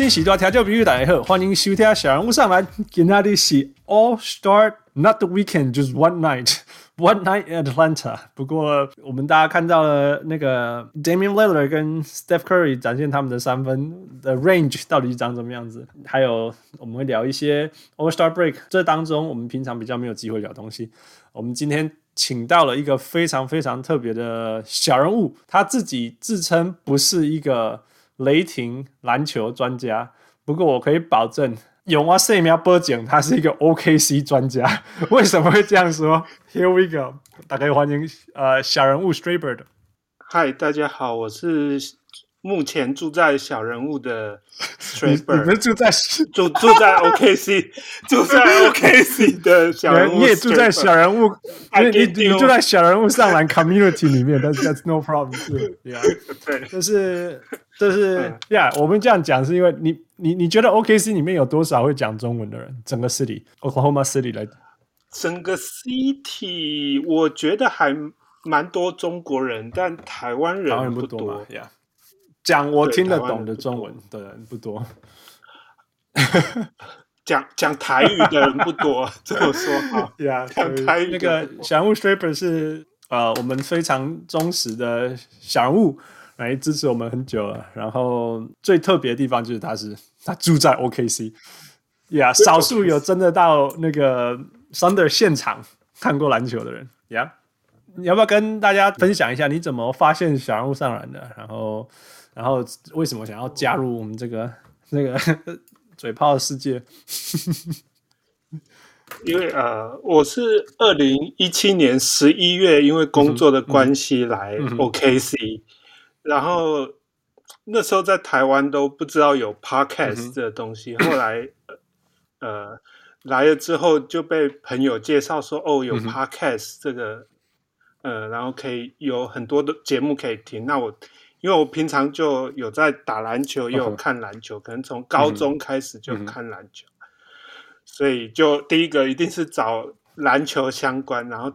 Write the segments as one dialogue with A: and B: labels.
A: 各位乡亲时代听众朋友，大家好，欢迎收听小人物上篮。今天的是 All Star Not the Weekend, just one night, one night in Atlanta。不过我们大家看到了那个 Damian Lillard 跟 Steph Curry 展现他们的三分的 range 到底长什么样子，还有我们会聊一些 All Star Break 这当中我们平常比较没有机会聊东西。我们今天请到了一个非常非常特别的小人物，他自己自称不是一个。雷霆篮球专家，不过我可以保证，永华生命播讲他是一个 OKC 专家。为什么会这样说？Here we go，大家欢迎呃小人物 Straybird。
B: 嗨，大家好，我是。目前住在小人物的 Straybird，
A: 你们住在
B: 住住在 OKC，住在 OKC 的小人物，
A: 你也住在小人物，你你你住在小人物上篮 Community 里面，但是 That's no problem，是，Yeah，对，就是就是，Yeah，我们这样讲是因为你你你觉得 OKC 里面有多少会讲中文的人？整个 City，Oklahoma City 来，
B: 整个 City 我觉得还蛮多中国人，但台湾人不多
A: ，Yeah。讲我听得懂的中文的人不多，
B: 讲讲台语的人不多，这么说好。
A: 呀，讲台语那个小人物 Straybird 是呃我们非常忠实的小人物，来支持我们很久了。然后最特别的地方就是他是他住在 OKC，呀，少数有真的到那个 Thunder 现场看过篮球的人。呀，你要不要跟大家分享一下你怎么发现小人物上篮的？然后。然后为什么想要加入我们这个那个嘴炮的世界？
B: 因为呃，我是二零一七年十一月因为工作的关系来 OKC，、嗯嗯、然后那时候在台湾都不知道有 Podcast 这个东西，嗯、后来呃来了之后就被朋友介绍说哦有 Podcast 这个、嗯、呃，然后可以有很多的节目可以听，那我。因为我平常就有在打篮球，也有看篮球，可能从高中开始就看篮球，所以就第一个一定是找篮球相关，然后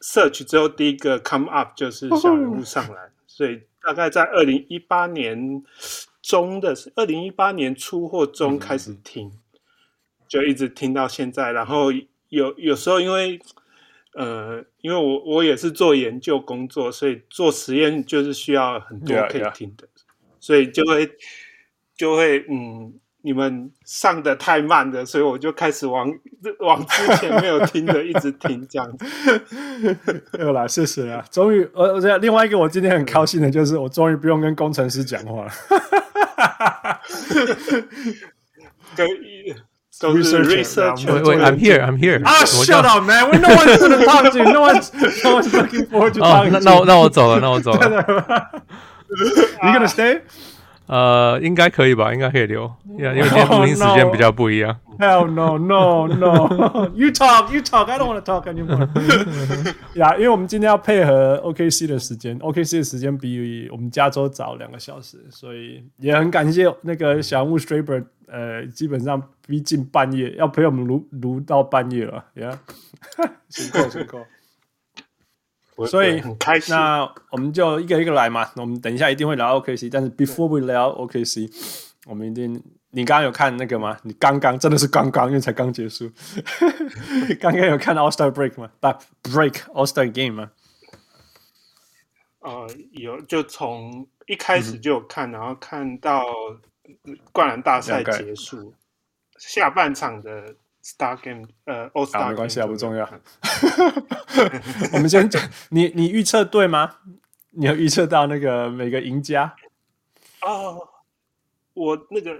B: search 之后第一个 come up 就是小人物上篮，所以大概在二零一八年中的二零一八年初或中开始听，就一直听到现在，然后有有时候因为。呃，因为我我也是做研究工作，所以做实验就是需要很多可以听的，yeah, yeah. 所以就会就会嗯，你们上的太慢了，所以我就开始往往之前没有听的一直听这样子。
A: 有啦，谢谢啊，终于，呃，我这另外一个我今天很高兴的就是，我终于不用跟工程师讲话了。
B: 跟。So research.
C: Wait, wait, I'm here. I'm here.
A: Ah, shut up, man. We no one's gonna talk to you. No one's, no one's looking forward to talking to you.
C: 那那那我走了，那我走了。
A: You gonna stay?
C: 呃，应该可以吧，应该可以留。Yeah, 因为今天录音时间比较不一样。
A: Hell no, no, no. You talk, you talk. I don't want to talk anymore. 呀，因为我们今天要配合 OKC 的时间，OKC 的时间比我们加州早两个小时，所以也很感谢那个小木 Straybird。呃，基本上逼近半夜，要陪我们录录到半夜了，Yeah，辛苦辛苦。所以
B: 很开心。
A: 那我们就一个一个来嘛。我们等一下一定会聊 OKC，但是 Before we 聊 OKC，我们一定，你刚刚有看那个吗？你刚刚真的是刚刚，因为才刚结束。刚刚有看 All Star Break 吗？？But，Break All Star Game 吗？
B: 呃，有，就从一开始就有看，嗯、然后看到。灌篮大赛结束，下半场的 Star Game，呃，All Star
A: 没关系啊，不重要。我们先讲，你你预测对吗？你有预测到那个每个赢家？
B: 哦，我那个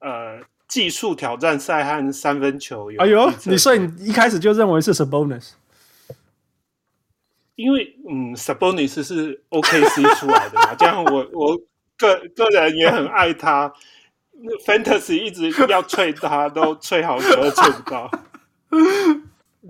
B: 呃技术挑战赛和三分球有。
A: 哎呦，你所以你一开始就认为是 Sabonis？
B: 因为嗯，Sabonis 是 OKC 出来的嘛，这样我我个个人也很爱他。Fantasy 一直要吹他，都吹好久都吹不到。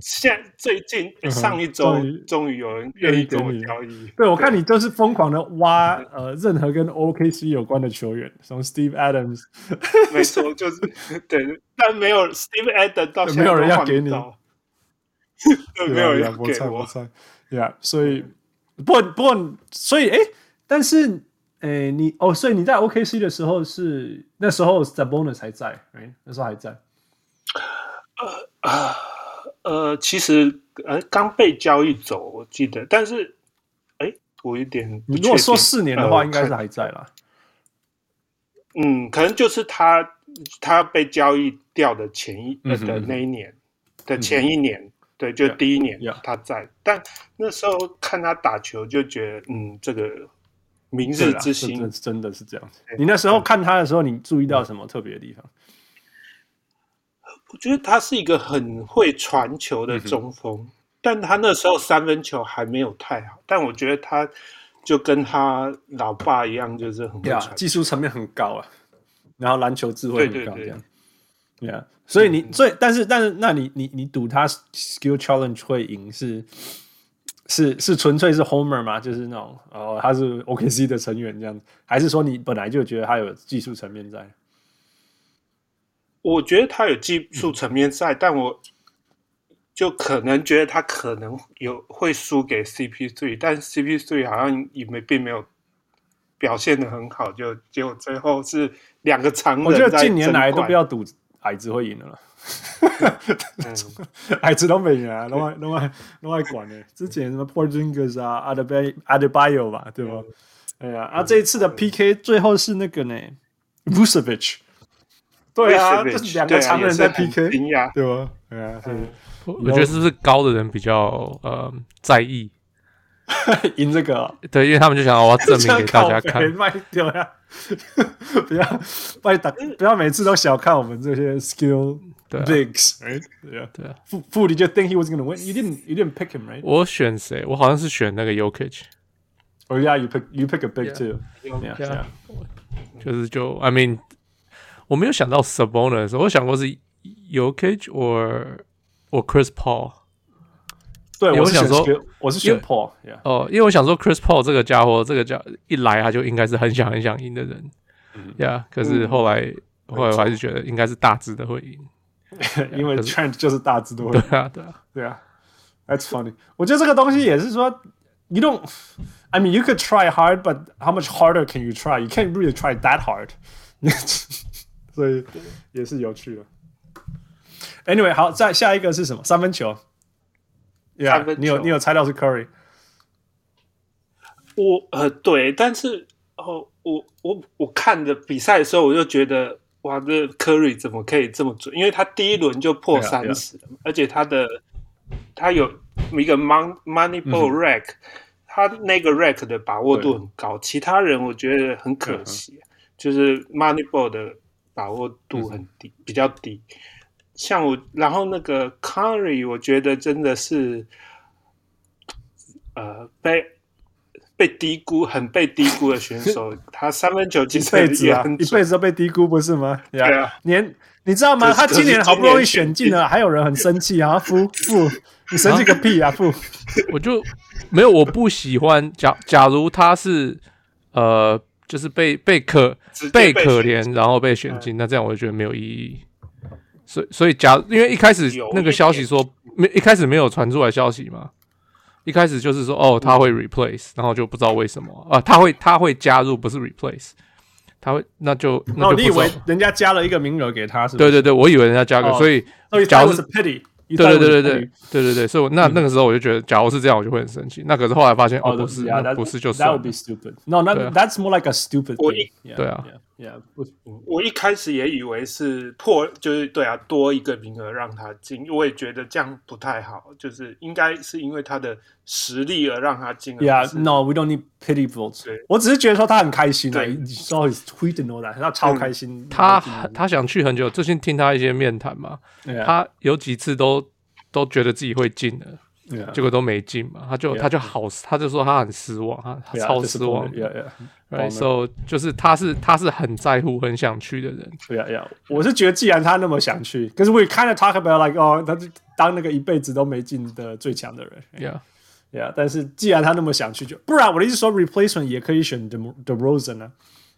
B: 现最近上一周终于有人愿意跟我交易。
A: 对，我看你就是疯狂的挖呃，任何跟 OKC 有关的球员，从 Steve Adams，
B: 没错，就是对，但没有 Steve Adams 到
A: 没有人要给你，
B: 没有人给我。
A: Yeah, 所以不过不过，所以哎，但是。诶，你哦，所以你在 OKC 的时候是那时候 Sabonis 还在，哎，那时候还在。
B: 呃啊呃，其实呃刚被交易走，我记得，但是哎，我有点，
A: 你如果说四年的话，应该是还在啦。
B: 嗯，可能就是他他被交易掉的前一、嗯、的那一年的前一年，嗯、对，就第一年他在，但那时候看他打球就觉得，嗯，这个明日之星
A: 真的，是这样子。你那时候看他的时候，你注意到什么特别的地方？
B: 我觉得他是一个很会传球的中锋，嗯、但他那时候三分球还没有太好。但我觉得他就跟他老爸一样，就是很
A: 技术层面很高啊，然后篮球智慧很高，这样。对啊，所以你所以但是但是，那你你你赌他 skill challenge 会赢是是是纯粹是 homer 吗？就是那种哦，他是 OKC 的成员这样子，还是说你本来就觉得他有技术层面在？
B: 我觉得他有技术层面在，嗯、但我就可能觉得他可能有会输给 CP3，但 CP3 好像也没并没有表现的很好，就结果最后是两个长人。
A: 我觉得近年来都不要赌矮子会赢了，嗯、矮子都没人啊，都爱都爱都爱管呢。之前什么 Porzingis 啊，Adebayo 吧，对吧？哎呀、嗯，啊，这一次的 PK 最后是那个呢，Vucevic。对啊，这是两个常人在 PK，对吧？对啊，
C: 我觉得是不是高的人比较呃在意
A: 赢这个？
C: 对，因为他们就想我要证明给大家看，
A: 卖掉呀！不要不要打，不要每次都小看我们这些 skill 对啊，对啊。傅傅，你就 think he was gonna win？You didn't you didn't pick him right？
C: 我选谁？我好像是选那个
A: Jokic。Oh yeah, you pick you pick a big too。Yeah，
C: 就是就 I mean。我没有想到 Sabonis，我想过是 Jokic 或或 Chris Paul。
A: 对，我是想说我是选 Paul。
C: 哦，因为我想说 Chris Paul 这个家伙，这个家一来他就应该是很想很想赢的人。呀，可是后来后来我还是觉得应该是大只的会赢，
A: 因为 Trent 就是大只的会赢。
C: 对啊，对啊，
A: 对啊。That's funny。我觉得这个东西也是说，You don't。I mean, you could try hard, but how much harder can you try? You can't really try that hard. 所以也是有趣的。Anyway，好，再下一个是什么？三分球。Yeah, 球，你有你有猜到是 Curry？
B: 我呃对，但是哦，我我我看的比赛的时候，我就觉得哇，这 Curry 怎么可以这么准？因为他第一轮就破三十了.而且他的他有一个 Mon Money Ball Rack，、嗯、他那个 Rack 的把握度很高，其他人我觉得很可惜，嗯、就是 Money Ball 的。把握度很低，嗯、比较低。像我，然后那个 Curry，我觉得真的是，呃，被被低估，很被低估的选手。他三分球其实
A: 一辈子啊，一辈子都被低估，不是吗？对啊，年你知道吗？他今年好不容易选进了，还有人很生气啊！傅傅，你生气个屁啊！傅，
C: 我就没有，我不喜欢。假假如他是呃。就是被被可被，可怜，然后被选进，嗯、那这样我就觉得没有意义。所以所以假因为一开始那个消息说没一开始没有传出来消息嘛，一开始就是说哦他会 replace，然后就不知道为什么啊他会他会加入不是 replace，他会那就那就、哦、
A: 你以为人家加了一个名额给他是，是？
C: 对对对，我以为人家加个，哦、所以假如是
A: pity。
C: 对对对对对对对对，所以那那个时候我就觉得，假如是这样，我就会很生气。那可是后来发现，哦，不是，不是，就是
A: That would be stupid. No, that's more like a stupid.
B: 我
C: 对啊
A: ，Yeah，
B: 我一开始也以为是破，就是对啊，多一个名额让他进，我也觉得这样不太好，就是应该是因为他的实力而让他进。
A: Yeah, no, we don't need pity votes. 我只是觉得说他很开心啊，你知道 tweet and all that，他超开心。
C: 他他想去很久，最近听他一些面谈嘛，他有几次都。都觉得自己会进的，yeah, 结果都没进嘛，他就他就好，他就说他很失望，他超失望。Right, so 就是他是他是很在乎、很想去的人。
A: 对呀呀，我是觉得既然他那么想去，可是 we kind of talk about like 哦，他就当那个一辈子都没进的最强的人。
C: Yeah,
A: yeah，但是既然他那么想去，就不然我的意思说 replacement 也可以选 De De Rosen 啊，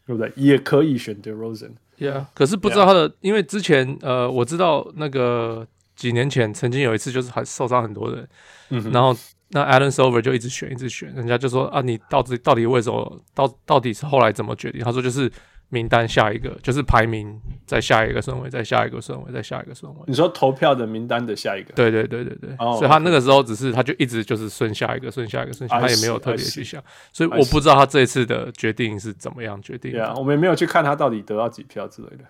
A: 对不对？也可以选 DeRozan。
C: Yeah，可是不知道他的，因为之前呃，我知道那个。几年前曾经有一次，就是很受伤很多人，嗯、哼然后那 Alan Silver 就一直选，一直选，人家就说啊，你到底到底为什么到到底是后来怎么决定？他说就是名单下一个，就是排名在下一个顺位，在下一个顺位，在下一个顺位。
A: 你说投票的名单的下一个？
C: 对对对对对。Oh, 所以他那个时候只是，他就一直就是顺下一个，顺下一个，顺下，他也没有特别去想。所以我不知道他这一次的决定是怎么样决定。
A: 对啊，我们也没有去看他到底得到几票之类的。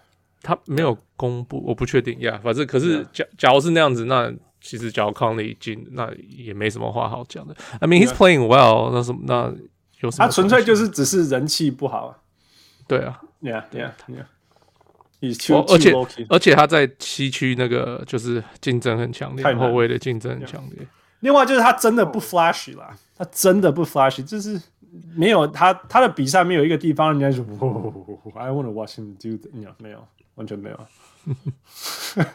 C: 他没有公布，我不确定呀。Yeah, 反正可是假假如是那样子，那。其实，假如康利进，那也没什么话好讲的。I mean, he's playing well，那什么，那有什么？
A: 他纯粹就是只是人气不好啊。
C: 对啊
A: ，Yeah, yeah, yeah.
C: 而且而且他在西区那个就是竞争很强烈，后卫的竞争很强烈。
A: 另外就是他真的不 flashy 啦，他真的不 flashy，就是没有他他的比赛没有一个地方人家说，I want to watch him do，没有，完全没有，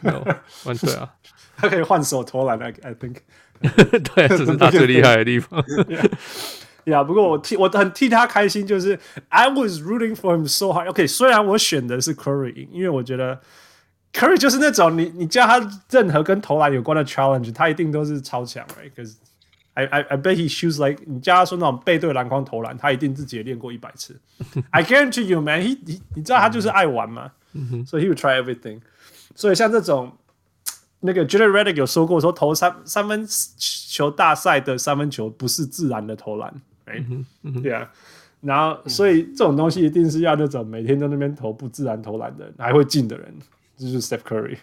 C: 没 有，完全啊。
A: 他可以换手投篮，I I think，
C: 对，这是他最厉害的地方。
A: 呀，不过我替我很替他开心，就是 I was rooting for him so hard。OK，虽然我选的是 Curry，因为我觉得 Curry 就是那种你你叫他任何跟投篮有关的 challenge，他一定都是超强，right？可是 I I I bet he shoots like 你叫他说那种背对篮筐投篮，他一定自己也练过一百次。I guarantee you, man，he, he 你知道他就是爱玩嘛，所以 he would try everything。所以像这种。那个 J.J. Redick 有说过，说投三三分球大赛的三分球不是自然的投篮，哎，对啊，然后所以这种东西一定是要那种每天在那边投不自然投篮的人，还会进的人，就是 Steph Curry。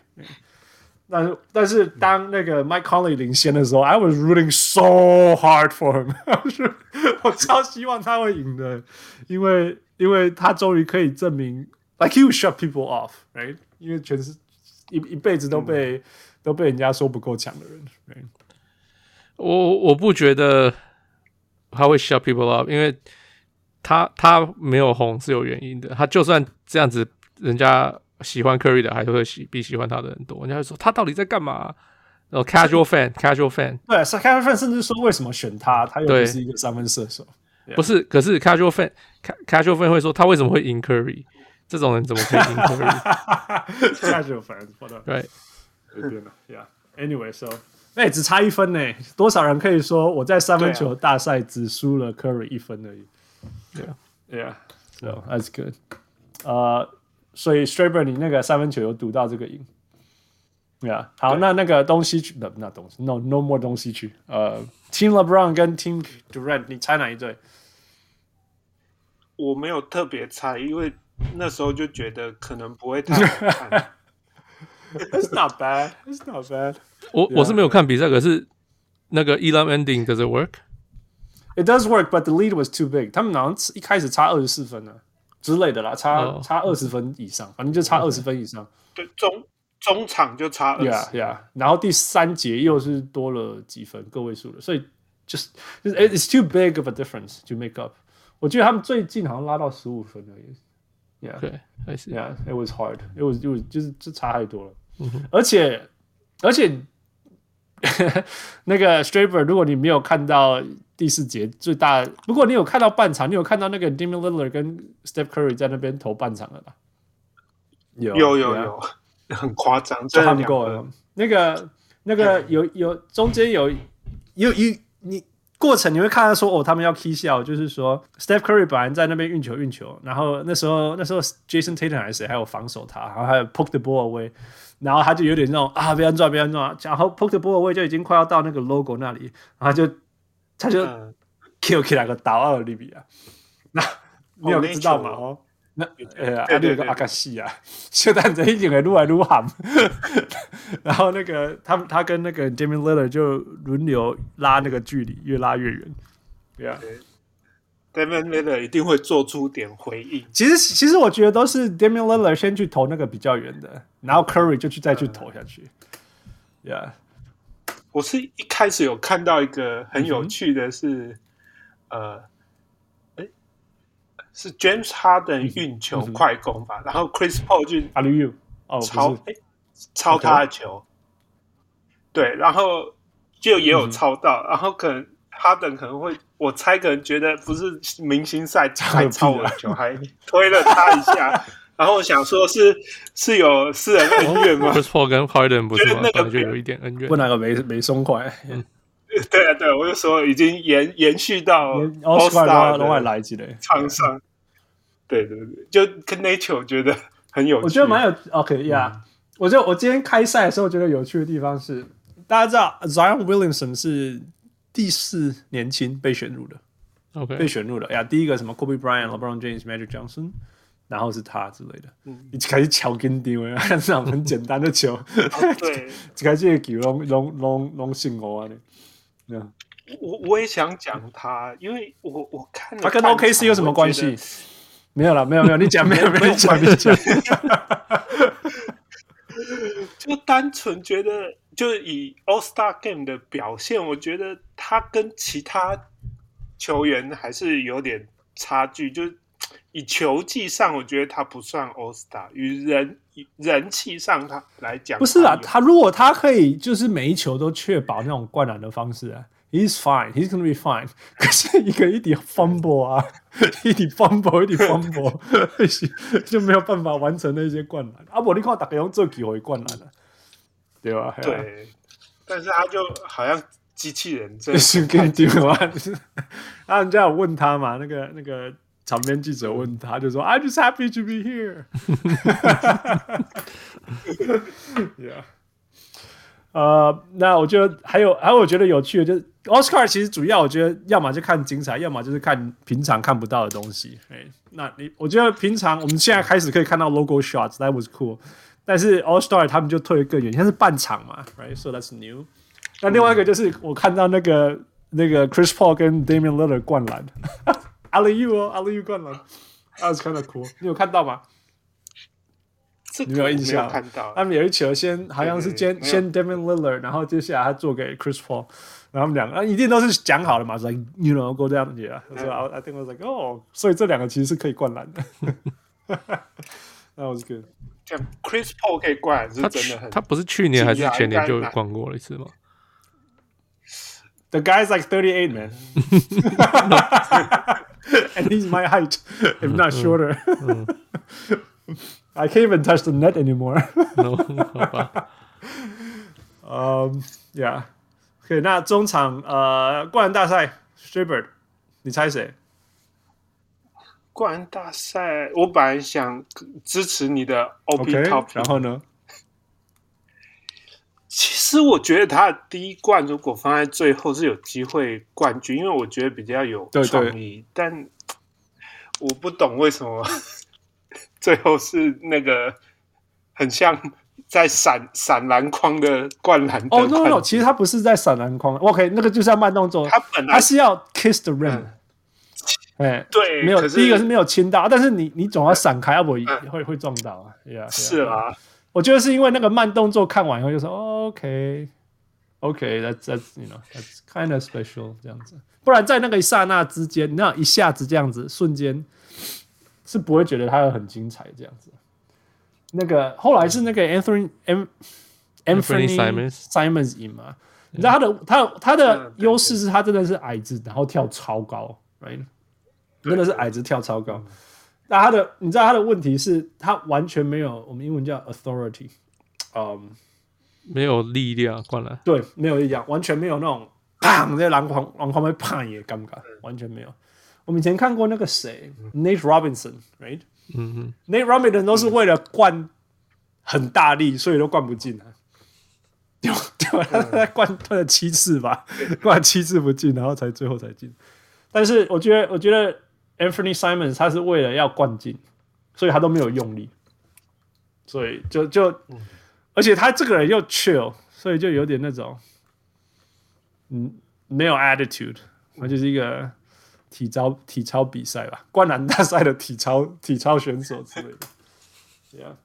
A: 但是但是当那个 Mike Conley 领先的时候，I was rooting so hard for him，我超希望他会赢的，因为因为他终于可以证明，like he will shut people off，right？因为全是一一辈子都被。都被人家说不够强的人，right？，
C: 我我不觉得他会 shut people off，因为他他没有红是有原因的。他就算这样子，人家喜欢 Curry 的还是会喜比喜欢他的人多。人家会说他到底在干嘛？然后 casual fan，casual fan，
A: 对，casual fan 甚至说为什么选他？他又不是一个三分射手，
C: 不是。可是 casual fan，casual fan 会说他为什么会赢 Curry？这种人怎么可以赢？
A: 太有范了，我的。对，变了，Yeah，Anyway，So，哎，只差一分呢，多少人可以说我在三分球大赛只输了 Curry 一分而已？Yeah，Yeah，So that's good。呃，所以 Strayber 你那个三分球有赌到这个赢？Yeah，好，那那个东西去，那，那东西，No，No more 东西去。呃 team Lebron 跟 Team Durant，你猜哪一队？
B: 我没有特别猜，因为。那时候就觉得可能不会太好看。
A: It's not bad. It's not bad.
C: 我我是没有看比赛，可是那个 Elam ending does it work?
A: It does work, but the lead was too big. 他们好像一开始差二十四分呢之类的啦，差差二十分以上，反正就差二十分以上。
B: 对，中中场就差二十。
A: Yeah, yeah. 然后第三节又是多了几分，个位数了，所以 just it's too big of a difference to make up。我觉得他们最近好像拉到十五分而已。Yeah,
C: 对，I see.
A: Yeah, it was hard. It was, it was 就是这差太多了。而且，而且，那个 Straber，如果你没有看到第四节最大，如果你有看到半场，你有看到那个 Damian Lillard 跟 Steph Curry 在那边投半场了吧？
B: 有有有有，很
A: 夸张，够了。那个那个有有中间有有有你。过程你会看到说哦，他们要 key 笑，就是说 Steph Curry 本来在那边运球运球，然后那时候那时候 Jason Tatum 还是谁还有防守他，然后还有 poke the ball away，然后他就有点那种啊，别乱撞别乱撞，然后 poke the ball away 就已经快要到那个 logo 那里，然后就他就 kill kill 两个倒二利比啊，那你有知道吗？哦。那呃，还有一个阿卡西啊，就但这一点会撸来撸喊，然后那个他他跟那个 Damian Lillard 就轮流拉那个距离，越拉越远。对啊
B: ，Damian Lillard 一定会做出点回应。
A: 其实其实我觉得都是 Damian Lillard 先去投那个比较远的，然后 Curry 就去再去投下去。Yeah，
B: 我是一开始有看到一个很有趣的是，呃。是 James Harden 运球快攻吧，然后 Chris Paul 就抄哎抄他的球，对，然后就也有抄到，然后可能 Harden 可能会，我猜可能觉得不是明星赛才抄我的球，还推了他一下，然后我想说是是有私人恩怨吗
C: ？Chris Paul 跟 Harden 不是？那个就有一点恩怨，
A: 不哪个没没松快。
B: 对啊，对，我就说已经延延续到
A: All Star 都会来之类
B: 场上。对对对，就跟 Nature 觉得很有趣，
A: 我觉得蛮有 OK 呀、yeah, 嗯。我就我今天开赛的时候觉得有趣的地方是，大家知道 Zion Williamson 是第四年轻被选入的
C: ，OK
A: 被选入的呀。第一个什么 Kobe Bryant、LeBron James、Magic Johnson，然后是他之类的。嗯，一开始敲跟丢啊，那种很简单的球，
B: 对，
A: 一开始球拢拢拢拢信我啊你！
B: 我我也想讲他，因为我我看
A: 他跟 OKC 有什么关系？没有了，没有没有，你讲没有没有 讲，你讲。
B: 就单纯觉得，就是以 All Star Game 的表现，我觉得他跟其他球员还是有点差距。就以球技上，我觉得他不算 All Star，与人人气上他来讲，
A: 不是啊。他如果他可以，就是每一球都确保那种灌篮的方式啊。He's fine. He's gonna be fine. 可是一个一点 fumble 啊，一点 fumble，一点 fumble，就没有办法完成那些灌篮。啊，不，你看大家用这几回灌篮了，对吧？
B: 对。但是他就好像机器人，这
A: 是跟丢啊。然后人家有问他嘛，那个那个场边记者问他，就说：“I'm just happy to be here。”Yeah. 呃，那我觉得还有还有我觉得有趣的，就是 Oscar 其实主要我觉得要么就看精彩，要么就是看平常看不到的东西。哎，那你我觉得平常我们现在开始可以看到 logo shots，that was cool。但是 Oscar 他们就退更远，现在是半场嘛，right？So that's new。那另外一个就是我看到那个、那个 Chris Paul 跟 Damian Lillard 灌篮，I l l e you 哦，I l l e you 灌篮，that's kind of cool。你有看到吗？你没有印象？
B: 看到
A: 他们有一球先好像是先先 Damian Lillard，然后接下来他做给 Chris Paul，然后他们两个啊一定都是讲好了嘛，like you know go down here。所以 I think I was like oh，所以这两个其实是可以灌篮的。That was good。
B: 这样 Chris Paul 可以灌，是真的很。
C: 他不是去年还是前年就灌过了一次吗
A: ？The guy's like thirty eight man。And he's my height, if not shorter. I can't even touch the net anymore.
C: no, 好吧。
A: 嗯，Yeah，OK，那中场呃，灌篮大赛，Shaybird，你猜谁？
B: 灌篮大赛，我本来想支持你的 OP Top，、okay,
A: 然后呢？
B: 其实我觉得他的第一冠如果放在最后是有机会冠军，因为我觉得比较有创意，但我不懂为什么。最后是那个很像在闪闪篮筐的灌篮哦、
A: oh, no no no，其实他不是在闪篮筐，OK，那个就是要慢动作，
B: 他本来
A: 他是要 kiss the rim，哎、嗯，对，没有第一个是没有亲到，但是你你总要闪开，要不然会会撞到啊，yeah,
B: 是啊，
A: 我觉得是因为那个慢动作看完以后就说、oh, OK OK，that's that's you know that's kind of special 这样子，不然在那个一刹那之间，那一下子这样子瞬间。是不会觉得他很精彩这样子。那个后来是那个 Anthony M Anthony Simons 赢嘛？你知道他的他他的优势是他真的是矮子，然后跳超高，right？真的是矮子跳超高。那他的你知道他的问题是，他完全没有我们英文叫 authority，嗯，
C: 没有力量灌篮，
A: 对，没有力量，完全没有那种砰在篮筐篮筐被砰也尴尬，完全没有。我们以前看过那个谁、嗯、，Nate Robinson，right？
C: 嗯哼
A: ，Nate Robinson 都是为了灌很大力，嗯、所以都灌不进啊。对对，他在灌灌了七次吧，灌了七次不进，然后才最后才进。但是我觉得，我觉得 Anthony Simons 他是为了要灌进，所以他都没有用力，所以就就，嗯、而且他这个人又 chill，所以就有点那种，嗯，没有 attitude，他就是一个。体操体操比赛吧，灌篮大赛的体操体操选手之类的，Yeah，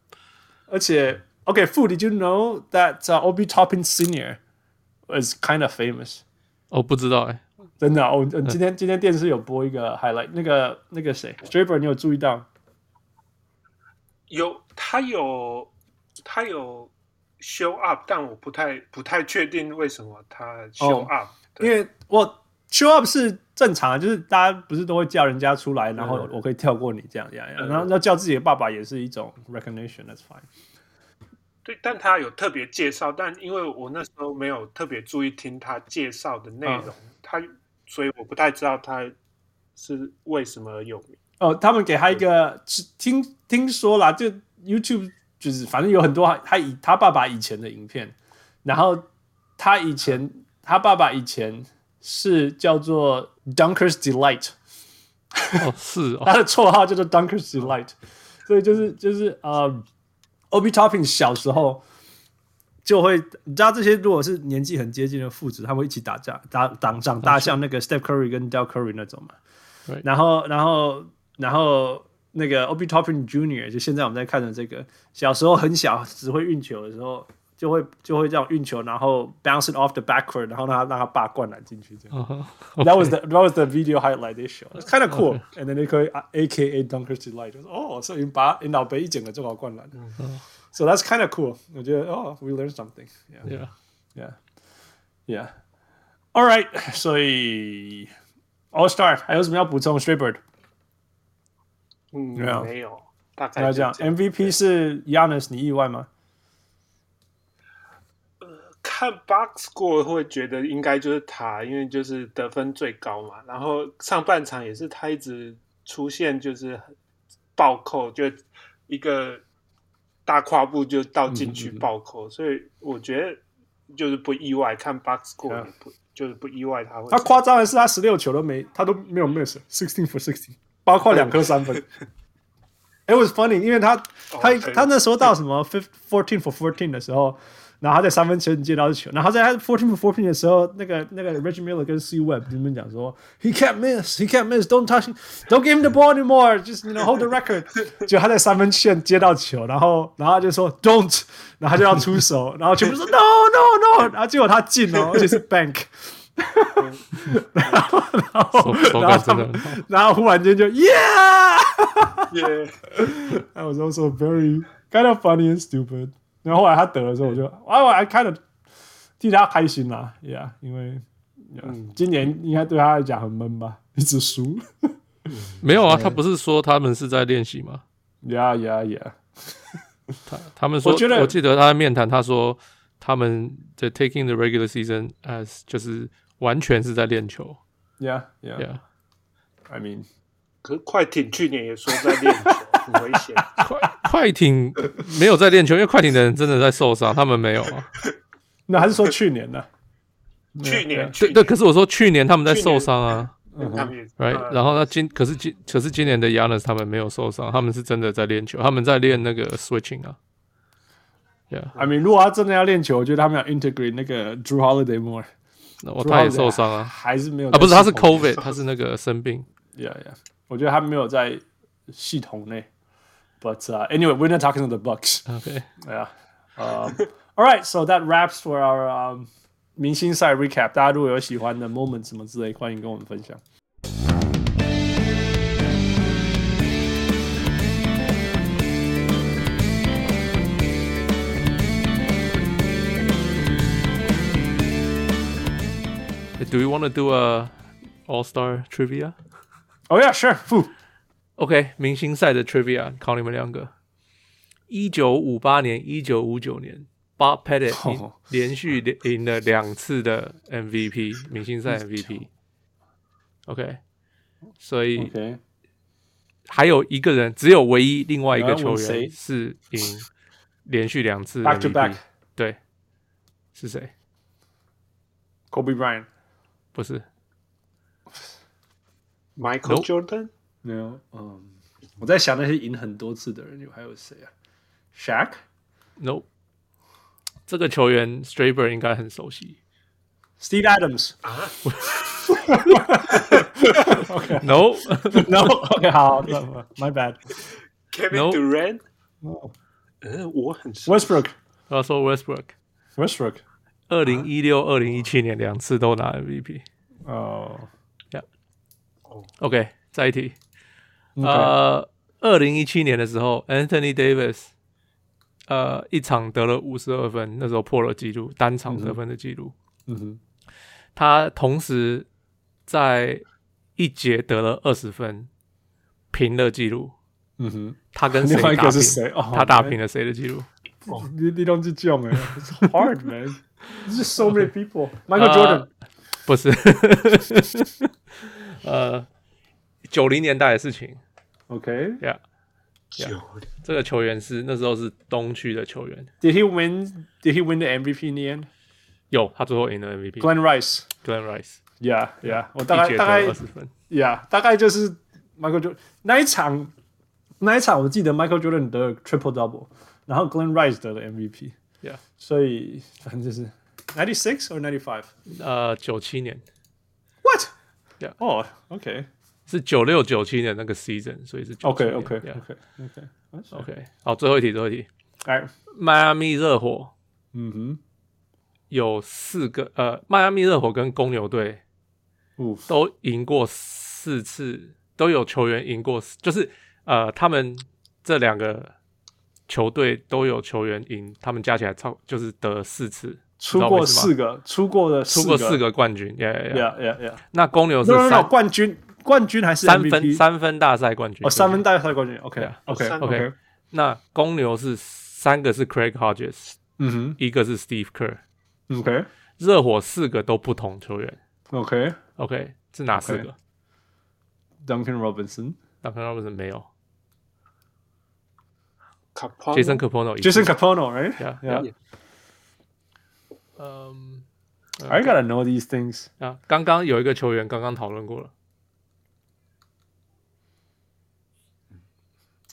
A: 而且 OK，Fu，Did you know that Obi Toppin Senior is kind of famous？
C: 我不知道哎，
A: 真的，我今天今天电视有播一个 highlight，那个那个谁，Draper，你有注意到？
B: 有，他有他有 show up，但我不太不太确定为什么他 show up，
A: 因为我 show up 是。正常啊，就是大家不是都会叫人家出来，然后我可以跳过你这样，这样，然后要叫自己的爸爸也是一种 recognition，that's fine。
B: 对，但他有特别介绍，但因为我那时候没有特别注意听他介绍的内容，嗯、他所以我不太知道他是为什么有名。
A: 哦，他们给他一个听听说啦，就 YouTube 就是反正有很多他以他爸爸以前的影片，然后他以前他爸爸以前是叫做 Dunker's Delight，
C: 哦是哦，
A: 他的绰号叫做 Dunker's Delight，所以就是就是呃。Obi Topping 小时候就会，你知道这些如果是年纪很接近的父子，他们会一起打架，打打长大，像那个 Steph Curry 跟 Del Curry 那种嘛。然后，然后，然后那个 Obi Toppin Junior 就现在我们在看的这个，小时候很小，只会运球的时候，就会就会这样运球，然后 bounce it off the backcourt，然后让他让他爸灌篮进去这样。Uh -huh. okay. That was the that was the video highlight they show. It's kind of cool. Okay. And then they call it AKA Dunker's Delight. 哦，所以把你老北一整个正好灌篮。Uh -huh. So that's kind of cool. 我觉得哦，we learned something.
C: Yeah, yeah,
A: yeah. yeah. All right. 所以 All Star 还有什么要补充？Strayberg？
B: 嗯，没有，没有。大概
A: 这样。MVP 是 Giannis，你意外吗？
B: 看 box score 会觉得应该就是他，因为就是得分最高嘛。然后上半场也是他一直出现，就是暴扣，就一个大跨步就到禁区暴扣，嗯嗯嗯，所以我觉得就是不意外。看 box score 不、嗯、就是不意外他会。
A: 他夸张的是他十六球都没，他都没有 miss，sixteen for sixteen，包括两颗三分。It was funny，因为他他.他那时候到什么 fourteen for fourteen 的时候。然后他在三分线接到球，然后在他 fourteen for fourteen 的时候，那个那个 Reggie Miller 跟 C Webb 他们讲说，He can't miss, he can't miss, don't touch him, don't give him the ball anymore, just you know hold the record。就他在三分线接到球，然后然后他就说 Don't，然后他就要出手，然后全部说 No No No，然后结果他进了，而且是 bank。然后然后然后然后忽然间就 Yeah
B: Yeah，
A: that was also very kind of funny and stupid。 然后后来他得了之后，我就啊，我还看了，替他开心啦，Yeah，因为、yeah, 嗯、今年应该对他来讲很闷吧，一直输。
C: 没有啊，他不是说他们是在练习吗
A: ？Yeah，Yeah，Yeah。
C: 他他们说，我觉得我记得他在面谈，他说他们在 taking the regular season as 就是完全是在练球。
A: Yeah，Yeah，Yeah。I mean，
B: 可是快艇去年也说在练球。很危险，
C: 快快艇没有在练球，因为快艇的人真的在受伤，他们没有啊。
A: 那还是说去年呢？
B: 去年
C: 对对，可是我说去年他们在受伤啊。
B: 嗯
C: ，right。然后那今可是今可是今年的 Giannis 他们没有受伤，他们是真的在练球，他们在练那个 switching 啊。
A: Yeah，I mean，如果他真的要练球，我觉得他们要 integrate 那个 Drew Holiday more。
C: 那我他也受伤啊，
A: 还是没有
C: 啊？不是，他是 COVID，他是那个生病。
A: Yeah，Yeah，我觉得他没有在系统内。But uh, anyway, we're not talking to the Bucks.
C: Okay.
A: Yeah. Um, all right. So that wraps for our um, 明星赛 recap. 大家如果有喜欢的 moment 什么之类，欢迎跟我们分享。
C: Do we want to do a All Star trivia?
A: Oh yeah, sure.
C: OK，明星赛的 Trivia 考你们两个。一九五八年、一九五九年，Bob Pettit 连续赢了两次的 MVP，明星赛 MVP。OK，所以还有一个人，只有唯一另外一个球员是赢连续两次
A: Back to back。
C: 对，是谁
A: ？Kobe Bryant？
C: 不是
B: ，Michael Jordan？
A: 没有，嗯，我在想那些赢很多次的人，有还有谁啊？Shaq？No，
C: 这个球员 Strayberg 应该很熟悉。
A: Steve Adams
B: 啊
A: ？OK，No，No，OK，好，My bad。
B: Kevin Durant？呃，我很熟。
A: Westbrook？
C: 他说 Westbrook。
A: Westbrook。
C: 二零一六、二零一七年两次都拿 MVP。
A: 哦
C: ，Yeah，OK，再一题。呃，二零一七年的时候，Anthony Davis，呃，一场得了五十二分，那时候破了纪录，单场得分的纪录。
A: 嗯哼，
C: 他同时在一节得了二十分，平了纪录。
A: 嗯哼，
C: 他跟 谁打平？他打平了谁的纪录
A: 你你都是这样哎，It's hard man. There's just so many people. Michael Jordan，
C: 不是，呃，九零年代的事情。
A: OK，Yeah，
C: 这个球员是那时候是东区的球员。
A: Did he win? Did he win the MVP in the end?
C: 有，他最后赢了 MVP。
A: Glenn Rice，Glenn
C: Rice，Yeah，Yeah，
A: 我大概大概二十分，Yeah，大概就是 Michael Jordan 那一场，那一场我记得 Michael Jordan 得 Triple Double，然后 Glenn Rice 得了 MVP，Yeah，所以反正就是 ninety six or ninety five，
C: 呃，九七年
A: ，What？Yeah，哦，OK，
C: 是九六九七年那个 season，所以是
A: OK，OK，OK，OK，OK，
C: 好，最后一题，最后一题，
A: 哎，
C: 迈阿密热火，
A: 嗯哼。
C: 有四个呃，迈阿密热火跟公牛队，都赢过四次，都有球员赢过，就是呃，他们这两个球队都有球员赢，他们加起来超就是得四次，
A: 出过四个，出过的
C: 出过四个冠军
A: ，Yeah Yeah Yeah Yeah。
C: 那公牛是三
A: 冠军，冠军还是
C: 三分三分大赛冠军？
A: 哦，三分大赛冠军，OK OK OK。
C: 那公牛是三个是 Craig Hodges，
A: 嗯哼，
C: 一个是 Steve Kerr。
A: OK，
C: 热火四个都不同球员。
A: OK，OK，
C: 是哪四个
A: ？Duncan Robinson，Duncan
C: Robinson 没有。
B: Jason
C: Kapono，Jason
A: Kapono，right？Yeah，Yeah。
C: 嗯
A: ，I gotta know these things。
C: 啊，刚刚有一个球员刚刚讨论过了。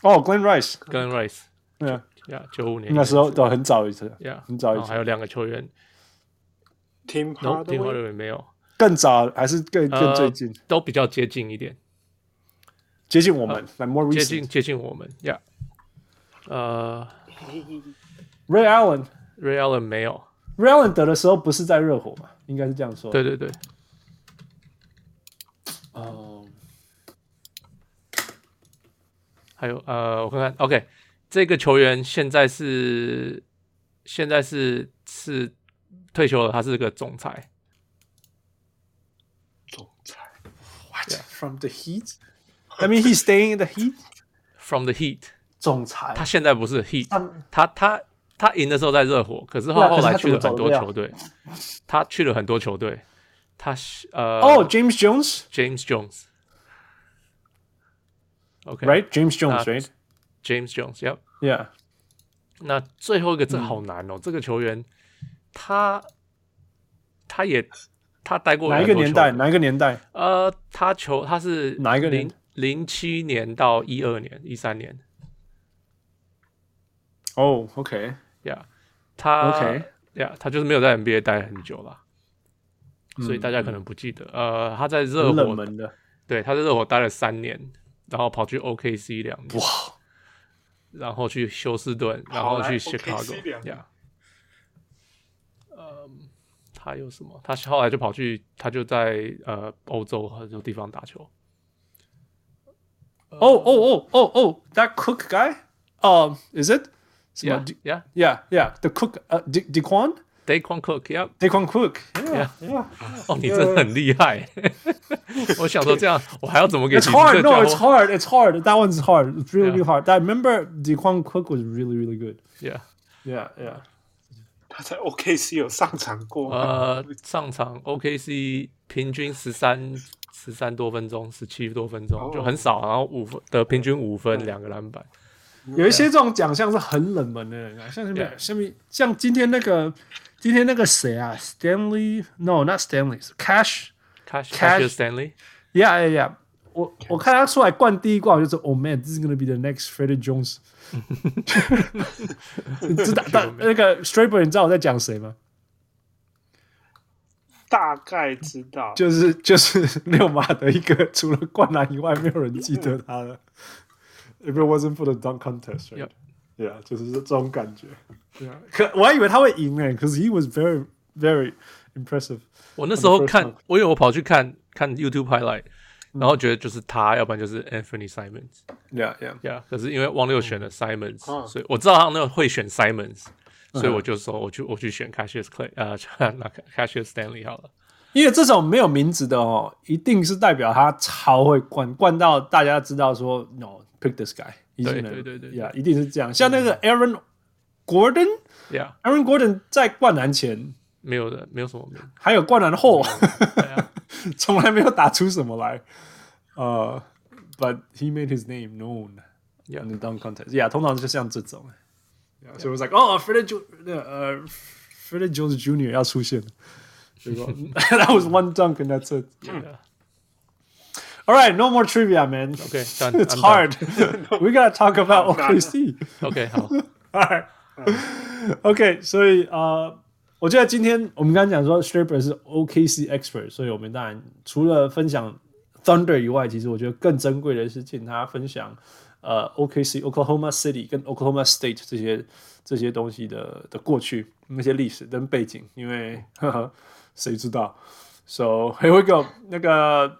A: 哦，Glenn Rice，Glenn
C: Rice。
A: 对啊。
C: 呀，九五年。
A: 那时候都很早一次，
C: 呀，
A: 很早一次。
C: 还有两个球员
B: ，Tim Hardaway
C: 没有，
A: 更早还是更更最近，
C: 都比较接近一点，
A: 接近我们，like more
C: 接近接近我们，呀，呃
A: ，Ray Allen，Ray
C: Allen 没有
A: ，Ray Allen 得的时候不是在热火嘛？应该是这样
C: 说，对对
A: 对，
C: 还有呃，我看看，OK。这个球员现在是现在是是退休了，他是个总裁。
B: 总裁
A: ？What from the Heat? I mean, he's staying in the Heat.
C: From the Heat，
A: 总裁。
C: 他现在不是 Heat，他他他赢的时候在热火，可是后后来去了很多球队。他去了很多球队。他是呃
A: 哦，James Jones，James
C: Jones。
A: OK，Right，James Jones，Right。
C: James Jones，Yeah，Yeah。
A: 那
C: 最后一个字好难哦，这个球员他他也他待过
A: 哪一个年代？哪一个年代？
C: 呃，他球他是
A: 哪一个零
C: 零七年到一二年、一三年。
A: 哦，OK，Yeah，
C: 他 OK，Yeah，他就是没有在 NBA 待很久了，所以大家可能不记得。呃，他在热火，对，他在热火待了三年，然后跑去 OKC 两年。
A: 哇！
C: 然后去休斯顿，然后去 Chicago，呀，呃，他有什么？他后来就跑去，他就在呃欧洲很多地方打球。
A: 哦哦哦哦哦，That Cook guy？Um, is it？Yeah，Yeah，Yeah，Yeah，The Cook，呃，Daquan。
C: Daquan Cook，Yeah，Daquan
A: Cook，Yeah，Yeah。
C: 哦，你真的很厉害。我想说这样，我还要怎么给？It's
A: hard, no, it's hard, it's hard. That one's hard. It's really, really hard. I remember Daquan Cook was really, really good.
C: Yeah,
A: yeah, yeah.
B: 他在 OKC 有上场过。
C: 呃，上场 OKC 平均十三十三多分钟，十七多分钟就很少，然后五分的平均五分，两个篮板。
A: 有一些这种奖项是很冷门的，像什么像什么，像今天那个。今天那个谁啊？Stanley？No，not Stanley，是
C: Cash Cash Cash Stanley，yeah yeah yeah，。
A: 我我看他出来灌第一冠，我就说：“Oh man，this is gonna be the next Freddie Jones。”你知道？但那个 Straber，你知道我在讲谁吗？
B: 大概知道，
A: 就是就是六马的一个，除了灌篮以外，没有人记得他了。If it wasn't for the dunk contest，right？Yeah，就是这种感觉。对啊，可我还以为他会赢诶，可是 he was very very impressive。
C: 我那时候看，我以为我跑去看看 YouTube highlight，然后觉得就是他，要不然就是 Anthony
A: Simons。Yeah yeah
C: yeah。可是因为汪六选了 Simons，所以我知道他那个会选 Simons，所以我就说我去我去选 Cassius Clay，呃，那 Cassius Stanley 好了。
A: 因为这种没有名字的哦，一定是代表他超会灌，灌到大家知道说 No pick this guy。
C: 对对对对，
A: 呀，一定是这样。像那个 Aaron。 Gordon，Yeah，Aaron Gordon 在灌篮前
C: 没有的，没有什么名，
A: 还有灌篮后，从来没有打出什么来。呃、uh,，But he made his name known in the dunk contest. Yeah，通常就像这种。Yeah, so it was like, oh, Freddie Jo，呃，Freddie Jones Jr. 要出现了。结果，That was one dunk and that's it. Yeah. All right, no more trivia, man.
C: Okay, done.
A: It's I'm hard. We gotta talk about OKC.
C: Okay, 好。
A: All right. OK，所以呃，我觉得今天我们刚刚讲说 Stripper 是 OKC expert，所以我们当然除了分享 Thunder 以外，其实我觉得更珍贵的是请他分享呃 OKC Oklahoma City 跟 Oklahoma State 这些这些东西的的过去那些历史跟背景，因为呵呵谁知道？So here we go，那个。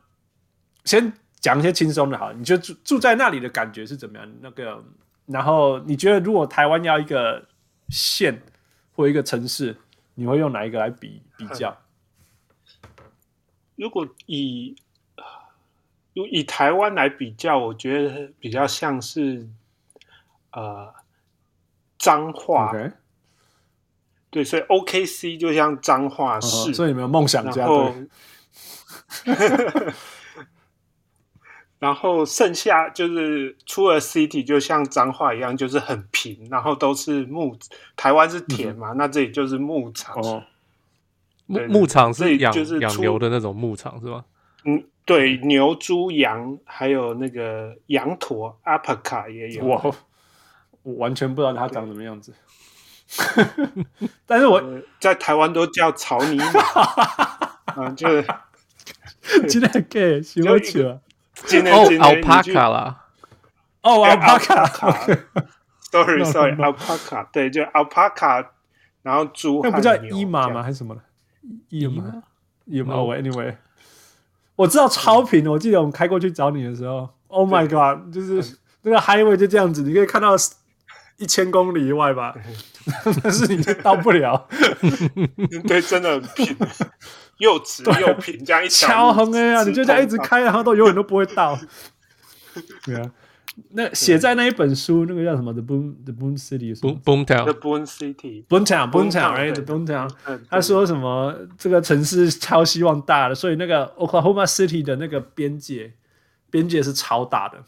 A: 先讲一些轻松的，好，你就住住在那里的感觉是怎么样？那个，然后你觉得如果台湾要一个县或一个城市，你会用哪一个来比比较？
B: 如果以以台湾来比较，我觉得比较像是呃脏话，Okay. 对，所以 OKC 就像彰化市，uh
A: 所以你们有梦想家对。
B: 然后剩下就是除了 City，就像彰化一样，就是很平，然后都是牧。台湾是田嘛，嗯、那这里就是牧场。哦，
C: 牧牧场是养就是养牛的那种牧场是吗？
B: 嗯，对，牛、猪、羊，还有那个羊驼，阿帕卡也有。
A: 哇，我完全不知道它长什么样子。但是我、呃、
B: 在台湾都叫草泥马。嗯，就是
A: 今天给喜欢起了。
B: 今天
C: 哦，Alpaca 啦，
A: 哦，Alpaca。
B: Sorry，Sorry，Alpaca，对，就 Alpaca，然后猪，
A: 那不叫伊马吗？还是什么的？伊马，伊马。Anyway，我知道超频，我记得我们开过去找你的时候，Oh my God，就是那个 Highway 就这样子，你可以看到一千公里以外吧，但是你就到不了。
B: 对，真的很平。又直又平，这样一
A: 敲横哎呀！你就这样一直开，然后都永远都不会到。对啊，那写在那一本书，那个叫什么？The Boom The Boom City，Boomtown，The
B: Boom
A: City，Boomtown，Boomtown，right？The Boomtown。他说什么？这个城市超希望大的，所以那个 Oklahoma City 的那个边界，边界是超大的。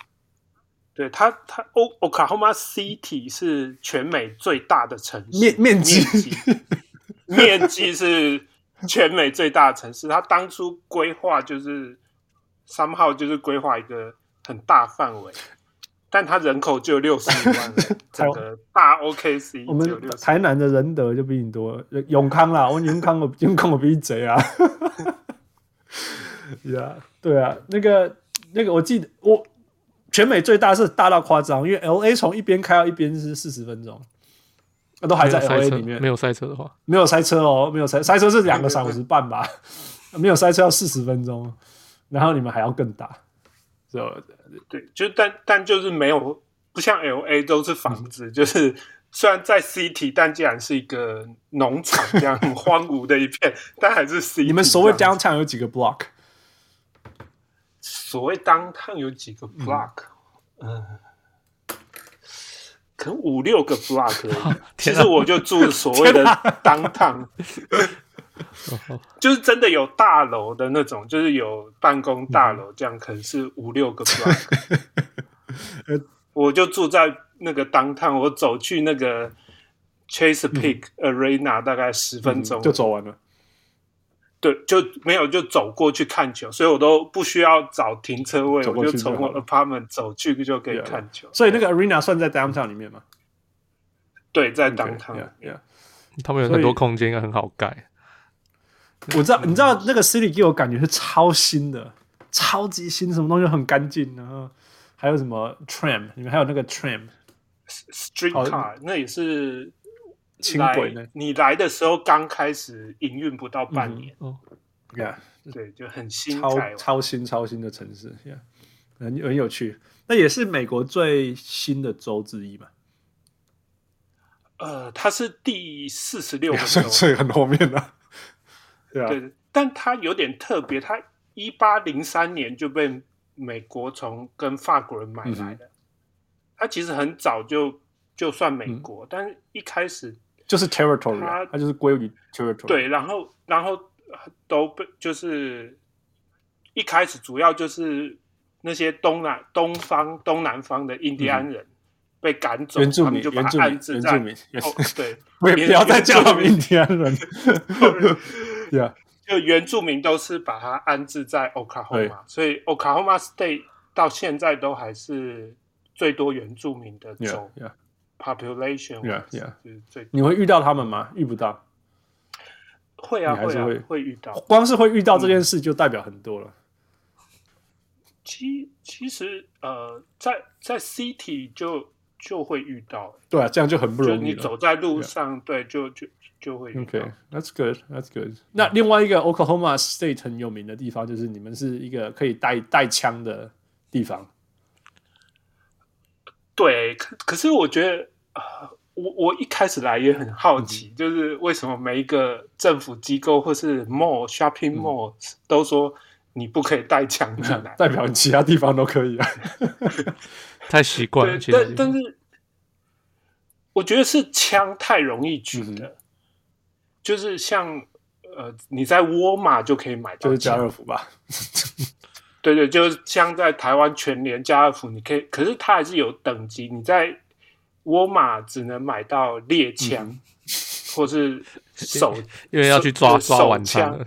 B: 对他，他 Oklahoma City 是全美最大的城市，
A: 面面积，
B: 面积是。全美最大的城市，它当初规划就是三号，就是规划一个很大范围，但它人口就六十五万人，整个大 OKC。
A: 我们台南的仁德就比你多，永康啦，我永康我永康我比你贼啊！呀、yeah，对啊，那个那个我记得我全美最大是大到夸张，因为 LA 从一边开到一边是四十分钟。那都还在 LA 里面，
C: 没有塞车的话，
A: 没有塞车哦，没有塞塞车是两个小时半吧，没有塞车要四十分钟，然后你们还要更大，
B: 就对，就但但就是没有，不像 LA 都是房子，嗯、就是虽然在 City，但竟然是一个农场这样很 荒芜的一片，但还是 City。
A: 你们所谓 Downtown 有几个 block？
B: 所谓 Downtown 有几个 block？嗯。嗯可能五六个 block，其实我就住所谓的 downtown，就是真的有大楼的那种，就是有办公大楼这样，可能是五六个 block。我就住在那个 downtown，我走去那个 Chesapeake Arena 大概十分钟。
A: 就走完了。
B: 对，就没有就走过去看球，所以我都不需要找停车位，我就从我 apartment 走去就可以看球。
A: 所以那个 arena 算在 downtown 里面吗？
B: 对，在 downtown。Okay,
A: yeah, yeah.
C: 他们有很多空间，应该很好盖。
A: 我知道，你知道那个 city 给我感觉是超新的，超级新，什么东西很干净，然后还有什么 tram，你们还有那个 tram，streetcar，
B: 那也是。轻轨呢？你来的时候刚开始营运不到半年，
A: 哦，Yeah，
B: 对，就很新，
A: 超超新超新的城市，Yeah，很很有趣。那也是美国最新的州之一嘛？
B: 呃，它是第四十六个州，
A: 所以很后面了。对啊，
B: 对，但它有点特别，它一八零三年就被美国从跟法国人买来的，它其实很早就。就算美国，嗯、但是一开始
A: 就是 territory，它，它就是归于 territory。
B: 对，然后然后都被就是一开始主要就是那些东南东方东南方的印第安人被赶走，
A: 原住民
B: 就 把他安置在对，
A: 不要再叫他们印第安人。
B: yeah. 就原住民都是把它安置在 Oklahoma，所以 Oklahoma State 到现在都还是最多原住民的州。
A: Yeah, yeah.
B: Population
A: yeah, yeah.
B: 就是最。
A: 你会遇到他们吗？遇不到。
B: 会啊，会啊，
A: 会
B: 会遇到。
A: 光是会遇到这件事就代表很多了。
B: 其其实呃，在在 City 就就会遇到。
A: 对啊，这样就很不容易。
B: 就你走在路上，yeah. 对，就就。就会
A: OK，That's good，That's good。那另外一个 Oklahoma State 很有名的地方，就是你们是一个可以带带枪的地方。
B: 对，可可是我觉得，呃、我我一开始来也很好奇，嗯，就是为什么每一个政府机构或是 mall shopping mall，嗯、都说你不可以带枪进 来，
A: 代表其他地方都可以啊？
C: 太习惯了。
B: 但但是，我觉得是枪太容易举了。嗯就是像呃，你在沃尔玛就可以买到，
A: 就是家乐福吧？
B: 对对，就是像在台湾全联、家乐福，你可以，可是它还是有等级。你在沃尔玛只能买到猎枪，嗯、或是 手，
C: 因为要去抓抓晚枪。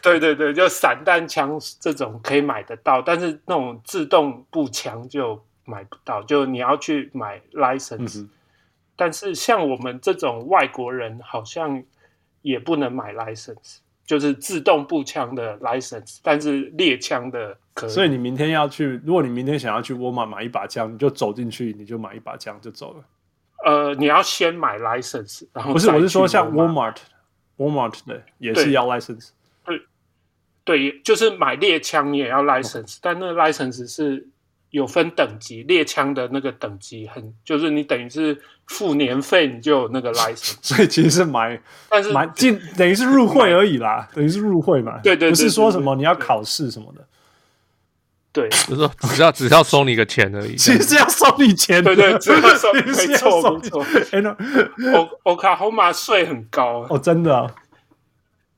B: 对对对，就散弹枪这种可以买得到，但是那种自动步枪就买不到，就你要去买 license。嗯但是像我们这种外国人，好像也不能买 license，就是自动步枪的 license，但是猎枪的可以。
A: 所以你明天要去，如果你明天想要去沃尔玛买一把枪，你就走进去，你就买一把枪就走了。
B: 呃，你要先买 license，然后
A: 不是，我是说像 Walmart，Walmart 的也是要 license。
B: 对，对，就是买猎枪你也要 license，哦，但那个 license 是。有分等级，猎枪的那个等级很，就是你等于是付年费，你就有那个 license。
A: 所以其实是买，但是买进等于是入会而已啦，等于是入会嘛。
B: 对对，对，对，对，对，对，不
A: 是说什么你要考试什么的。
B: 对，
C: 就是说只要只要收你个钱而已。
A: 其实是要收你钱，
B: 对对，只要收，没 错没错。o Oklahoma 税很高
A: 哦，真的、啊。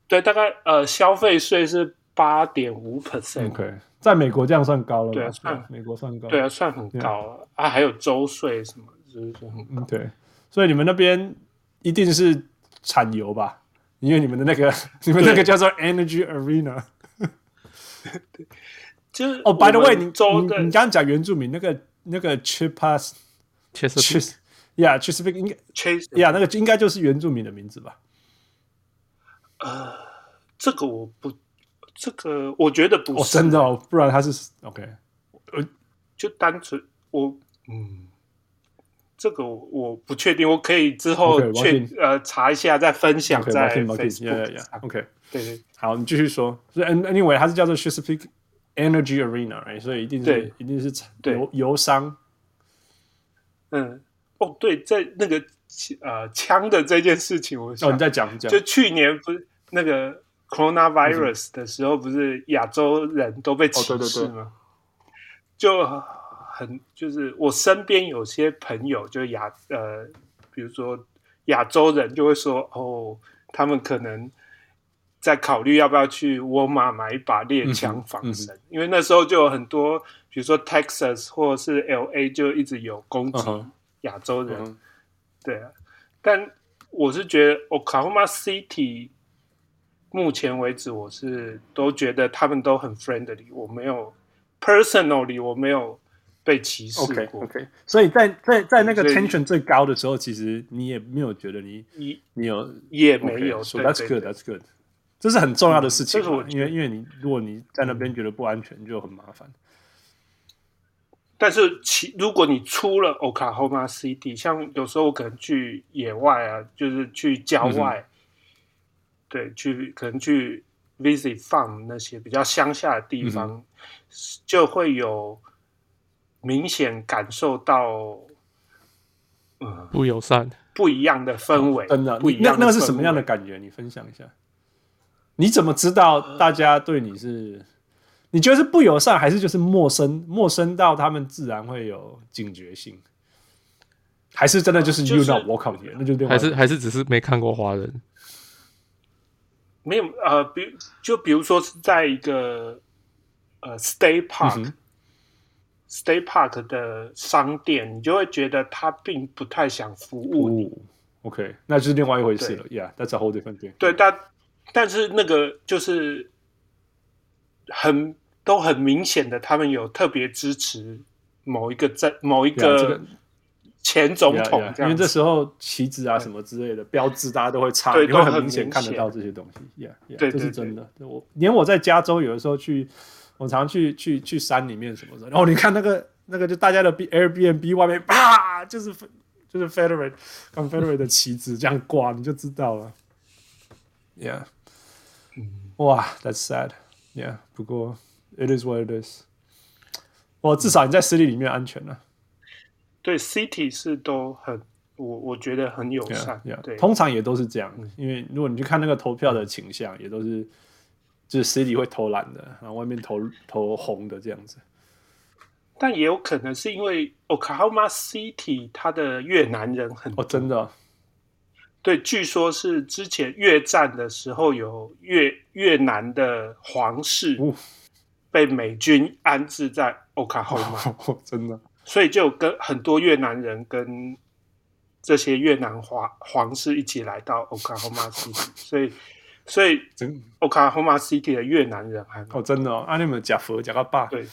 B: 对，大概呃消费税是八点五 percent。
A: 在美国这样算高了，
B: 对啊，算
A: 美国算高，
B: 对啊，算很高啊，还有州税什么，就是很高。
A: 对，所以你们那边一定是产油吧？因为你们的那个，你们那个叫做 Energy Arena。
B: 对，就是
A: 哦，By the way，你你你刚刚讲原住民那个那个 Chesapeake，Chesapeake，Yeah，Chesapeake 应该 Chase，Yeah，那个应该就是原住民的名字吧？
B: 呃，这个我不。这个我觉得不是，
A: 哦、真的哦，不然他是 OK，呃，
B: 就单纯我嗯，这个我，我不确定，我可以之后去、okay, 呃查一下再分享在
A: Facebook，OK，
B: 对对，
A: 好，你继续说。所以 Anyway，它是叫做 Chesapeake Energy Arena，所以一定是一定是油油商。
B: 嗯，哦，对，在那个呃枪的这件事情，我
A: 哦你再讲讲，
B: 就去年不是那个。Coronavirus 的时候，不是亚洲人都被歧视吗？哦、对对对，就很就是我身边有些朋友，就亚呃，比如说亚洲人，就会说哦，他们可能在考虑要不要去沃尔玛买一把猎枪防身，嗯嗯，因为那时候就有很多，比如说 Texas 或者是 LA 就一直有攻击亚洲人，嗯，对啊。但我是觉得 Oklahoma City。目前为止，我是都觉得他们都很 friendly，我没有 personally 我没有被歧视过。
A: OK OK，所以在在在那个 tension 最高的时候，其实你也没有觉得你你你有
B: 也没有。
A: So that's good, that's good。这是很重要的事情，因为因为你如果你在那边觉得不安全，就很麻烦。
B: 但是其如果你出了 Oklahoma City，像有时候我可能去野外啊，就是去郊外。嗯对，去可能去 visit farm 那些比较乡下的地方，嗯，就会有明显感受到，
C: 嗯，不友善，
B: 不一样的氛围，哦，
A: 真的不一样。那那个是什么样的感觉？你分享一下。你怎么知道大家对你是？呃，你觉得是不友善，还是就是陌生？陌生到他们自然会有警觉性？还是真的就是 you not welcome here，那就
C: 还是还是只是没看过华人。
B: 没有呃，比就比如说是在一个呃 State Park、嗯、State Park 的商店，你就会觉得他并不太想服务你。
A: 哦、OK，那就是另外一回事了。Yeah，that's a whole different thing。
B: 对，但但是那个就是很都很明显的，他们有特别支持某一个在某一个。前总统
A: yeah, yeah, 因为这时候旗子啊什么之类的标志，大家都会插，你会很明显看得到这些东西。Yeah, yeah, 对，这是真的。我连我在加州有的时候去，我常去去去山里面什么的，然后你看那个那个就大家的 Airbnb 外面啪，就是就是 Federate Confederate 的旗子这样挂，你就知道了。Yeah，哇，That's sad。Yeah，不过 It is what it is。我至少你在 city 里面安全了。
B: 对，City 是都很，我我觉得很友善。
A: Yeah, yeah. 对，通常也都是这样。因为如果你去看那个投票的倾向，也都是就是 City 会投蓝的，然后外面投投红的这样子。
B: 但也有可能是因为 Oklahoma City 它的越南人很多。
A: 哦，真的？
B: 对，据说是之前越战的时候有越越南的皇室被美军安置在 Oklahoma。
A: 哦，真的。
B: 所以就跟很多越南人跟这些越南皇皇室一起来到 Oklahoma City，所以所以 Oklahoma City 的越南人还
A: 哦真的哦，啊你们假佛假个爸
B: 对，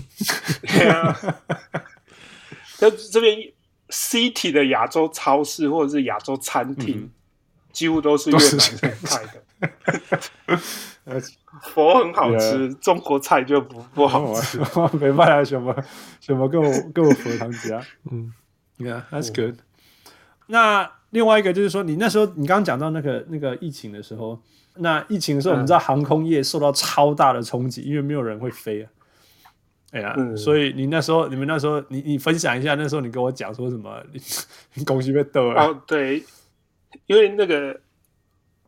B: 对啊，这 这边 City 的亚洲超市或者是亚洲餐厅、嗯、几乎都是越南人开的。佛很好吃，yeah. 中国菜就不不好吃。
A: 没办法，什么什么跟我跟我佛堂家。嗯，Yeah，that's good。那另外一个就是说，你那时候你刚刚讲到那个那个疫情的时候，那疫情的时候，我们知道航空业受到超大的冲击，因为没有人会飞啊。哎呀，所以你那时候你们那时候你你分享一下，那时候你跟我讲说什么？你恭喜被逗了？
B: 哦，对，因为那个。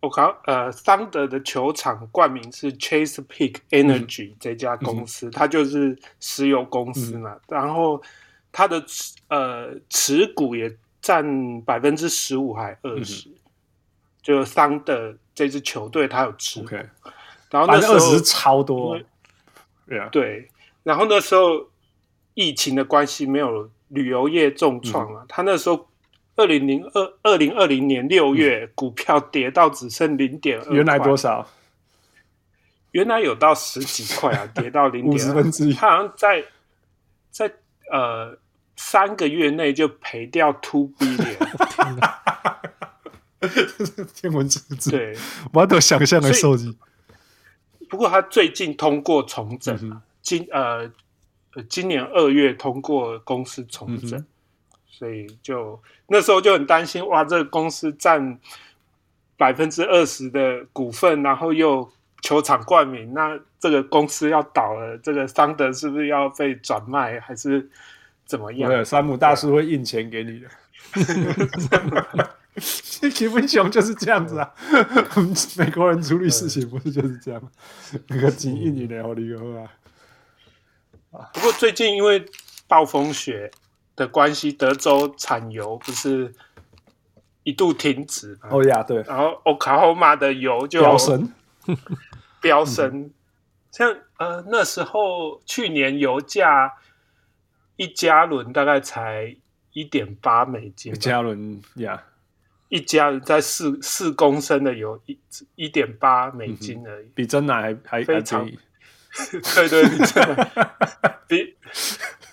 B: 我靠，呃，桑德的球场冠名是 Chesapeake Energy、嗯、这家公司，它就是石油公司嘛。嗯、然后它的呃持股也占百分之十五还二十，就桑德这支球队它有持股。Okay. 然后那时候
A: 超多，
B: 对啊，对。然后那时候疫情的关系，没有旅游业重创了、嗯。他那时候。二零零二二零二零年六月、嗯，股票跌到只剩零点二。
A: 原来多少？
B: 原来有到十几块啊，跌到零点
A: 五十分之一。
B: 他好像在在呃三个月内就赔掉 two billion。
A: 天文数字，
B: 对，
A: 我都想象的数字。
B: 不过他最近通过重整，嗯、今呃今年二月通过公司重整。嗯所以就那时候就很担心，哇，这个公司占百分之二十的股份，然后又球场冠名，那这个公司要倒了，这个桑德是不是要被转卖，还是怎么样？
A: 山姆大叔会印钱给你的。基本上就是这样子啊，美国人处理事情不是就是这样？那个几亿年的好利个
B: 啊！不过最近因为暴风雪。的关系，德州产油不是一度停止吗？
A: 哦呀，对。
B: 然后欧卡霍马的油就飙升，飙升。像呃那时候，去年油价一加仑大概才一点八美金。一
A: 加仑呀，
B: 一加仑在四四公升的油一一点八美金而已，嗯、
A: 比真奶还还
B: 非常。对对，比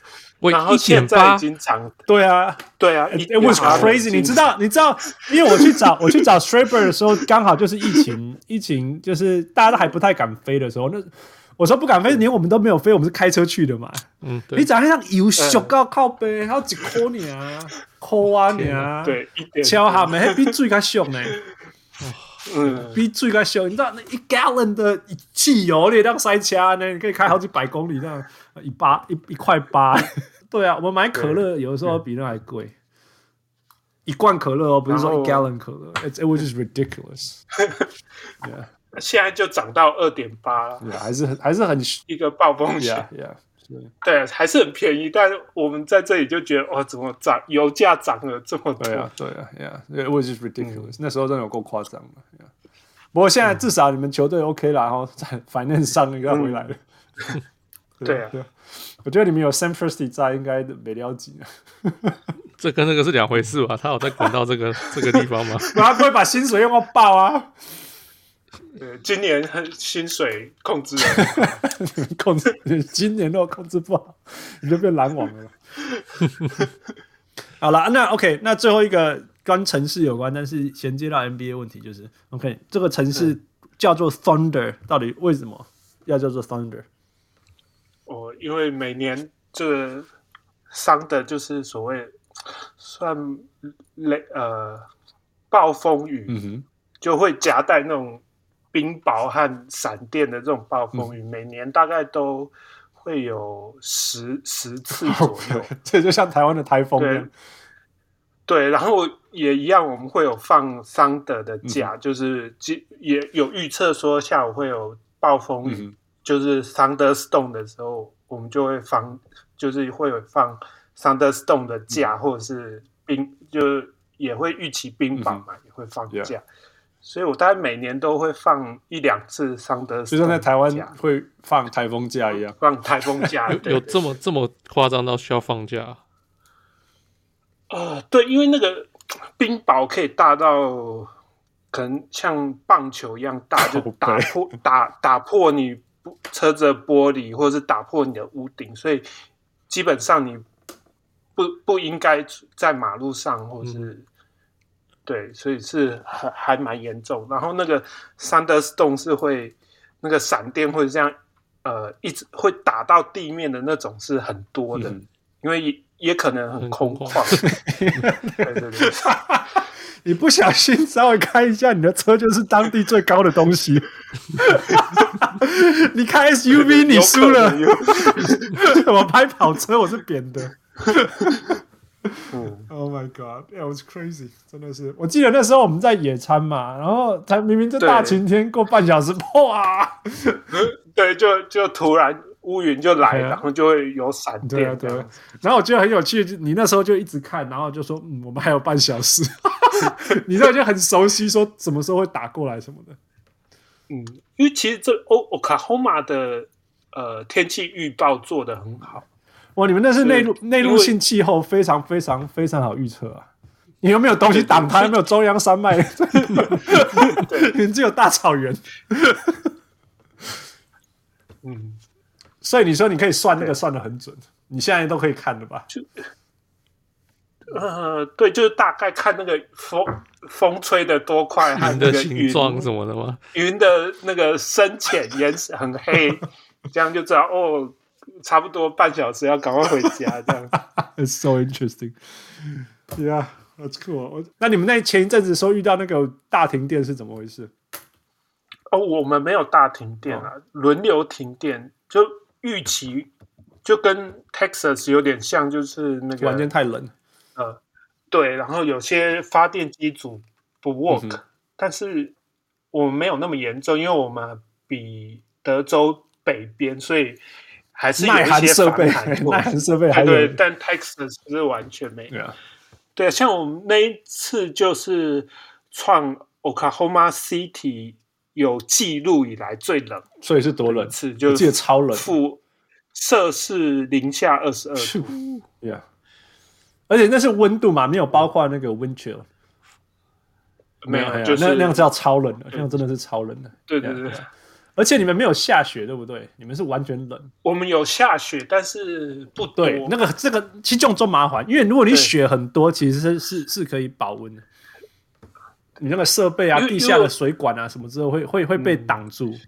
B: 珍奶比。然后现在已经涨，
A: 对啊，
B: 对啊
A: ，It was crazy。你知道，你知道，因为我去找我去找 Straber 的时候，刚好就是疫情，疫情就是大家都还不太敢飞的时候。那我说不敢飞，连我们都没有飞，我们是开车去的嘛。嗯，你长得像油小高靠背，还有几颗你啊，抠啊你啊，
B: 对，
A: 敲哈没还比最较凶呢。嗯，比最较凶，你知道那一 gallon 的汽油你这样塞车呢，你可以开好几百公里，这样一八一一块八。对啊，我们买可乐有的时候比那还贵，一罐可乐哦，不是说一 gallon 可乐，it it was just ridiculous。
B: 现在就涨到二点八了，
A: 还是很还是很
B: 一个暴风雪。
A: Yeah.
B: 对，还是很便宜。但我们在这里就觉得，哇，怎么涨？油价涨了这么多？
A: 对啊，对啊，Yeah，it was just ridiculous、嗯。那时候真的有够夸张的。Yeah. 不过现在至少你们球队 OK 了，然后在 finance 上应该回来了。
B: 嗯、对啊，对，
A: 我觉得你们有 Sam Presti 在，应该没了解。
C: 这跟那个是两回事吧？他有在管到这个 这个地方吗？
A: 他不会把薪水用到爆啊！
B: 对，今年薪水控制
A: 控制，今年如果控制不好，你就变篮网了。好了，那 OK，那最后一个。跟城市有关，但是衔接到 NBA 问题，就是 OK，这个城市叫做 Thunder，到底为什么要叫做 Thunder？
B: 哦，因为每年这个桑德就是所谓算雷呃暴风雨，嗯哼，就会夹带那种冰雹和闪电的这种暴风雨，嗯，每年大概都会有十十次左 右，
A: 这就像台湾的台风一样。
B: 对，然后也一样，我们会有放桑德的假，嗯、就是也有预测说下午会有暴风雨，嗯、就是 thunderstorm 的时候，我们就会放，就是会有放 thunderstorm 的假，嗯、或者是冰，就是也会预期冰雹嘛，嗯、也会放假。Yeah. 所以我大概每年都会放一两次 thunderstorm，
A: 就像在台湾会放台风假一样，
B: 放台风假，
C: 有 有这么这么夸张到需要放假？
B: 呃，对，因为那个冰雹可以大到可能像棒球一样大，就打破打打破你车子的玻璃，或者是打破你的屋顶，所以基本上你不不应该在马路上，或是、嗯、对，所以是还还蛮严重。然后那个 thunderstorm 是会那个闪电会这样呃一直会打到地面的那种是很多的，嗯、因为。也可能很空旷，对对对，
A: 你不小心稍微开一下你的车，就是当地最高的东西。你开 SUV 你输了，我拍跑车我是扁的。Oh my god, it was crazy！真的是，我记得那时候我们在野餐嘛，然后才明明这大晴天，过半小时，哇！
B: 对，就就突然。乌云就来，然后就会有闪电。
A: 对啊，对啊。然后我觉得很有趣，你那时候就一直看，然后就说：“嗯，我们还有半小时。”你那就很熟悉，说什么时候会打过来什么的。
B: 嗯，因为其实这欧卡霍马的呃天气预报做的很好。
A: 哇，你们那是内陆内陆性气候，非常非常非常好预测啊！你有没有东西挡它？有没有中央山脉？对，你只有大草原。嗯。所以你说你可以算那个算的很准，你现在都可以看了吧？
B: 就呃，对，就是大概看那个风风吹的多快，
C: 云的形状什么的吗？
B: 云的那个深浅颜色很黑，这样就知道哦，差不多半小时要赶快回家。这样，
A: It's so interesting. Yeah, that's cool. 那你们那前一阵子说遇到那个大停电是怎么回事？
B: 哦，我们没有大停电啊，哦、轮流停电就。预期就跟 Texas 有点像，就是那个
A: 完全太冷。
B: 呃，对，然后有些发电机组不 work，、嗯、但是我们没有那么严重，因为我们比德州北边，所以还是有一些设备，
A: 耐寒设备还
B: 对。但 Texas 是完全没.对，像我们那一次就是创 Oklahoma City。有记录以来最冷，
A: 所以是多冷？
B: 次就记得超冷，负摄氏零下二十二度。
A: Yeah，而且那是温度嘛，没有包括那个 wind chill。
B: 没有，就是
A: 那那样叫超冷的，那样真的是超冷的。
B: 对对对，
A: 而且你们没有下雪，对不对？你们是完全冷。
B: 我们有下雪，但是不对。
A: 那个这个其实这种就麻烦，因为如果你雪很多，其实是是是可以保温的。你那个设备啊，地下的水管啊，什么之后会会会被挡住。嗯、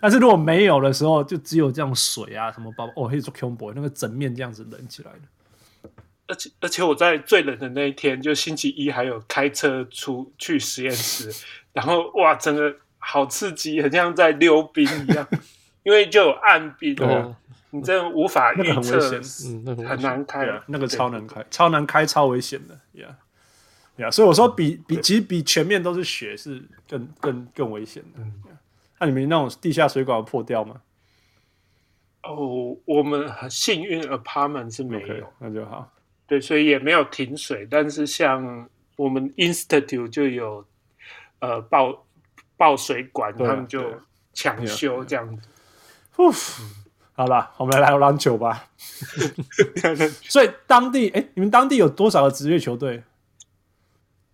A: 但是如果没有的时候，就只有这样水啊，什么包哦，可以做 combo，那个整面这样子冷起来的。
B: 而且而且我在最冷的那一天，就星期一，还有开车出去实验室，然后哇，整个好刺激，很像在溜冰一样，因为就有暗冰，哦、你真的无法预测，很危险，嗯，那很难开啊，
A: 那个超难开，超难开，超危险的，Yeah。Yeah, 所以我说比比其实比全面都是雪是更更更危险的。那、你们那种地下水管破掉吗？
B: 哦，我们很幸运，apartment 是没有，okay,
A: 那就好。
B: 对，所以也没有停水，但是像我们 institute 就有呃爆爆水管，他们就抢修这样子。
A: 好了，我们来聊篮球吧。所以当地，哎，你们当地有多少个职业球队？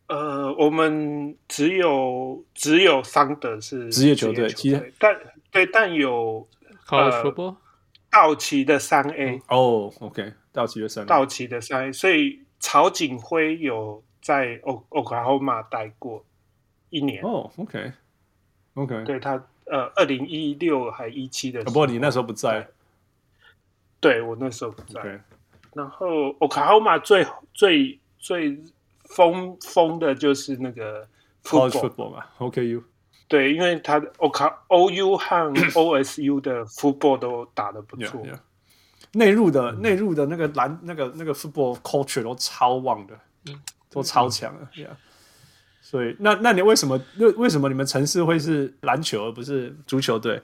B: 呃，我们只有只有桑德是
A: 职业球队，其实
B: 但对，但有
C: college football
B: 道奇的三 A
A: 哦，OK，道奇的三 A，
B: 道奇的三 A，所以曹景辉有在欧欧克拉荷马待过一年。
A: 哦，OK，OK，
B: 对他呃，二零一六还一七的时候，
A: 不过你那时候不在，
B: 对。我那时候不在，然后，OK，Oma 最最最。疯疯的就是那个
A: football 嘛，OKU，
B: 对，因为他的 O K O U 和 OSU 的 football 都打得不错，
A: 内陆的内陆的那个篮那个那个 football culture 都超旺的，都超强的，对啊。所以那那你为什么为为什么你们城市会是篮球而不是足球队？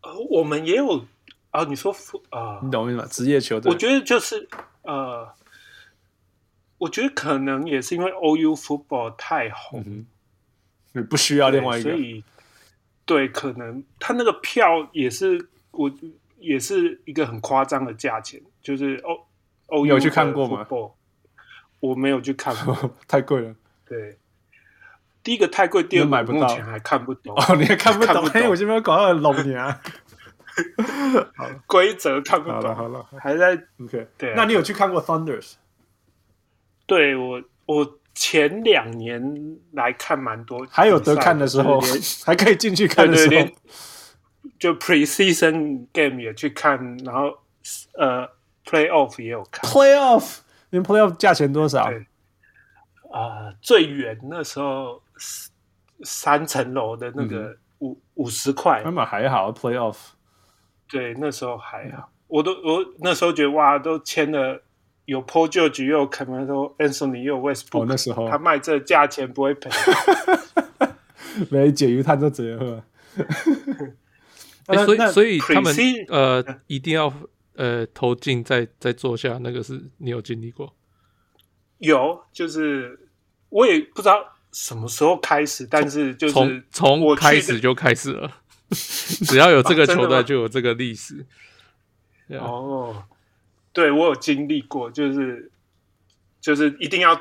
B: 呃，我们也有啊，你说啊，
A: 你懂我意思吗？职业球队，
B: 我觉得就是呃。我觉得可能也是因为 OU football 太红，
A: 你、嗯、不需要另外一个，
B: 所以对，可能他那个票也是我也是一个很夸张的价钱，就是 O OU
A: 有去看过吗？
B: 我没有去看过，
A: 太贵了。
B: 对，第一个太贵，第二个买不到，目前还看不懂。
A: 哦，你还看不懂？哎，我这边搞到龙年，
B: 好 规则看不懂。
A: 好了好了，
B: 还在
A: OK。
B: 对，
A: 那你有去看过 Thunders？
B: 对我，我前两年来看蛮多，
A: 还有得看的时候，还可以进去看的时候，
B: 就 Preseason Game 也去看，然后呃 Playoff 也有看。
A: Playoff，你 Playoff 价钱多少？
B: 啊、呃，最远那时候三层楼的那个五五十块，
A: 那么还好。Playoff，
B: 对，那时候还好，我都我那时候觉得哇，都签了。有 Paul George，又有 Carmelo Anthony，又有 Westbrook，、
A: 哦、那时候
B: 他卖这价钱不会赔。
A: 没解忧，他就这样。
C: 所以所以他们呃一定要呃投进再再坐下，那个是你有经历过？
B: 有，就是我也不知道什么时候开始，但是就是从
C: 从开始就开始了，只要有这个球队就有这个历史。
B: 哦。对，我有经历过，就是就是一定要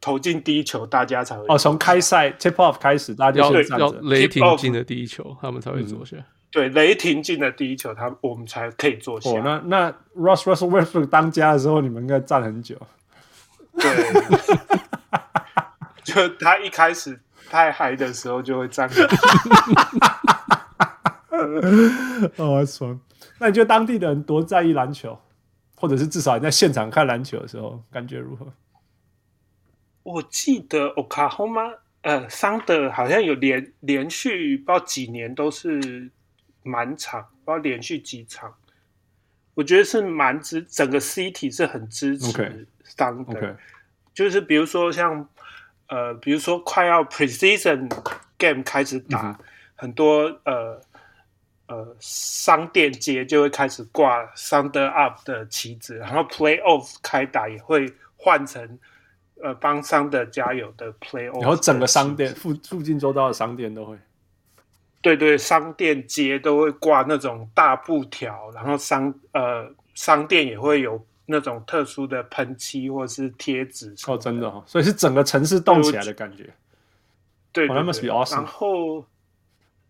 B: 投进第一球，大家才会
A: 哦。从开赛 tip off 开始，大家就
C: 要要雷霆进的第一球，他们才会坐下。
B: 对，雷霆进的第一球，他我们才可以坐下。
A: 哦，那那 Russ Russell Westbrook 当家的时候，你们应该站很久。
B: 对，就他一开始太嗨的时候就会站很久。
A: 哦，爽！那你觉得当地的人多在意篮球？或者是至少你在现场看篮球的时候，感觉如何？
B: 我记得 Oklahoma 呃，桑德好像有连连续不知道几年都是满场，不知道连续几场。我觉得是蛮支，整个 City 是很支持桑德。Okay. Okay. 就是比如说像呃，比如说快要 Precision Game 开始打，嗯、很多呃。呃，商店街就会开始挂 Thunder Up 的旗子，然后 Playoff 开打也会换成呃帮 Thunder 加油的 Playoff，
A: 然后整个商店附附近周遭的商店都会，
B: 对对，商店街都会挂那种大布条，然后商呃商店也会有那种特殊的喷漆或是贴纸。
A: 哦，真的哦，所以是整个城市动起来的感觉。
B: 对，对，对，对，对，awesome. 然后。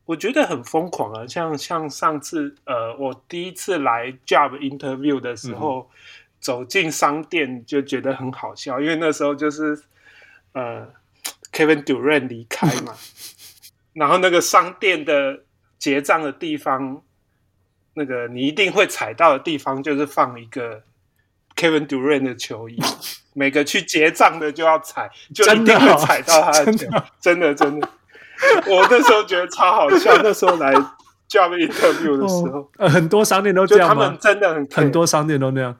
B: 我觉得很疯狂啊，像像上次呃，我第一次来 job interview 的时候，嗯、走进商店就觉得很好笑，因为那时候就是呃，Kevin Durant 离开嘛，然后那个商店的结账的地方，那个你一定会踩到的地方，就是放一个 Kevin Durant 的球衣，每个去结账的就要踩，就一定会踩到他的球，真的真的。我那时候觉得超好笑，那时候来 job interview 的时候，哦
A: 呃，很多商店都这样吗？
B: 他们真的很
A: 很多商店都那样。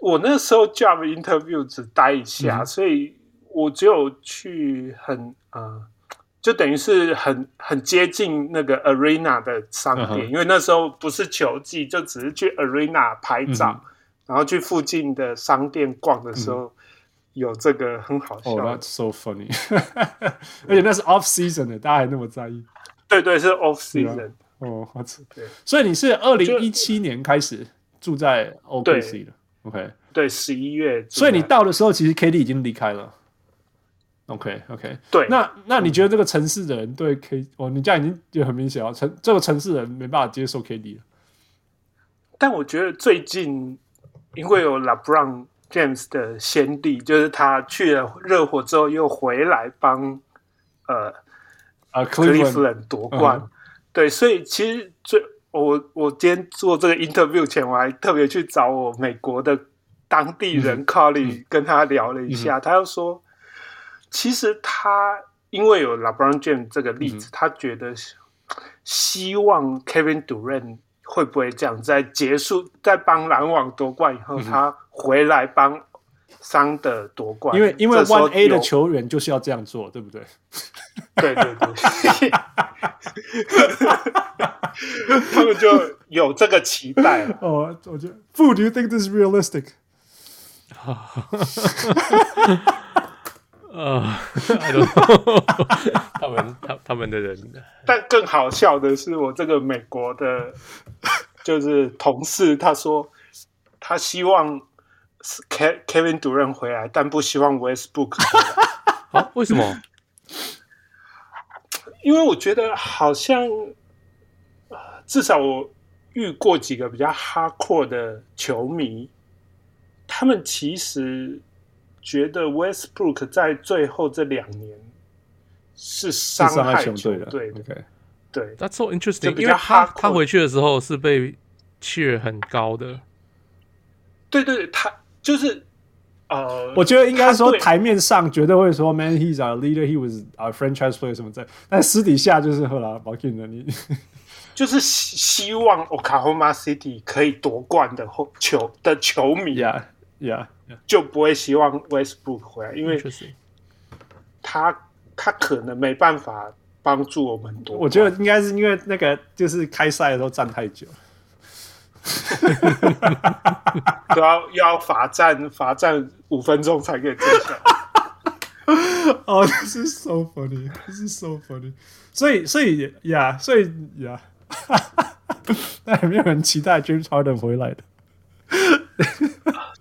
B: 我那时候 job interview 只待一下，嗯，所以我只有去很呃就等于是很很接近那个 arena 的商店，嗯、因为那时候不是球季，就只是去 arena 拍照，嗯、然后去附近的商店逛的时候，嗯、有这个很好笑。
A: Oh, that's so funny！而且那是 off season 的，大家还那么在意。
B: 对对，是 off season。
A: 哦，好吃。对，所以你是二零一七年开始住在 OKC 的，OK？
B: 对，十一月。
A: 所以你到的时候，其实 KD 已经离开了。OK OK，
B: 对，
A: 那那你觉得这个城市的人对 K 哦，你这样已经就很明显了，城这个城市的人没办法接受 KD 了。
B: 但我觉得最近因为有 LeBron James 的先例，就是他去了热火之后又回来帮呃啊克利夫兰夺冠，嗯、对，所以其实最我我今天做这个 interview 前，我还特别去找我美国的当地人 Colin、嗯、跟他聊了一下，嗯、他又说。其实他因为有 LeBron James 这个例子，嗯、他觉得希望 Kevin Durant 会不会这样，在结束在帮篮网夺冠以后，嗯、他回来帮桑德夺冠。因为
A: 因为 One A 的球员就是要这样做，对不对？
B: 对对对，他们就有这个期待。
A: 哦，我觉得，Fu, do you think this is realistic？
C: 呃，他们他他们的人，
B: 但更好笑的是，我这个美国的，就是同事，他说他希望 Kevin Durant 回来，但不希望 Westbrook 回来。
C: 啊？为什么？
B: 因为我觉得好像，至少我遇过几个比较 hardcore 的球迷，他们其实。觉得 Westbrook 在最后这两年是伤害球队的，对
C: ，That's so interesting。因为他他回去的时候是被 cheer 很高的，
B: 对对对，他就是呃，
A: 我觉得应该说台面上绝对会说 Man he's our leader, he was our franchise player 什么在，但私底下就是后来 Markin 的你，
B: 就是希希望 Oklahoma City 可以夺冠的后球的球迷
A: 呀呀。
B: 就不会希望 Westbrook 回来，因为他他可能没办法帮助我们多。
A: 我觉得应该是因为那个就是开赛的时候站太久，
B: 都要要罚站罚站五分钟才可以坐下。
A: 哦，这是 so funny，这是 so funny。所以所以呀，所以呀，但也没有人期待 James Harden 回来的？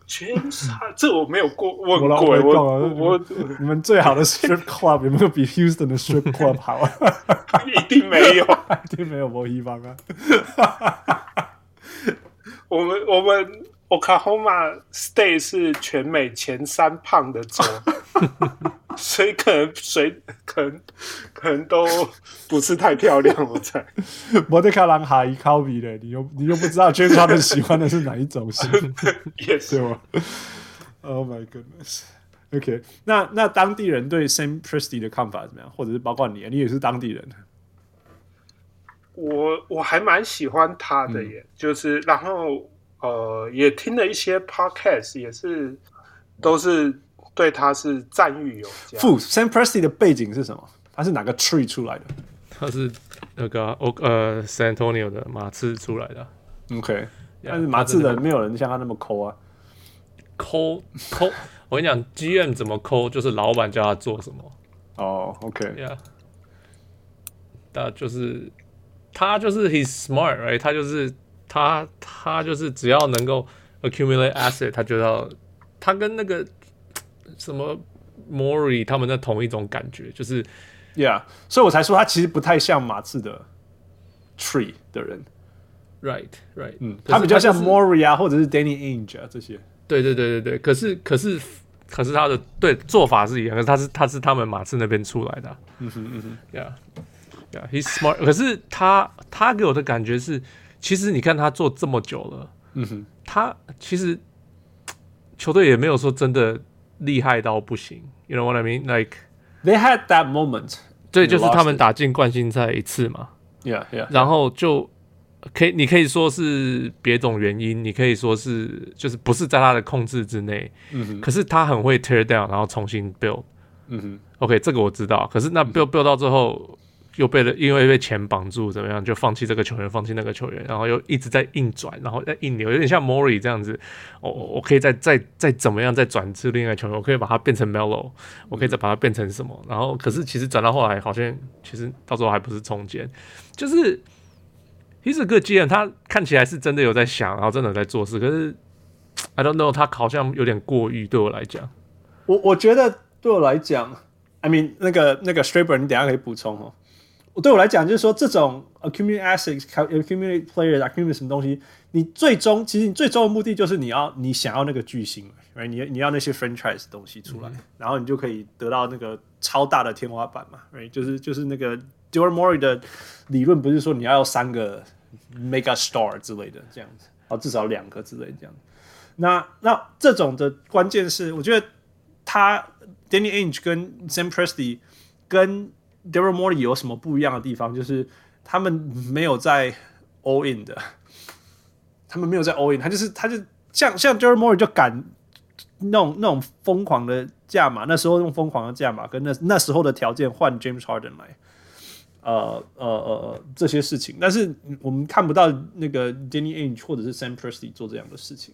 B: 全杀，这我没有过 问过。我我
A: 你们最好的 strip club 有没有比 Houston 的 strip club 好啊？
B: 一定没有，
A: 一定没有摩西方啊。
B: 我们我们 Oklahoma State 是全美前三胖的州。所以可能谁可能可能都不是太漂亮，我猜。
A: 莫德卡朗哈伊考比的，你又你又不知道 James Harden 喜欢的是哪一种型，
B: 也是
A: 吗？Oh my goodness。OK，那那当地人对 Sam Presti 的看法怎么样？或者是包括你，你也是当地人。
B: 我我还蛮喜欢他的耶，嗯、就是然后呃也听了一些 Podcast，也是都是。对他是赞誉有加。
A: Fu Sam Presti 的背景是什么？他是哪个 tree 出来的？
C: 他是那个呃 San Antonio 的马刺出来的。
A: OK，、但是马刺的没有人像他那么抠啊，
C: 抠抠。我跟你讲，GM 怎么抠，就是老板叫他做什么。
A: 哦、oh,，OK，Yeah，
C: 他就是他就是 He's smart，right？他就是他他就是只要能够 accumulate asset，他就要他跟那个。什么 Morey 他们的同一种感觉，就是
A: ，Yeah，所以我才说他其实不太像马刺的 Tree 的人
C: ，Right，Right，
A: 嗯，他比较像 Morey 啊，或者是 Danny Ainge 啊这些，
C: 对对对对对，可是可是可是他的对做法是一样，可是他是他是他们马刺那边出来的，嗯哼嗯哼，Yeah，Yeah，He's smart，可是他他给我的感觉是，其实你看他做这么久了，嗯哼，他其实 球队也没有说真的。厉害到不行，You know what I mean? Like
A: they had that moment，
C: 对，就是他们打进冠军赛一次嘛
A: ，Yeah, Yeah。
C: 然后就可以，你可以说是别种原因，你可以说是就是不是在他的控制之内，嗯哼。可是他很会 tear down，然后重新 build，嗯哼，OK，这个我知道。可是那 build build 到最后又被了，因为被钱绑住，怎么样就放弃这个球员，放弃那个球员，然后又一直在硬转，然后在硬扭，有点像 Mori 这样子。我我可以再再再怎么样再转至另外一个球员，我可以把它变成 Melo，我可以再把它变成什么？然后可是其实转到后来，好像其实到时候还不是中间，就是。其实个 GM 他看起来是真的有在想，然后真的在做事。可是 I don't know，他好像有点过誉。对我来讲，
A: 我我觉得对我来讲，I mean 那个那个 Straber，你等下可以补充哦。对我来讲，就是说这种 accumulate assets、accumulate players、accumulate 什么东西，你最终其实你最终的目的就是你要你想要那个巨星，right？你你要那些 franchise 东西出来，嗯、然后你就可以得到那个超大的天花板嘛，right？就是就是那个 Daryl Morey 的理论，不是说你要有三个。Make a star 之类的这样子，哦，至少两个之类这样。那那这种的关键是，我觉得他 Danny Ainge 跟 Sam Presti 跟 Daryl Morey 有什么不一样的地方？就是他们没有在 all in 的，他们没有在 all in，他就是他就像像 Daryl Morey 就敢那种那种疯狂的价码，那时候用疯狂的价码跟那那时候的条件换 James Harden 来。呃呃呃，这些事情，但是我们看不到那个 Danny Ainge 或者是 Sam Presti 做这样的事情。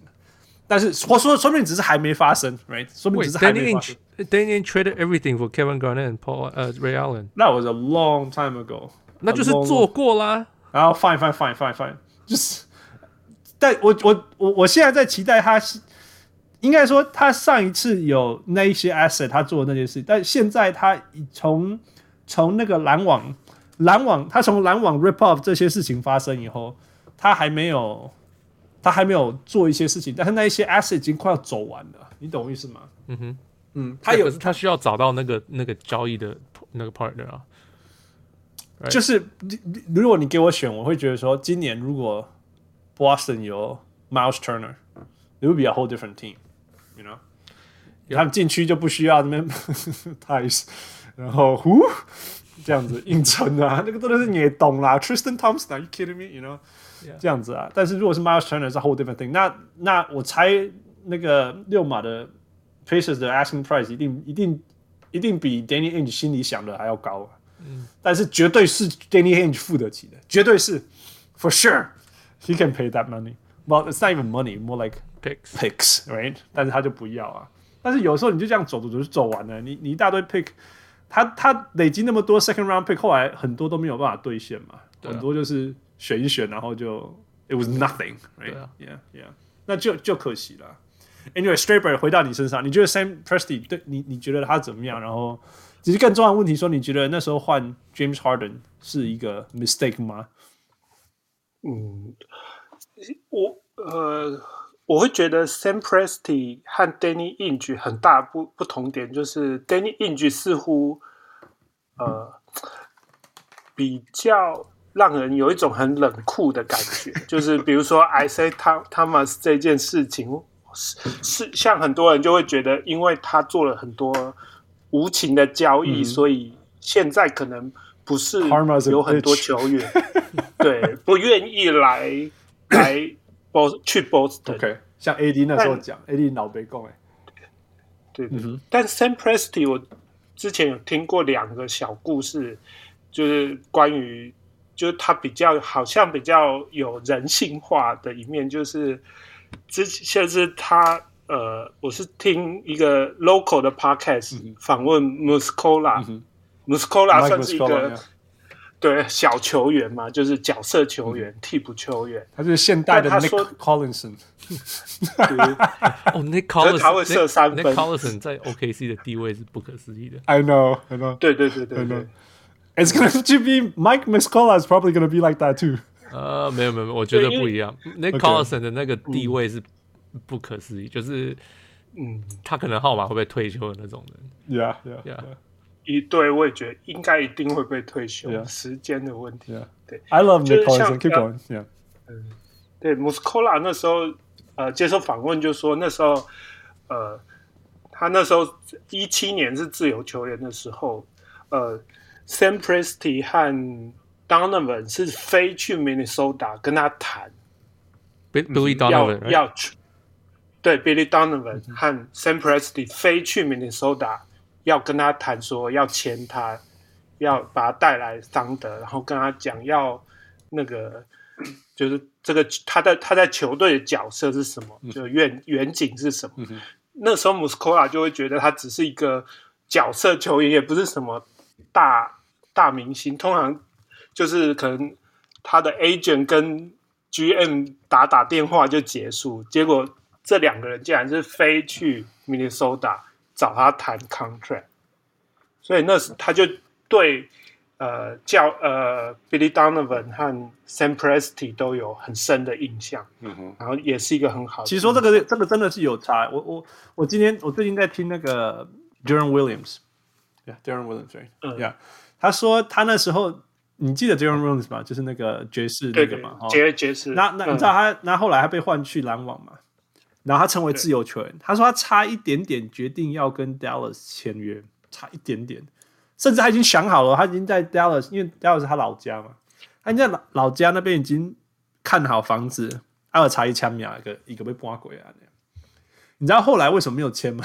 A: 但是我说，说明只是还没发生，right？说明只是还没发生。
C: Danny Ainge traded everything for Kevin Garnett and Paul 呃、uh, Ray Allen。
A: That was a long time ago。
C: 那就是做过啦。
A: 然后 fine fine fine fine fine，就是，但我我我我现在在期待他，应该说他上一次有那一些 asset，他做的那些事，但现在他从从那个篮网。篮网，他从篮网 rip off 这些事情发生以后，他还没有，他还没有做一些事情，但是那一些 asset 已经快要走完了，你懂我意思吗？
C: 嗯哼，
A: 嗯，他有，
C: 他需要找到那个那个交易的那个 partner 啊，
A: 就是如果你给我选，我会觉得说，今年如果 Boston 有 Miles Turner，it would be a whole different team，you know，他们禁区就不需要那边 Theis，然后呼。这样子硬撑啊，那个真的是你也懂啦。Tristan Thompson，Are you kidding me？You know，Yeah. 这样子啊。但是如果是 Miles Turner，是 whole different thing 那。那那我猜那个六马的 Pacers 的 asking price 一定一定一定比 Danny Ainge 心里想的还要高啊。嗯。但是绝对是 Danny Ainge 付得起的，绝对是，for sure，he can pay that money。Well, it's not even money, more like
C: picks,
A: picks, right？但是他就不要啊。但是有时候你就这样走走走就走完了，你你一大堆 pick。他他累积那么多 second round pick，后来很多都没有办法兑现嘛，啊、很多就是选一选，然后就 it was nothing，right？Yeah，yeah，、啊、那就就可惜了。Anyway，Straber 回到你身上，你觉得 Sam Presti 对你你觉得他怎么样？然后其实更重要的问题说，你觉得那时候换 James Harden 是一个 mistake 吗？
B: 嗯，我呃。我会觉得 Sam Presti 和 Danny Ainge 很大不不同点，就是 Danny Ainge 似乎呃比较让人有一种很冷酷的感觉，就是比如说 Isaiah Thomas 这件事情是是像很多人就会觉得，因为他做了很多无情的交易，嗯、所以现在可能不是有很多球员。对不愿意来 来。去 Boston，OK，
A: 像 AD 那时候讲，AD 脑被供哎，
B: 对对，但 Sam Presti 我之前有听过两个小故事，就是关于，就是他比较好像比较有人性化的一面，就是之前是他呃，我是听一个 local 的 podcast 访问 Muscola，Muscola 算是一个。对，小球员嘛，就是角色球员、嗯、替补球员，
A: 他就是现代的 Nick Collinson。
C: 哦，Nick Collison，
B: 他会射三分。
C: Nick Collison 在 OKC 的地位是不可思议的。
A: I know, I know。
B: 对对对对对，
A: 对。It's gonna to be Mike Miscola is probably gonna be like that too。
C: 呃，没有没有，我觉得不一样。Nick Collison 的那个地位是不可思议，就是嗯，他可能号码会被退休的那种人。
A: Yeah, yeah, yeah。
B: 一对，我也觉得应该一定会被退休，yeah. 时间的问题。
A: Yeah.
B: 对
A: ，I love Nick Collison. Keep going. Yeah.
B: 嗯，对，Muscola 那时候呃接受访问就说那时候呃他那时候一七年是自由球员的时候，呃，Sam Presti 和 Donovan 是飞去 Minnesota 跟他谈
C: ，Billy Donovan
B: 要去对 Billy Donovan 和 Sam Presti 飞去 Minnesota。要跟他谈说要签他，要把他带来桑德，然后跟他讲要那个就是这个他在他在球队的角色是什么，就远远景是什么。嗯、那时候 Muscola 就会觉得他只是一个角色球员，也不是什么大大明星，通常就是可能他的 agent 跟 GM 打打电话就结束，结果这两个人竟然是飞去 Minnesota 找他谈 contract，所以那时他就对呃叫呃 Billy Donovan 和 Sam Presti 都有很深的印象，嗯哼，然后也是一个很好的。
A: 其实说这个这个真的是有差，我我我今天我最近在听那个 Deron Williams，对，嗯，Yeah，他说他那时候。你记得 Deron Williams 吗？就是那个爵士那个嘛，
B: 爵爵士。
A: 那那你知道他？那后来他被换去篮网嘛？然后他成为自由球员。他说他差一点点决定要跟 Dallas 签约，差一点点，甚至他已经想好了，他已经在 Dallas，因为 Dallas 是他老家嘛，他在老老家那边已经看好房子，还有差一枪秒，一个一个被搬鬼啊。你知道后来为什么没有签吗？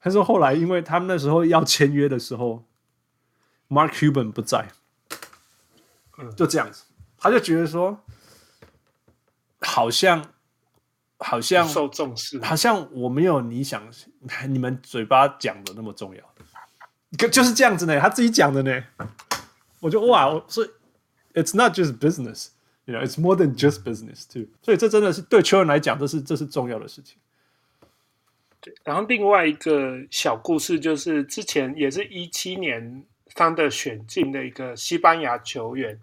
A: 他说后来因为他们那时候要签约的时候，Mark Cuban 不在。就这样子，他就觉得说，好像，好像
B: 受重视，
A: 好像我没有你想你们嘴巴讲的那么重要，可就是这样子呢，他自己讲的呢。我就哇，所以 it's not just business，you know，it's more than just business too。所以这真的是对球员来讲，这是这是重要的事情。
B: 对，然后另外一个小故事就是，之前也是一七年他的选进的一个西班牙球员。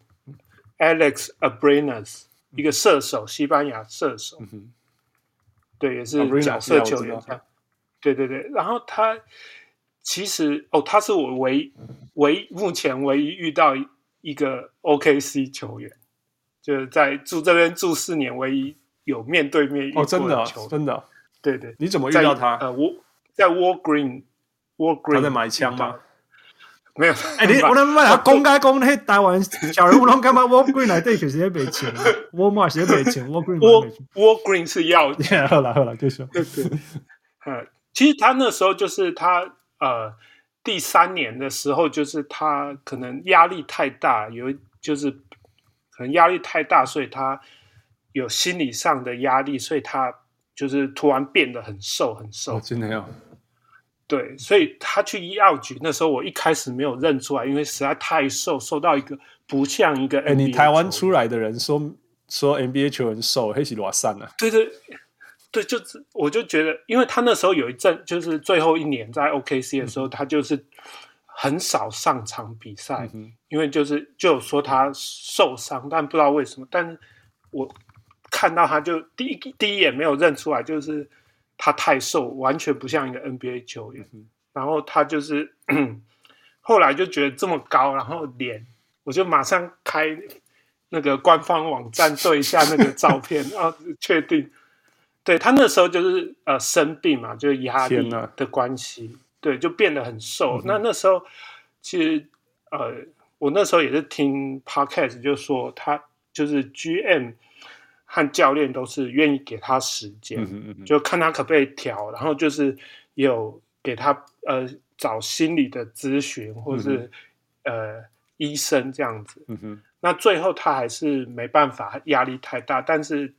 B: Alex Abrines，一个射手，西班牙射手，嗯、对，也是角色球员。对对对，然后他其实哦，他是我唯唯目前唯一遇到一个 OKC 球员，就是在住这边住四年，唯一有面对面遇过的球员。哦，真的，真的，对对。
A: 你怎么遇到他？
B: 呃，我在 War Green，War Green，
A: 他在买枪吗？
B: 没有，
A: 哎，你 我他妈公开公开台湾小人物拢干嘛？Walgreen 来对，其实也没钱，Walmart 也没钱，Walgreen
B: Walgreen 是要钱。
A: 好了好了，就说
B: 对对。呃，其实他那时候就是他呃第三年的时候，就是他可能压力太大，有就是可能压力太大，所以他有心理上的压力，所以他就是突然变得很瘦很瘦，
A: 真的要。
B: 对，所以他去医药局那时候，我一开始没有认出来，因为实在太瘦，瘦到一个不像一个 NBA。哎，
A: 你台湾出来的人说说 NBA 球员瘦，黑起罗散了。
B: 对对对，就是我就觉得，因为他那时候有一阵，就是最后一年在 OKC 的时候，嗯、他就是很少上场比赛，嗯、因为就是就有说他受伤，但不知道为什么。但是我看到他就第一第一眼没有认出来，就是。他太瘦，完全不像一个 NBA 球员。嗯、然后他就是 后来就觉得这么高，然后脸，我就马上开那个官方网站对一下那个照片，然后确定，对他那时候就是呃生病嘛，就是压力的关系，对，就变得很瘦。嗯、那那时候其实呃，我那时候也是听 Podcast，就说他就是 GM。和教练都是愿意给他时间，嗯嗯嗯，就看他可不可以调，然后就是有给他呃找心理的咨询，或是、嗯、呃医生这样子。那最后他还是没办法，压力太大，但是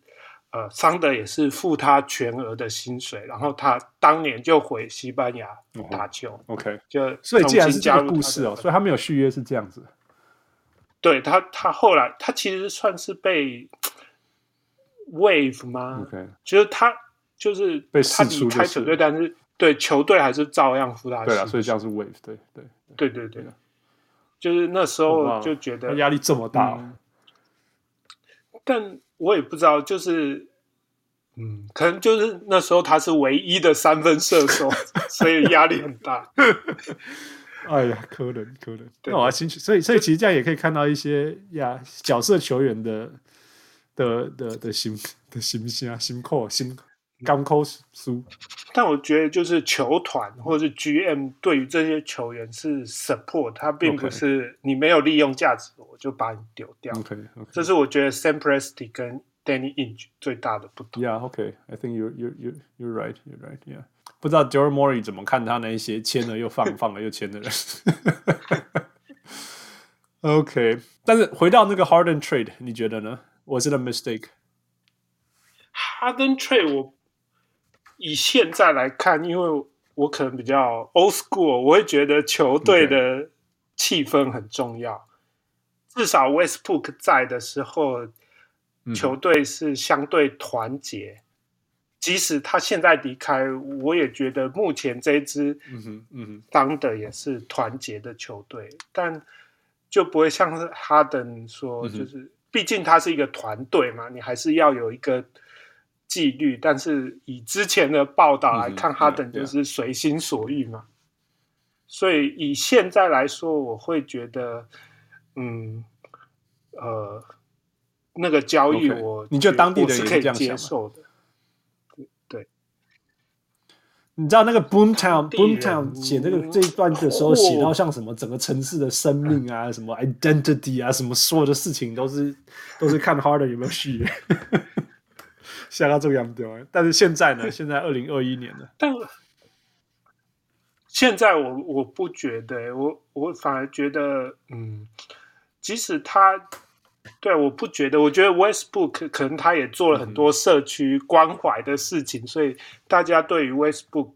B: 呃桑德也是付他全额的薪水，然后他当年就回西班牙打球。哦、OK，就
A: 所以既然是这个故事哦，所以他没有续约是这样子。
B: 对他，他后来他其实算是被。Wave 吗？OK，就是他就是被他离开球队，但是对球队还是照样付他。
A: 对啊，所以这样是 Wave，对对
B: 对对对，就是那时候就觉得
A: 压力这么大，
B: 但我也不知道，就是嗯，可能就是那时候他是唯一的三分射手，所以压力很大。
A: 哎呀，可能可能，那我要进去，所以所以其实这样也可以看到一些呀角色球员的。的的的心的心心啊，心扣心刚扣输，
B: 但我觉得就是球团或者是 GM 对于这些球员是 support，他并不是你没有利用价值，我就把你丢掉。
A: OK，, okay.
B: 这是我觉得 Sam Presti 跟 Danny Ainge 最大的不同。
A: Yeah，OK，I think you you you you're right, you're right. Yeah. 不知道 Daryl Morey 怎么看他那一些签了又放，放了又签的人。OK，但是回到那个 Harden trade，你觉得呢？Was it a mistake？Harden
B: trade 我以现在来看，因为我可能比较 old school，我会觉得球队的气氛很重要。Okay. 至少 Westbrook 在的时候，球队是相对团结。嗯即使他现在离开，我也觉得目前这支嗯哼嗯哼当的也是团结的球队，但就不会像是哈登说，就是毕竟他是一个团队嘛，你还是要有一个纪律。但是以之前的报道来看，哈登就是随心所欲嘛。所以以现在来说，我会觉得，嗯，呃，那个交易我
A: 你就当地
B: 是可以接受的。
A: 你知道那个 Boomtown Boomtown 写这个这一段的时候，写到像什么整个城市的生命啊，什么 identity 啊，什么所有的事情都是都是看 Harder 有没有续，约，吓到这个样子。但是现在呢？现在二零二一年了。
B: 但现在我我不觉得，我我反而觉得，嗯，即使他。对，我不觉得。我觉得 Westbrook 可能他也做了很多社区关怀的事情，嗯、所以大家对于 Westbrook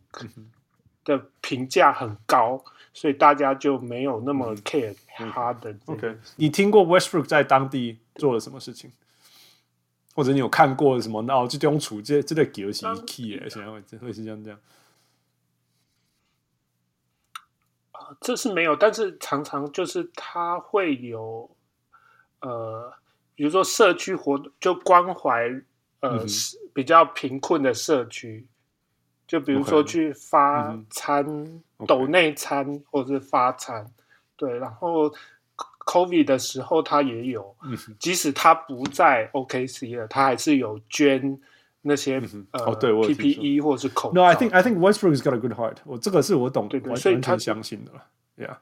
B: 的评价很高，所以大家就没有那么 care 他的。
A: OK，你听过 Westbrook 在当地做了什么事情？或者你有看过什么？哦，这种处这这个游戏 key 哎，现在会会是这样这样。
B: 这是没有，但是常常就是他会有。呃，比如说社区活动，就关怀呃、嗯、比较贫困的社区，就比如说去发餐、嗯、抖内餐或者是发餐，对。然后 COVID 的时候他也有，嗯、即使他不在 OKC 了，他还是有捐那些、嗯、呃、哦、对 PPE 或者是口罩。
A: No, I think I think Westbrook has got a good heart。我这个是我懂，对对，所以他相信的了，Yeah。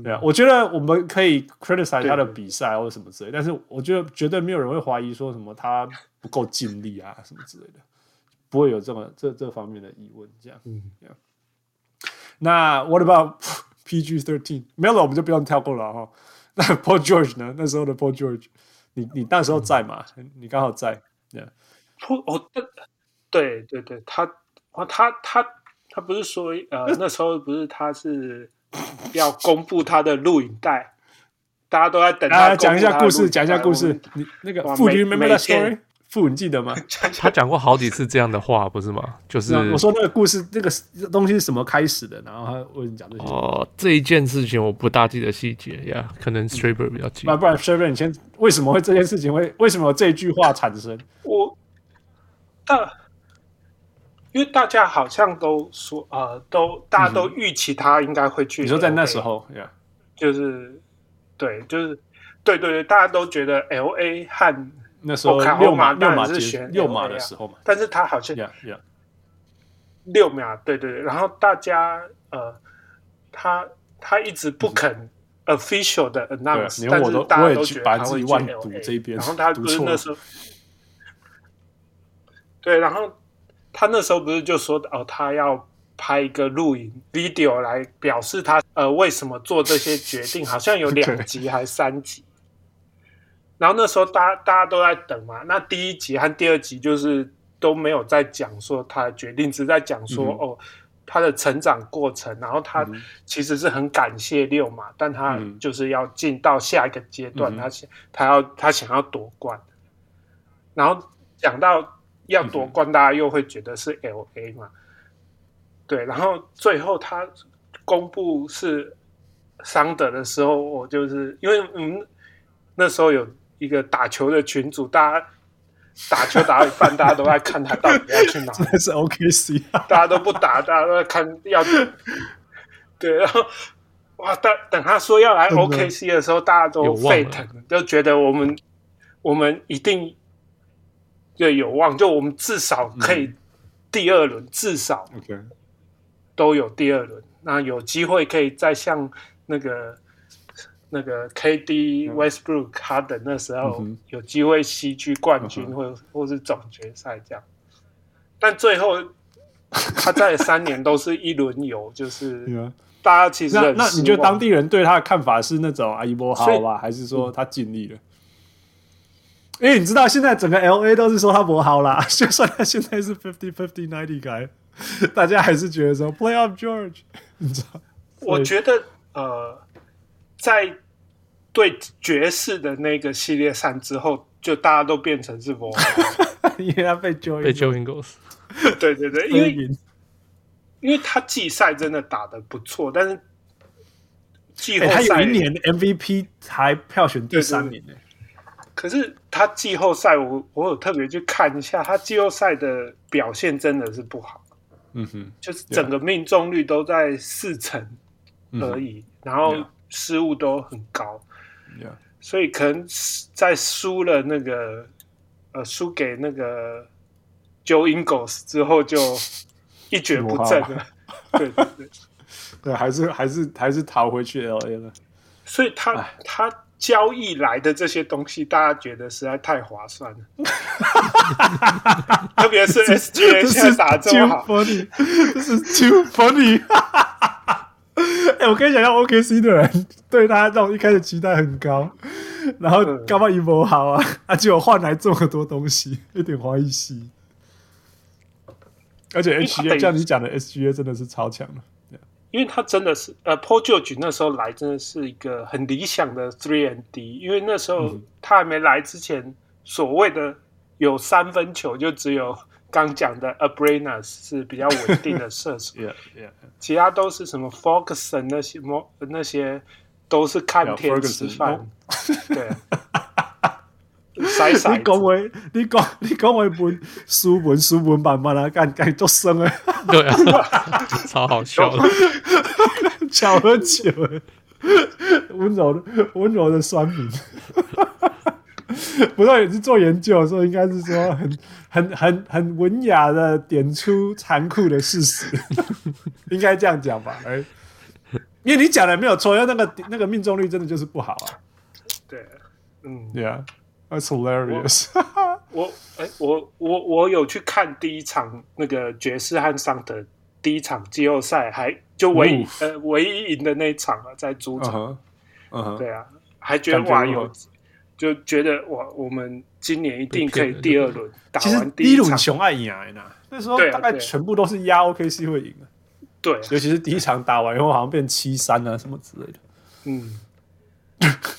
A: 对啊，我觉得我们可以 criticize 他的比赛或者什么之类，但是我觉得绝对没有人会怀疑说什么他不够尽力啊什么之类的，不会有这么这这方面的疑问。这样，嗯，那 What about PG thirteen？没有了，我们就不用跳过了哈。那 Paul George 呢？那时候的 Paul George，你你那时候在吗？你刚好在。对啊
B: ，Paul 哦，对对对，他他他他他不是说呃那时候不是他是。要公布他的录影带，大家都在等他
A: 讲一下故事，讲一下故事。你那个傅，你 remember that story？父，你记得吗？
C: 他 讲过好几次这样的话，不是吗？就是
A: 我说那个故事，那个东西是什么开始的？然后他为你讲这些。
C: 哦，这一件事情我不大记得细节呀，可能 Straber 比较记得。
A: 那不然 Straber，你先为什么会这件事情会为什么有这句话产生？
B: 我大。因为大家好像都说，呃，都大家都预期他应该会去。
A: 你说在那时候，yeah.
B: 就是对，就是对对对，大家都觉得 L A 和
A: 那时候六马六马是选六马的时候嘛，
B: 但是他好像
A: yeah, yeah.
B: 六秒，对对对，然后大家呃，他他一直不肯 official 的 announce，
A: 嗯、但
B: 是大家都觉得
A: 他会去 LA，
B: 然后他不是那时候，对，然后。他那时候不是就说哦，他要拍一个录影 video 来表示他呃为什么做这些决定，好像有两集还是三集。然后那时候大家大家都在等嘛，那第一集和第二集就是都没有在讲说他的决定，只是在讲说、嗯、哦他的成长过程，然后他其实是很感谢六马，但他就是要进到下一个阶段，嗯、他想他要他想要夺冠，然后讲到。要夺冠，大家又会觉得是 LA 嘛？对，然后最后他公布是桑德的时候，我就是因为嗯，那时候有一个打球的群组，大家打球打到一半，大家都在看他到底要去哪。
A: 那是 OKC，
B: 大家都不打，大家都在看要。对，然后哇，等等他说要来 OKC 的时候，大家都沸腾，就觉得我们我们一定。对，有望，就我们至少可以第二轮，嗯、至少都有第二轮。那有机会可以再像那个那个 KD Westbrook Harden 那时候有机会西区冠军或，或或是总决赛这样。但最后 他在三年都是一轮游，就是大家其实
A: 那那你觉得当地人对他的看法是那种阿一波好吧，还是说他尽力了？因为你知道现在整个 LA 都是说他不好啦，就算他现在是 fifty fifty ninety guy，大家还是觉得说 play up George，你知道？
B: 我觉得呃，在对爵士的那个系列赛之后，就大家都变成是不好，
A: 因为他被 Joe
C: 被 Joe Ingles，
B: 对对对，因为因为他季赛真的打的不错，但是季后赛、欸、
A: 他有一年 MVP 才票选第三名呢。
B: 可是他季后赛，我我有特别去看一下，他季后赛的表现真的是不好。
A: 嗯哼，
B: 就是整个命中率都在四成而已，嗯、然后失误都很高。所以可能在输了那个呃输给那个 Joe Ingles 之后，就一蹶不振了。对 对对，
A: 对，还是还是还是逃回去 LA 了。
B: 所以他他。交易来的这些东西，大家觉得实在太划算了，特别是 SGA 现在打这么好，
A: 这是 too funny。哎，我可以想象 OKC 的人对他这种一开始期待很高，然后干嘛一波好啊，啊，结果换来这么多东西，有点怀疑西。而且 HGA 像你讲的，SGA 真的是超强了。
B: 因为他真的是，呃，Paul George 那时候来真的是一个很理想的 Three and D，因为那时候他还没来之前，所谓的有三分球就只有刚讲的 Abrines 是比较稳定的射手，
A: yeah, yeah.
B: 其他都是什么 Ferguson 那些，那些都是看天吃饭
A: 你讲话，你讲你讲话本书本书本慢慢啊，干干做生啊，
C: 对啊，超好笑。的，
A: 巧合巧合，温柔的温柔的酸民，不知道也是做研究的时候，应该是说很很很很文雅的点出残酷的事实，应该这样讲吧？哎，因为你讲的没有错，因为那个那个命中率真的就是不好啊。
B: 对，嗯，
A: 对啊。That's hilarious
B: 我。我哎、欸，我我我有去看第一场那个爵士和桑德第一场季后赛，还就唯一、Oof. 呃唯一赢的那一场啊，在主场。Uh huh. Uh huh. 对啊，还觉得哇有，就觉得哇，我们今年一定可以第二轮打完第一场。
A: 熊爱赢啊，那时候大概全部都是压 OKC 会赢的。
B: 对，
A: 尤其是第一场打完以后，好像变七三啊什么之类的。
B: 嗯，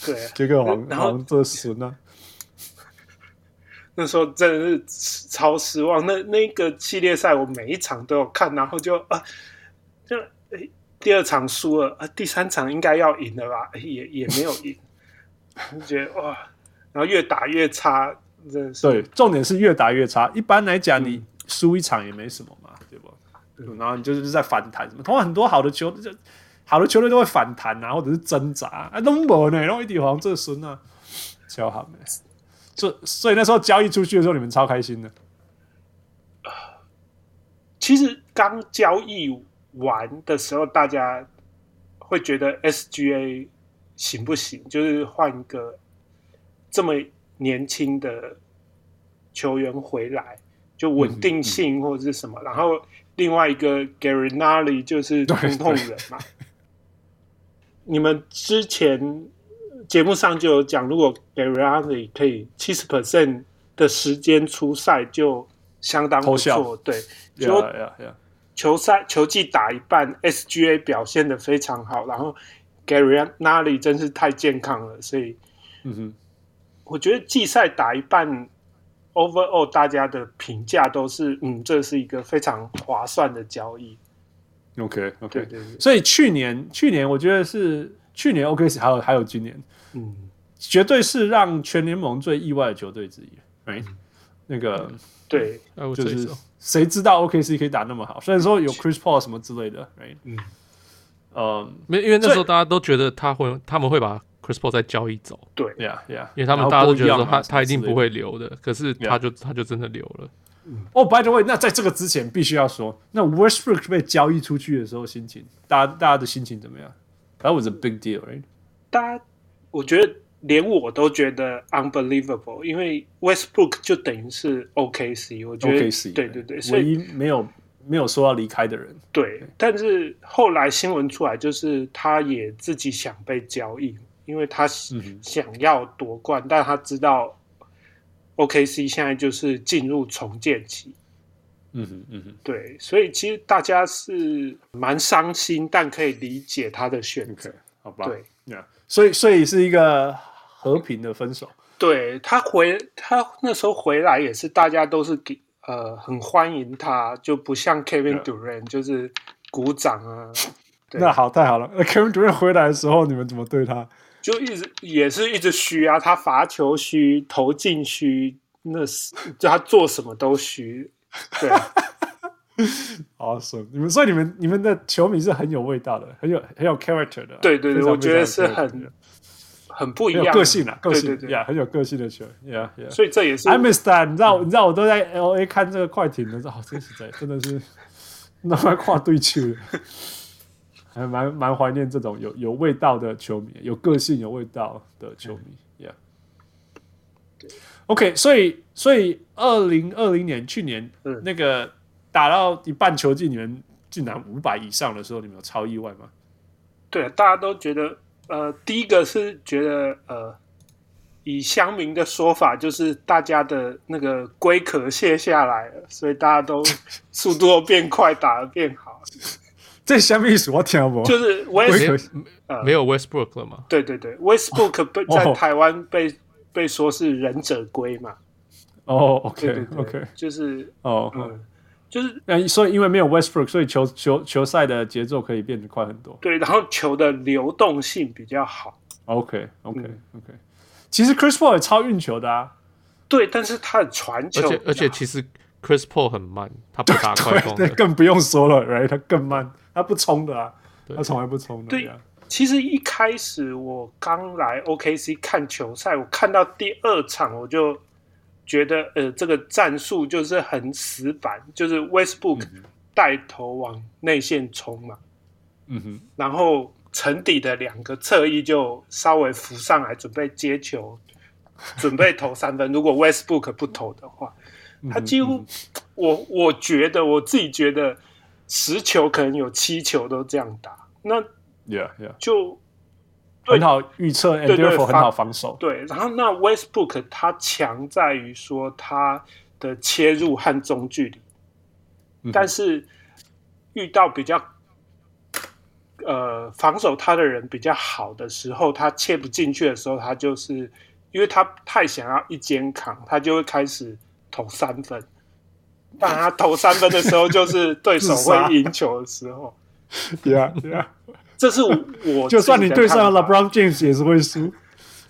B: 对，
A: 结果好像好像这损啊。
B: 那时候真的是超失望。那那个系列赛我每一场都有看，然后就啊，就诶第二场输了啊，第三场应该要赢了吧？也也没有赢，就觉得哇，然后越打越差，真的是。
A: 对，重点是越打越差。一般来讲，你输一场也没什么嘛，对不？嗯、然后你就是在反弹什么，通常很多好的球，就好的球队都会反弹啊，或者是挣扎啊，都没呢，然后一点好像这孙啊，超好没。所所以那时候交易出去的时候，你们超开心的。
B: 其实刚交易完的时候，大家会觉得 SGA 行不行？就是换一个这么年轻的球员回来，就稳定性或者是什么。嗯嗯、然后另外一个 Gallinari 就是通通人嘛。你们之前。节目上就有讲，如果 Gallinari 可以七十 percent 的时间出赛，就相当不错。对，就球赛球季打一半，SGA 表现的非常好，然后 Gallinari 真是太健康了，所以，嗯哼，我觉得季赛打一半，overall 大家的评价都是，嗯，这是一个非常划算的交易。
A: OK OK，对对对，所以去年去年我觉得是去年 OK 还有还有今年。嗯，绝对是让全联盟最意外的球队之一。哎，那个
B: 对，
A: 就是谁知道 OKC 可以打那么好？虽然说有 Chris Paul 什么之类的，，right？，嗯，呃，
C: 没，因为那时候大家都觉得他会，他们会把 Chris Paul 再交易走。
B: 对。
A: 呀呀，
C: 因为他们大家都觉得说他他一定不会留的，可是他就他就真的留了。
A: 哦，By the way，那在这个之前必须要说，那 Westbrook 被交易出去的时候心情，大家大家的心情怎么样？That was a big deal，right？
B: 大家。我觉得连我都觉得 unbelievable，因为 Westbrook 就等于是 OKC，我觉得
A: OKC
B: 对对对，
A: 唯一没有没有说要离开的人。
B: 对，但是后来新闻出来，就是他也自己想被交易，因为他想要夺冠，嗯、但他知道 OKC 现在就是进入重建期。
A: 嗯哼嗯哼，
B: 对，所以其实大家是蛮伤心，但可以理解他的选择，okay,
A: 好吧？
B: 对
A: ，yeah. 所以所以是一个和平的分手。
B: 对，他回他那时候回来也是大家都是给呃很欢迎他，就不像 Kevin Durant 就是鼓掌啊。
A: 那好，太好了。那 Kevin Durant 回来的时候，你们怎么对他？
B: 就一直也是一直虚啊，他罚球虚，投进虚，那是就他做什么都虚。对，
A: 好爽！你们所以你们你们的球迷是很有味道的，很有很有 character 的。
B: 对对对，我觉得是很很不一样，
A: 个性啊，个性
B: 对对
A: 呀，很有个性的球，yeah yeah。
B: 所以这也是
A: I miss that，你知道你知道我都在 LA 看这个快艇的时候，真实在真的是那么跨对球，还蛮蛮怀念这种有有味道的球迷，有个性有味道的球迷。OK，所以所以二零二零年去年，嗯，那个打到一半球季，你们竟然五百以上的时候，你们有超意外吗？
B: 对，大家都觉得，呃，第一个是觉得，呃，以乡民的说法，就是大家的那个龟壳卸下来了，所以大家都 速度都变快，打得变好。
A: 这什么意思？我听不。
B: 就是 West，
C: 呃，没有 Westbrook 了吗？
B: 对对对，Westbrook 被在台湾被。被说是忍者龟嘛？
A: 哦，OK，OK，
B: 就是
A: 哦，
B: 嗯，就是
A: 那所以因为没有 Westbrook，所以球球球赛的节奏可以变得快很多。
B: 对，然后球的流动性比较好。
A: OK，OK，OK。其实 Chris Paul 也超运球的啊。
B: 对，但是他的传球，
C: 而且而且其实 Chris Paul 很慢，他不打快攻，
A: 更不用说了，Right？他更慢，他不冲的啊，他从来不冲的。
B: 对。其实一开始我刚来 OKC 看球赛，我看到第二场我就觉得，呃，这个战术就是很死板，就是 Westbrook 带头往内线冲嘛，
A: 嗯哼，
B: 然后沉底的两个侧翼就稍微浮上来准备接球，准备投三分。如果 Westbrook 不投的话，他几乎，我我觉得我自己觉得十球可能有七球都这样打，那。
A: Yeah, yeah.
B: 就
A: 很好预测，对对，很好防守。
B: 对，然后那 Westbrook 他强在于说他的切入和中距离，嗯、但是遇到比较呃防守他的人比较好的时候，他切不进去的时候，他就是因为他太想要一肩扛，他就会开始投三分。当他投三分的时候，就是对手会赢球的时候。
A: 对啊，对啊。
B: 这是我，
A: 就算你对上了 LeBron James 也是会输。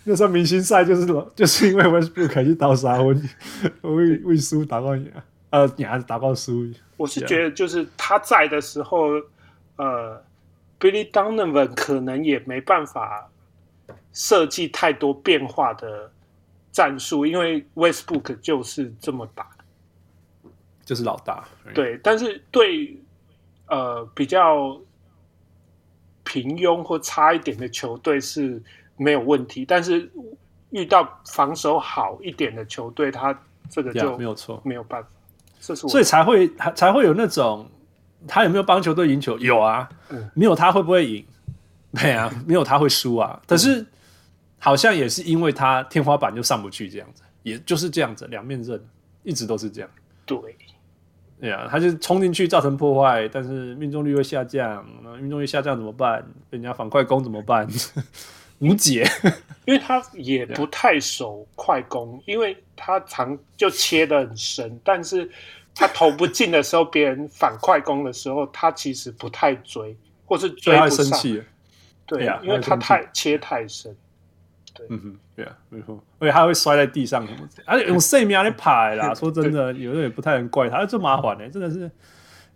A: 那时候明星赛就是就是因为 Westbrook 去倒三分，会为输打到赢，呃，你还是打到输。
B: 我是觉得就是他在的时候，呃，Billy Donovan 可能也没办法设计太多变化的战术，因为 Westbrook 就是这么打，
A: 就是老大。
B: 对，但是对呃比较。平庸或差一点的球队是没有问题，但是遇到防守好一点的球队，他这个就
A: 没有错，
B: 没有办法。这是
A: 所以才会才会有那种他有没有帮球队赢球？有啊，嗯、没有他会不会赢？没啊，没有他会输啊。可是好像也是因为他天花板就上不去这样子，也就是这样子，两面刃一直都是这样。
B: 对。
A: 对呀，他就冲进去造成破坏，但是命中率会下降。那命中率下降怎么办？被人家反快攻怎么办？无解，
B: 因为他也 不太守快攻，因为他常就切的很深，但是他投不进的时候，别人反快攻的时候，他其实不太追，或是追不上。对呀，因为他太切太深。
A: 嗯哼，对啊，没错，而且他会摔在地上什么，而且用生命来爬啦。说真的，有时候也不太能怪他，这麻烦呢，真的是。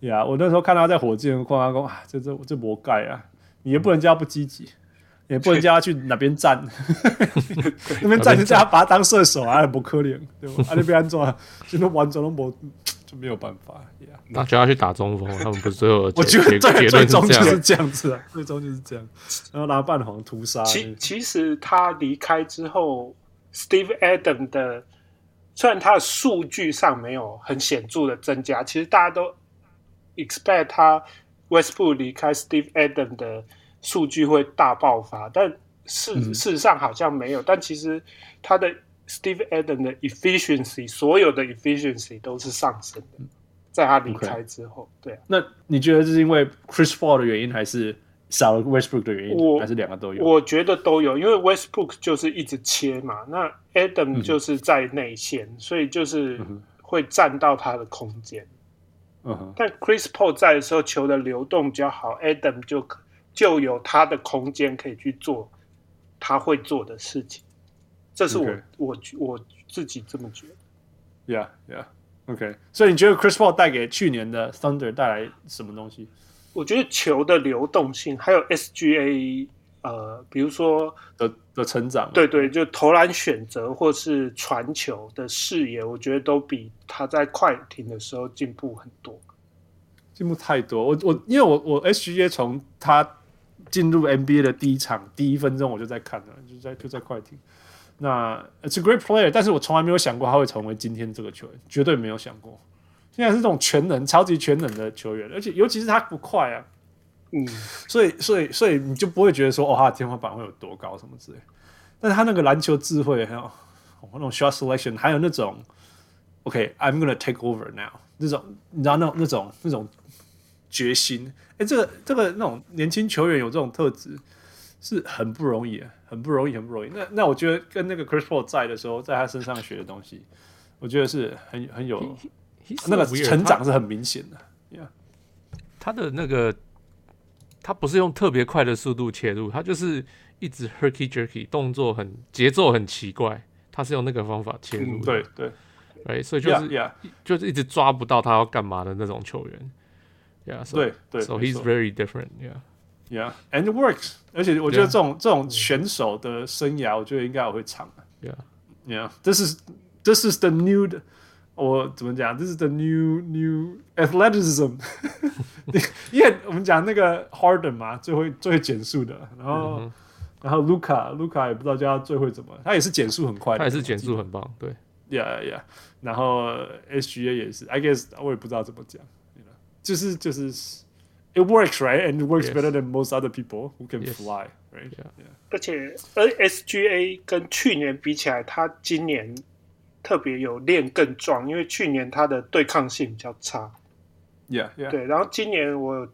A: 呀，我那时候看他在火箭矿工啊，这这这魔盖啊，你也不能叫他不积极，也不能叫他去哪边站，那边站就叫他把他当射手啊，不可怜，对吧？啊，那边安装，现在完全都没就没有办法。
C: 那就要去打中锋，他们不是最后
A: 我觉得最最终就是这样子啊，最终就是这样，然后拿半黄屠杀。
B: 其其实他离开之后，Steve Adams 的虽然他的数据上没有很显著的增加，其实大家都 expect 他 Westbrook 离开 Steve Adams 的数据会大爆发，但事、嗯、事实上好像没有。但其实他的 Steve Adams 的 efficiency，所有的 efficiency 都是上升的，在他离开之后。对、啊，
A: 那你觉得这是因为 Chris Paul 的原因，还是？少了 Westbrook 的原因，还是两个都有？
B: 我觉得都有，因为 Westbrook 就是一直切嘛，那 Adam 就是在内线，嗯、所以就是会占到他的空间。嗯哼。但 Chris Paul 在的时候，球的流动比较好，Adam 就就有他的空间可以去做他会做的事情。这是我.我我自己这么觉得。
A: Yeah, yeah, OK。所以你觉得 Chris Paul 带给去年的 Thunder 带来什么东西？
B: 我觉得球的流动性，还有 SGA，呃，比如说
A: 的的成长，
B: 对对，就投篮选择或是传球的视野，我觉得都比他在快艇的时候进步很多，
A: 进步太多。我我因为我我 SGA 从他进入 NBA 的第一场第一分钟我就在看了，就在就在快艇。那 It's a great player，但是我从来没有想过他会成为今天这个球员，绝对没有想过。现在是这种全能、超级全能的球员，而且尤其是他不快啊，嗯，所以所以所以你就不会觉得说，哦，他的天花板会有多高什么之类。但是他那个篮球智慧，还有那种 shot selection，还有那种，OK，I'm gonna take over now，那种你知道那种那种那种决心，哎、欸，这个这个那种年轻球员有这种特质是很不容易，很不容易，很不容易。那那我觉得跟那个 Chris Paul 在的时候，在他身上学的东西，我觉得是很很有。那个成长是很明显的，Yeah，
C: 他的那个他不是用特别快的速度切入，他就是一直 herky jerky 动作很节奏很奇怪，他是用那个方法切入，
A: 对对，
C: 哎，所以就是
A: Yeah, yeah.
C: 就是一直抓不到他要干嘛的那种球员，Yeah，
A: 对对
C: ，So he's very different，Yeah，Yeah，and
A: it works，而且我觉得这种这种选手的生涯，我觉得应该我会长，Yeah，Yeah，this is this is the new 我怎么讲？这是 the new new athleticism，因为我们讲那个 Harden 嘛，最会最会减速的，然后、然后 Luca Luca 也不知道叫他最会怎么，他也是减速很快的，
C: 他也是减速很棒，对
A: ，Yeah Yeah，然后 SGA 也是，I guess 我也不知道怎么讲，就是就是 it works right and it works better than most other people who can fly right
C: Yeah Yeah，
B: 而且而 SGA 跟去年比起来，他今年。特别有练更壮，因为去年他的对抗性比较差。
A: Yeah, yeah.
B: 对。然后今年我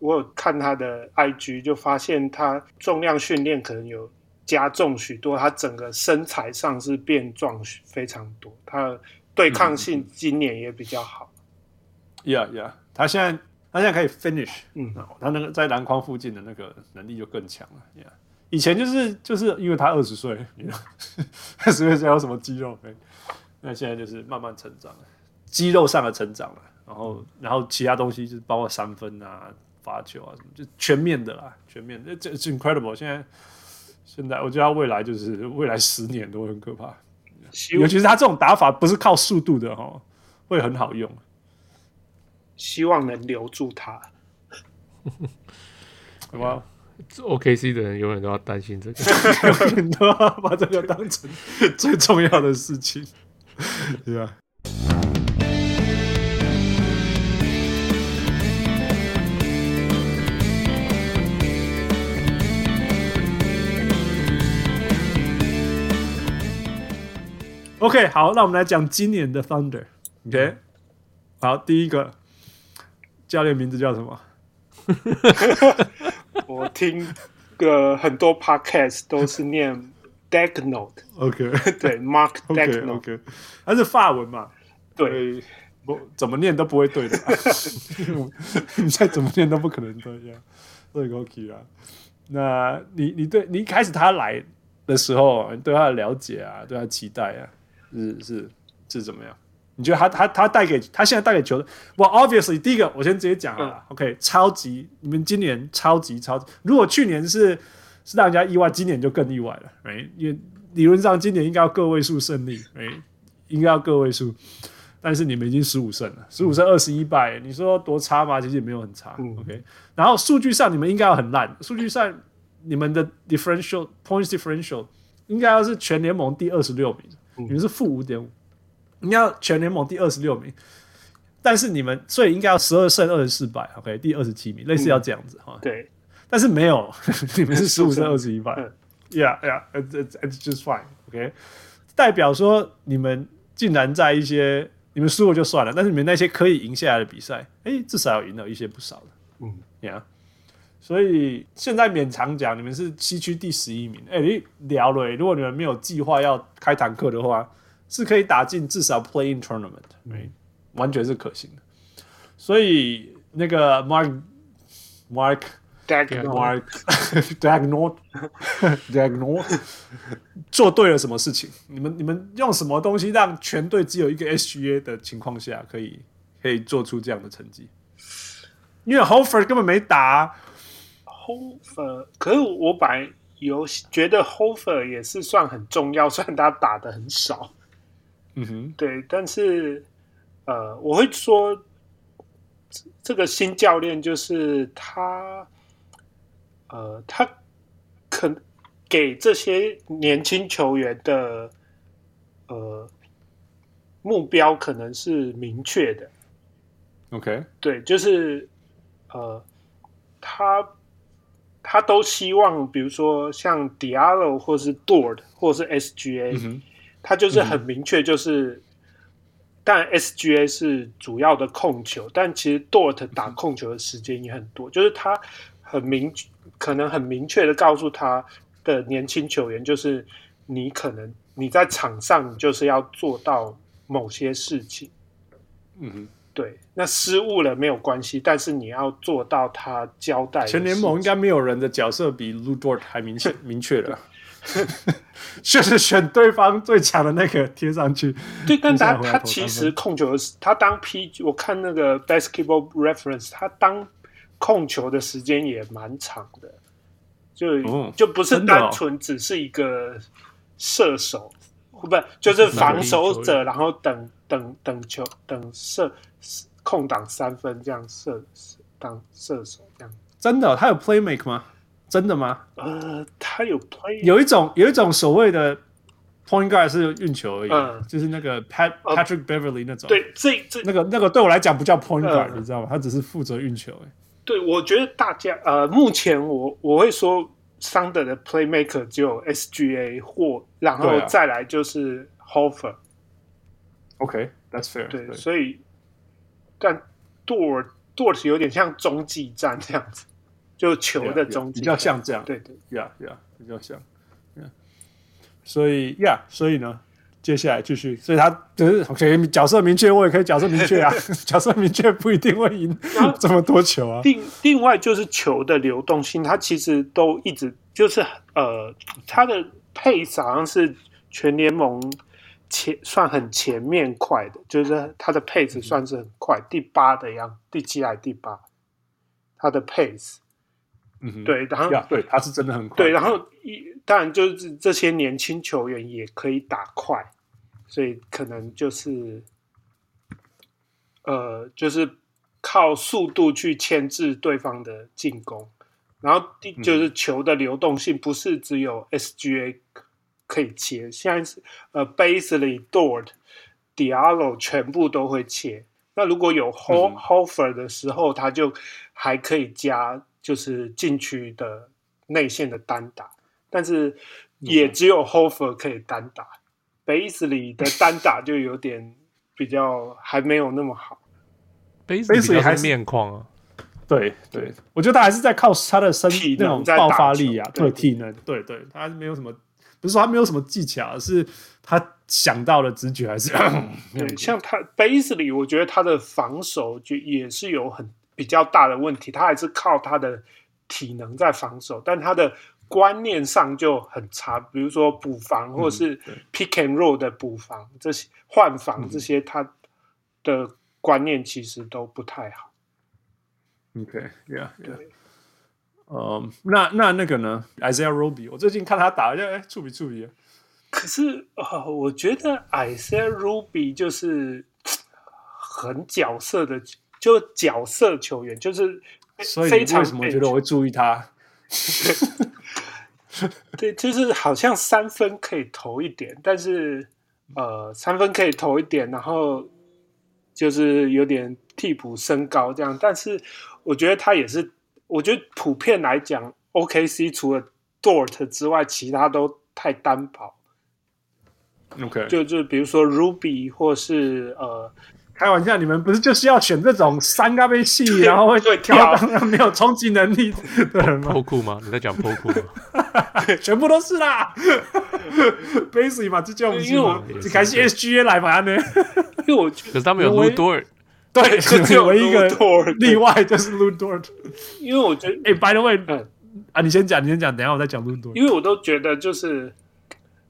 B: 我有看他的 IG，就发现他重量训练可能有加重许多，他整个身材上是变壮非常多，他的对抗性今年也比较好。
A: Yeah, yeah. 他现在他现在可以 finish，嗯，他那个在篮筐附近的那个能力就更强了。Yeah. 以前就是就是因为他二十岁，二十岁才有什么肌肉？那现在就是慢慢成长了，肌肉上的成长了，然后然后其他东西就是包括三分啊、罚球啊什么，就全面的啦，全面的。这这 incredible。现在现在我觉得他未来就是未来十年都很可怕，尤其是他这种打法不是靠速度的哈，会很好用。
B: 希望能留住他，
A: 好吧
C: ？OKC 的人永远都要担心这个，
A: 永远都要把这个当成最重要的事情，对吧？OK，好，那我们来讲今年的 Thunder。OK，好，第一个教练名字叫什么？
B: 我听个很多 podcast 都是念 Daigneault，OK，对，Mark Daigneault，
A: 它是法文嘛？
B: 对，
A: 不怎么念都不会对的，你再怎么念都不可能对呀，对，OK 啊。那你你对你一开始他来的时候，你对他的了解啊，对他的期待啊，是是是怎么样？你觉得他他他带给他现在带给球队，我 obviously 第一个我先直接讲了、嗯、，OK，超级你们今年超级超级，如果去年是是让人家意外，今年就更意外了，right? 因为理论上今年应该要个位数胜利，right? 应该要个位数，但是你们已经十五胜了，十五胜二十一败，你说多差吗？其实也没有很差、嗯、，OK。然后数据上你们应该要很烂，数据上你们的 differential points differential 应该要是全联盟第二十六名，嗯、你们是负五点五。你要全联盟第二十六名，但是你们所以应该要十二胜二十四败，OK，第二十七名，类似要这样子哈、嗯。
B: 对，
A: 但是没有，你们是 十五胜二十一败，Yeah Yeah，it's it's just fine，OK，、okay? 代表说你们竟然在一些你们输了就算了，但是你们那些可以赢下来的比赛，哎、欸，至少要赢了一些不少的，嗯，Yeah。所以现在勉强讲，你们是西区第十一名。哎、欸，你聊了，如果你们没有计划要开坦克的话，是可以打进至少 playing tournament，嗯，完全是可行的。所以那个 Mark Mark
B: Daigneault
A: 做对了什么事情？你们你们用什么东西让全队只有一个 SGA 的情况下，可以可以做出这样的成绩？因为 Horford 根本没打。
B: Horford 可是我本来有觉得 Horford 也是算很重要，虽然他打的很少。
A: 嗯哼，
B: 对，但是呃，我会说这个新教练就是他，呃，他可给这些年轻球员的呃目标可能是明确的。
A: OK，
B: 对，就是呃，他。他都希望，比如说像 Diallo 或是 Dort 或是 SGA，嗯、他就是很明确，就是，嗯、但 SGA 是主要的控球，但其实 Dort 打控球的时间也很多，嗯、就是他很明，可能很明确的告诉他的年轻球员，就是你可能你在场上就是要做到某些事情，
A: 嗯。
B: 对，那失误了没有关系，但是你要做到他交代。
A: 全联盟应该没有人的角色比 Lu Dort 还明确 明确的，就是选对方最强的那个贴上去。
B: 对，但他他其实控球的，他当 P，我看那个 Basketball Reference，他当控球的时间也蛮长的，就、哦、就不是单纯只是一个射手，哦、不就是防守者，然后等等等球等射。空档三分这样射当射手这样，
A: 真的、哦、他有 play make 吗？真的吗？
B: 呃，他有 play，
A: 有一种有一种所谓的 point guard 是运球而已，嗯、就是那个 Pat Patrick、Beverly 那种。
B: 对，这这
A: 那个那个对我来讲不叫 point guard，、你知道吗？他只是负责运球。
B: 对，我觉得大家呃，目前我我会说 s u n d e r 的 playmaker 只有 SGA 或然后再来就是 Hofer。
A: OK，That's、fair
B: 对。所以但 Door Door 是有点像中继站这样子。就球的中间，
A: 比较像这样。
B: 对对
A: 呀呀，比较像。所以呀，所以呢，接下来继续，所以他就是可以角色明确，我也可以角色明确啊。角色明确不一定会赢 这么多球啊。
B: 另另外就是球的流动性，它其实都一直就是呃，它的 pace 好像是全联盟。前算很前面快的，就是它的 pace 算是很快，嗯、第八的样，第七还第八，它的 pace，对，然后
A: 对，他是真的很快，
B: 对，然后一当然就是这些年轻球员也可以打快，所以可能就是，呃，就是靠速度去牵制对方的进攻，然后第就是球的流动性不是只有 SGA。可以切，现在是呃，Bazley、Dort、Diallo 全部都会切。那如果有 Ho Hofer 的时候，他就还可以加，就是禁区的内线的单打。但是也只有 Horford 可以单打，Bazley 的单打就有点比较还没有那么好。
C: Bazley 还是面框啊？
A: 对对，我觉得他还是在靠他的身体那种爆发力啊，对体能，对对，他还是没有什么。不是说他没有什么技巧，是他想到的直觉还是
B: 对。像他 Bazley 我觉得他的防守就也是有很比较大的问题，他还是靠他的体能在防守，但他的观念上就很差。比如说补防或者是 pick and roll 的补防这些换防这些，他的观念其实都不太好。
A: OK，Yeah，对。嗯，那那那个呢？Isaiah Roby，我最近看他打，就哎，触笔触笔。
B: 可是啊、呃，我觉得 Isaiah Roby 就是很角色的，就角色球员，就是
A: 所以你为什么觉得我会注意他？
B: 对，就是好像三分可以投一点，但是呃，三分可以投一点，然后就是有点替补升高这样。但是我觉得他也是，我觉得普遍来讲，OKC 除了 Dort 之外，其他都太单薄。
A: OK，
B: 就就比如说 Ruby 或是呃。
A: 开玩笑，你们不是就是要选这种三个被戏，然后会跳。没有冲击能力？的人吗？
C: 破库吗？你在讲破库吗？
A: 全部都是啦，Basically 嘛，这叫因为我开始 SGA 来嘛呢，
B: 因为我觉得
C: 可是他们有 Lu Dort，
A: 对，只有一个例外就是 Lu Dort，
B: 因为我觉得，
A: 哎，By the way，啊，你先讲，你先讲，等下我再讲 Lu Dort，
B: 因为我都觉得就是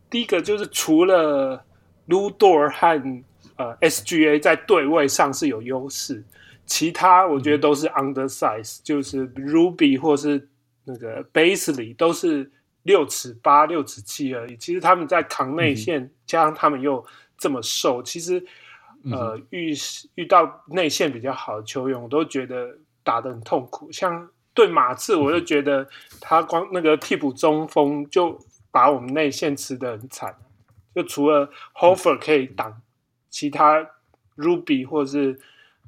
B: 第一个就是除了 Lu Dort 和呃，SGA 在对位上是有优势，其他我觉得都是 undersize，、嗯、就是 Ruby 或是那个 Basley 都是六尺八、六尺七而已。其实他们在扛内线，嗯、加上他们又这么瘦，其实呃遇遇到内线比较好的球员，我都觉得打得很痛苦。像对马刺，我就觉得他光那个替补中锋就把我们内线吃得很惨，就除了 Horford 可以挡。嗯其他 Ruby 或者是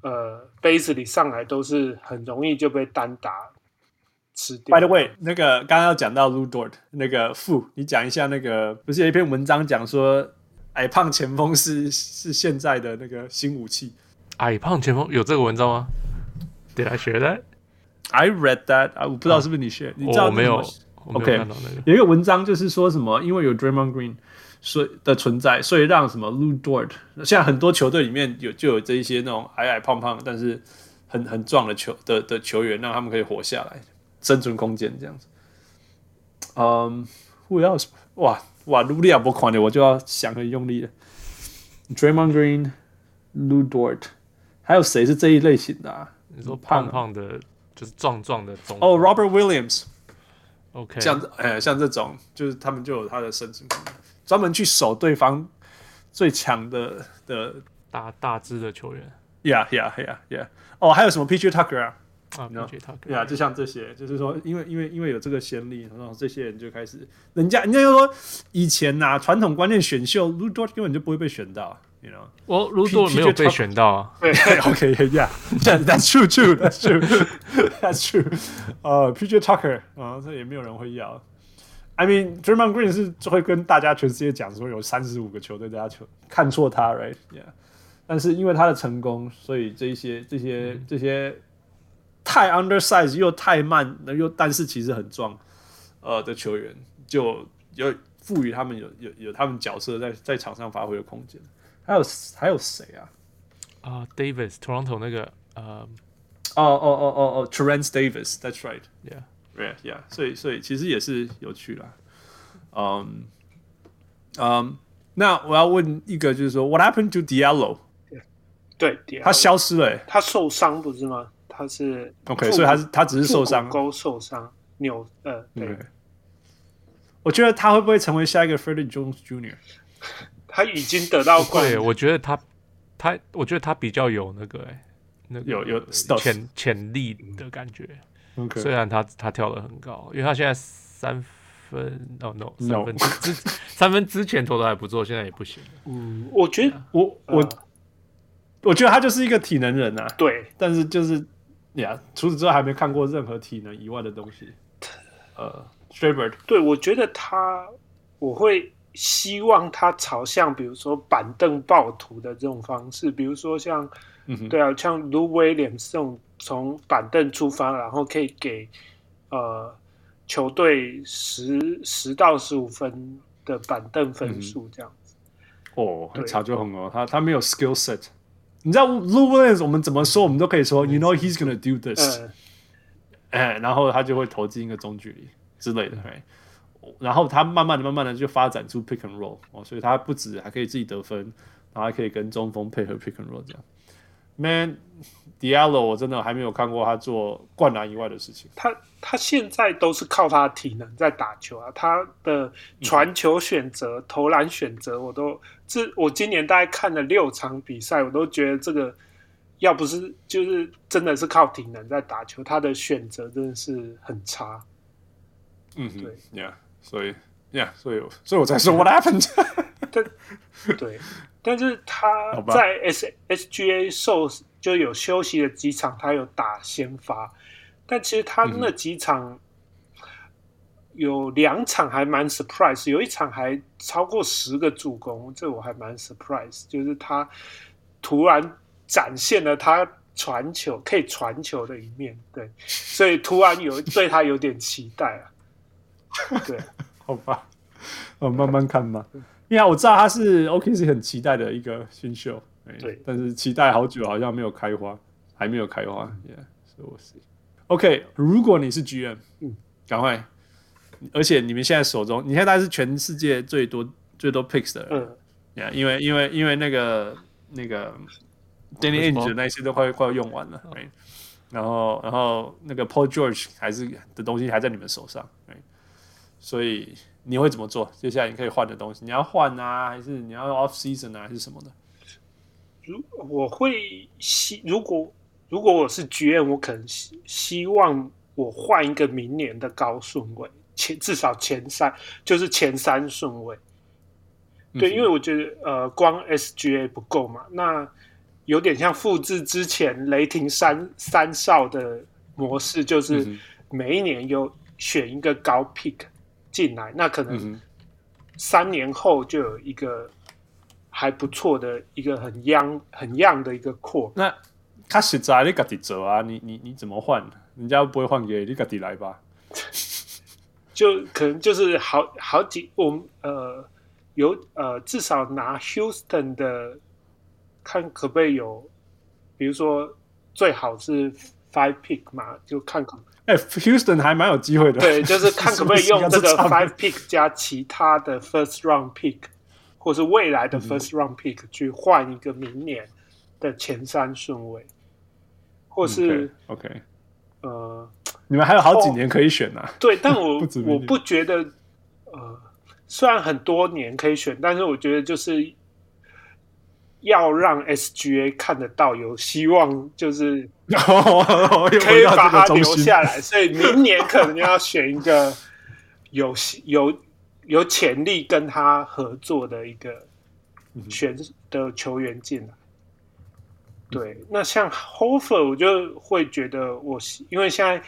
B: 呃 Bazley 上来都是很容易就被单打吃掉。
A: By the way，那个刚刚要讲到 Lu Dort 那个负，你讲一下那个不是有一篇文章讲说矮胖前锋是是现在的那个新武器？
C: 矮胖前锋有这个文章吗？Did I share that?
A: I read that 啊，我不知道是不是你 share，、啊、你知道
C: 我没有，我没有看到那个。Okay,
A: 有一个文章就是说什么，因为有 Draymond Green。所以的存在，所以让什么 Lu Dort，现在很多球队里面有就有这一些那种矮矮胖胖但是很很壮的球的的球员，让他们可以活下来，生存空间这样子。嗯，Who else？哇哇，卢利亚波狂的，我就要想很用力了。Draymond Green、Lu Dort，还有谁是这一类型的啊？
C: 你说胖胖的，就是壮壮的中
A: 哦、oh,，Robert Williams。
C: OK，
A: 像哎像这种，就是他们就有他的生存空间。专门去守对方最强的的
C: 大大只的球员
A: ，Yeah Yeah Yeah Yeah。哦，还有什么 PJ Tucker 啊？
C: 啊，PJ Tucker，
A: 呀，就像这些，就是说，因为因为因为有这个先例，然后这些人就开始，人家人家就说，以前呐，传统观念选秀，Lu Dort 根本就不会被选到，You know？
C: 我 Lu Dort 没有被选到啊。
A: 对，OK，Yeah，That's true，True，That's true，That's true。呃，PJ Tucker 啊，这也没有人会要。I mean, Draymond Green 是会跟大家全世界讲说有三十五个球队大家球看错他，right？Yeah，但是因为他的成功，所以这些这些、嗯、这些太 undersize 又太慢，又但是其实很壮，呃的球员就有赋予他们有有有他们角色在在场上发挥的空间。还有还有谁啊？
C: 啊、uh,，Davis，Toronto 那个呃，哦
A: 哦哦哦哦，Terence Davis，That's right，Yeah。
C: Yeah,
A: yeah，所以所以其实也是有趣啦。嗯嗯，那我要问一个，就是说，What happened to Diallo？
B: 对，
A: 他消失了、欸，
B: 他受伤不是吗？他是
A: OK，所以他是他只是受伤，
B: 沟受伤，扭呃，对。Okay.
A: 我觉得他会不会成为下一个 Freddie Jones Jr.？
B: 他已经得到过，
C: 对，我觉得他他，我觉得他比较有那个、欸，那个、
A: 有有
C: 潜潜力的感觉。
A: Okay.
C: 虽然他他跳得很高，因为他现在三分哦、oh, no 三分之 No. 三分之前投的还不错，现在也不行。
B: 嗯，我觉得、啊、
A: 我我、呃、我觉得他就是一个体能人呐、啊。
B: 对，
A: 但是就是呀，除此之外还没看过任何体能以外的东西。呃 Shaver
B: 对，我觉得他我会希望他朝向比如说板凳暴徒的这种方式，比如说像、嗯、对啊，像 Lou Williams 这种。从板凳出发，然后可以给呃球队十十到十五分的板凳分数这样子。
A: 嗯、哦，很差就很哦，他他没有 skill set。你知道 Lou Williams 我们怎么说，我们都可以说、嗯、，You know he's gonna do this。哎、嗯，然后他就会投进一个中距离之类的。然后他慢慢的、慢慢的就发展出 pick and roll 哦，所以他不止还可以自己得分，然后还可以跟中锋配合 pick and roll 这样。Man Diallo，我真的还没有看过他做灌篮以外的事情。
B: 他他现在都是靠他的体能在打球啊，他的传球选择、嗯、投篮选择，我都这我今年大概看了六场比赛，我都觉得这个要不是就是真的是靠体能在打球，他的选择真的是很差。
A: 嗯，对，Yeah，所以，Yeah，所以，所以我才说 What happened？
B: 但 对，但是他在 S SGA 受就有休息的几场，他有打先发，但其实他那几场有两场还蛮 surprise，有一场还超过十个助攻，这我还蛮 surprise，就是他突然展现了他传球可以传球的一面，对，所以突然有对他有点期待啊，对，
A: 好吧，我慢慢看吧。因为我知道他是 OKC 很期待的一个新秀，对，但是期待好久好像没有开花，还没有开花，Yeah，所以我是 OK。如果你是 GM，嗯，赶快，而且你们现在手中，你现在是全世界最多最多 picks 的人，嗯，Yeah，因为因为因为那个那个 Danny Ainge 那些都快快要用完了，对，然后然后那个 Paul George 还是的东西还在你们手上，对，所以。你会怎么做？接下来你可以换的东西，你要换啊，还是你要 off season 啊，还是什么的？
B: 如我会希，如果如果我是 GM，我可能希希望我换一个明年的高顺位，前至少前三，就是前三顺位。对，嗯、因为我觉得呃，光 SGA 不够嘛，那有点像复制之前雷霆三三少的模式，就是每一年有选一个高 pick。进来，那可能三年后就有一个还不错的一个很 young 很 young 的一个 core。
A: 那他实在你自己走啊，你你你怎么换？人家不会换给你自己来吧？
B: 就可能就是好好几，我们呃有呃至少拿 Houston 的看可不可以有，比如说最好是 five pick 嘛，就看看。
A: 哎、欸、，Houston 还蛮有机会的。
B: 对，就是看可不可以用这个 five pick 加其他的 first round pick，或是未来的 first round pick 去换一个明年的前三顺位，或是
A: OK，, okay.
B: 呃，
A: 你们还有好几年可以选呢、啊。
B: 对，但我 不我不觉得，呃，虽然很多年可以选，但是我觉得就是。要让 SGA 看得到有希望，就是可以把他留下来，所以明年可能要选一个有有有潜力跟他合作的一个选的球员进来。对，那像 Horford 我就会觉得我因为现在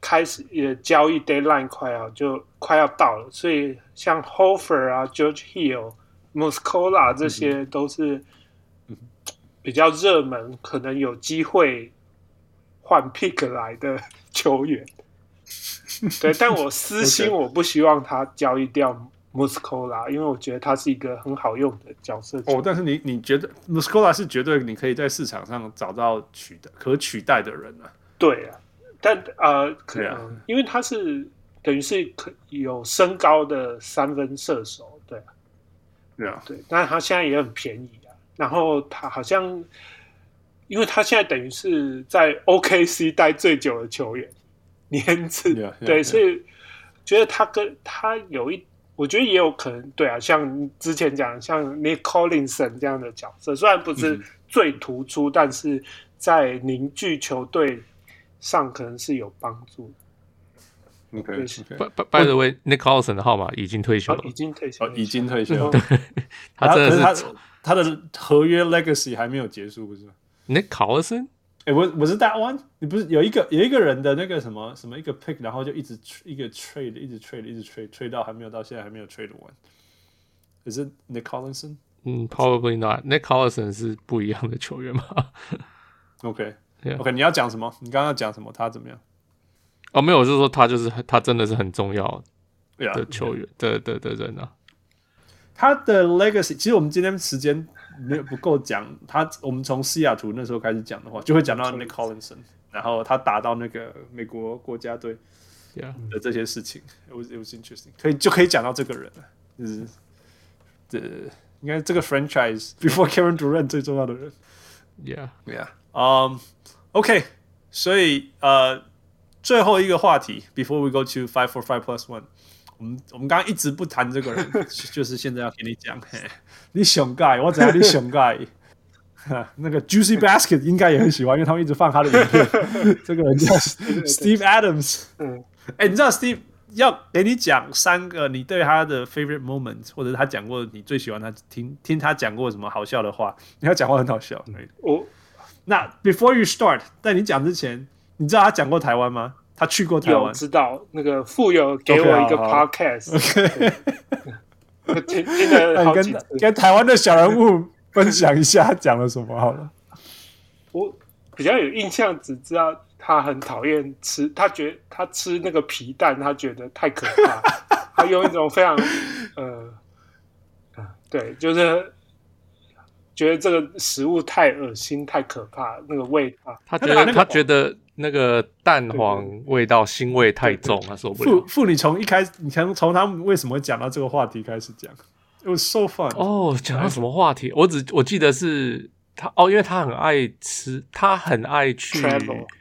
B: 开始也交易 Deadline 快要就快要到了，所以像 Horford 啊 George Hill、Muscola 这些都是比较热门，嗯、可能有机会换 pick 来的球员。对，但我私心我不希望他交易掉 Muscola，因为我觉得他是一个很好用的角色。
A: 哦，但是你你觉得 Muscola 是绝对你可以在市场上找到取的可取代的人啊？
B: 对啊，但呃，可能、啊、因为他是等于是可有身高的三分射手，对、啊。
A: Yeah.
B: 对，但是他现在也很便宜啊。然后他好像，因为他现在等于是在 OKC 待最久的球员，年资
A: yeah, yeah,
B: 对.
A: 所
B: 以觉得他跟他有一，我觉得也有可能，对啊，像之前讲像 Nick Collinson 这样的角色，虽然不是最突出，嗯、但是在凝聚球队上可能是有帮助的。
A: OK，
C: 拜拜拜，这位 Nick Collison 的号码已经退休了，
B: 已经退休，
A: 已经退休。
C: 对，他真的
A: 是他的合约 legacy 还没有结束，不是吗
C: ？Nick Collison，
A: 哎，我我是 that one，你不是有一个有一个人的那个什么什么一个 pick，然后就一直一个 trade，一直 trade，一直 trade，trade 到还没有到现在还没有 trade 完。是 Nick Collison？
C: 嗯，probably not。Nick Collison 是不一样的球员吗？
A: OK，OK，你要讲什么？你刚刚要讲什么？他怎么样？
C: 哦，没有，就是说他就是他真的是很重要的球员，对对对，人啊。
A: 他的 legacy，其实我们今天时间没有不够讲他。我们从西雅图那时候开始讲的话，就会讲到 Nick Collinson，然后他打到那个美国国家队的这些事情。Yeah. It was it was interesting，可以就可以讲到这个人了，就是这应该这个 franchise before Kevin Durant 最重要的人。
C: Yeah
A: yeah，嗯、um,，OK，所以呃。最后一个话题，before we go to five four five plus one，我们我们刚刚一直不谈这个人，就是现在要给你讲，你熊盖，我只要你熊盖，那个 Juicy Basket 应该也很喜欢，因为他们一直放他的影片。这个人叫 Steve Adams，嗯，哎，你知道 Steve 要给你讲三个你对他的 favorite moment，或者是他讲过你最喜欢他听听他讲过什么好笑的话，你要讲话很好笑。
B: 我
A: 那 before you start，在你讲之前，你知道他讲过台湾吗？他去过台湾，
B: 知道那个富有给我一个 podcast，听听了好几次，
A: 跟跟台湾的小人物分享一下他讲了什么好了。
B: 我比较有印象，只知道。他很讨厌吃，他觉得他吃那个皮蛋，他觉得太可怕。他用一种非常呃，对，就是觉得这个食物太恶心、太可怕，那个味道。
C: 他觉得他觉得那个蛋黄味道腥味太重，他受不了。
A: 傅，你从一开始，你从从他们为什么会讲到这个话题开始讲，It was so fun。
C: 哦，讲到什么话题？我只我记得是他哦，因为他很爱吃，他很爱去。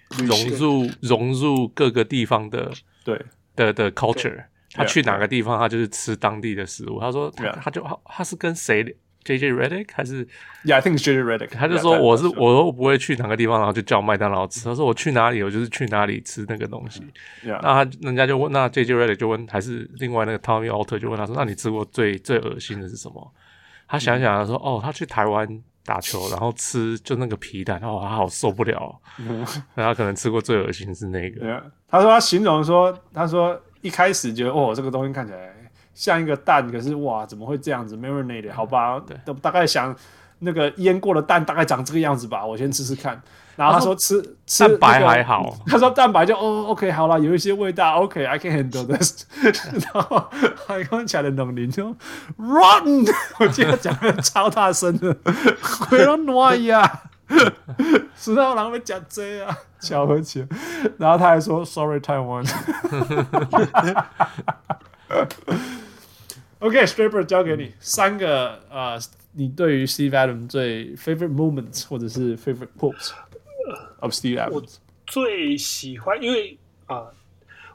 C: 融入融入各个地方的
A: 对
C: 的的 culture，他去哪个地方，他就是吃当地的食物。他说他他就他是跟谁 J J Redick 还是
A: Yeah I think J J Redick，
C: 他就说我是我说我不会去哪个地方，然后就叫麦当劳吃。他说我去哪里，我就是去哪里吃那个东西。那他人家就问，那 J J Redick 就问，还是另外那个 Tommy Alter 就问他说，那你吃过最最恶心的是什么？他想想他说哦，他去台湾。打球，然后吃就那个皮蛋，哦，他好受不了。然后可能吃过最恶心是那个。
A: 他说他形容说，他说一开始觉得哦，这个东西看起来像一个蛋，可是哇，怎么会这样子？Marinated，好吧，对，大概想那个腌过的蛋大概长这个样子吧，我先吃吃看。然后他说吃吃
C: 蛋白还好，
A: 他说蛋白就哦，OK，好了，有一些味道，OK，I can handle this。然后他刚起来的农林就 run，我记得讲的 超大声的，回到哪呀？知道狼会讲这啊，巧合起来。然后他还说 Sorry Taiwan。OK，Stripper 交给你三个啊，你对于 Steve Adams 最 favorite moments 或者是 favorite quotes。Of Steve Adams，我
B: 最喜欢，因为啊、呃，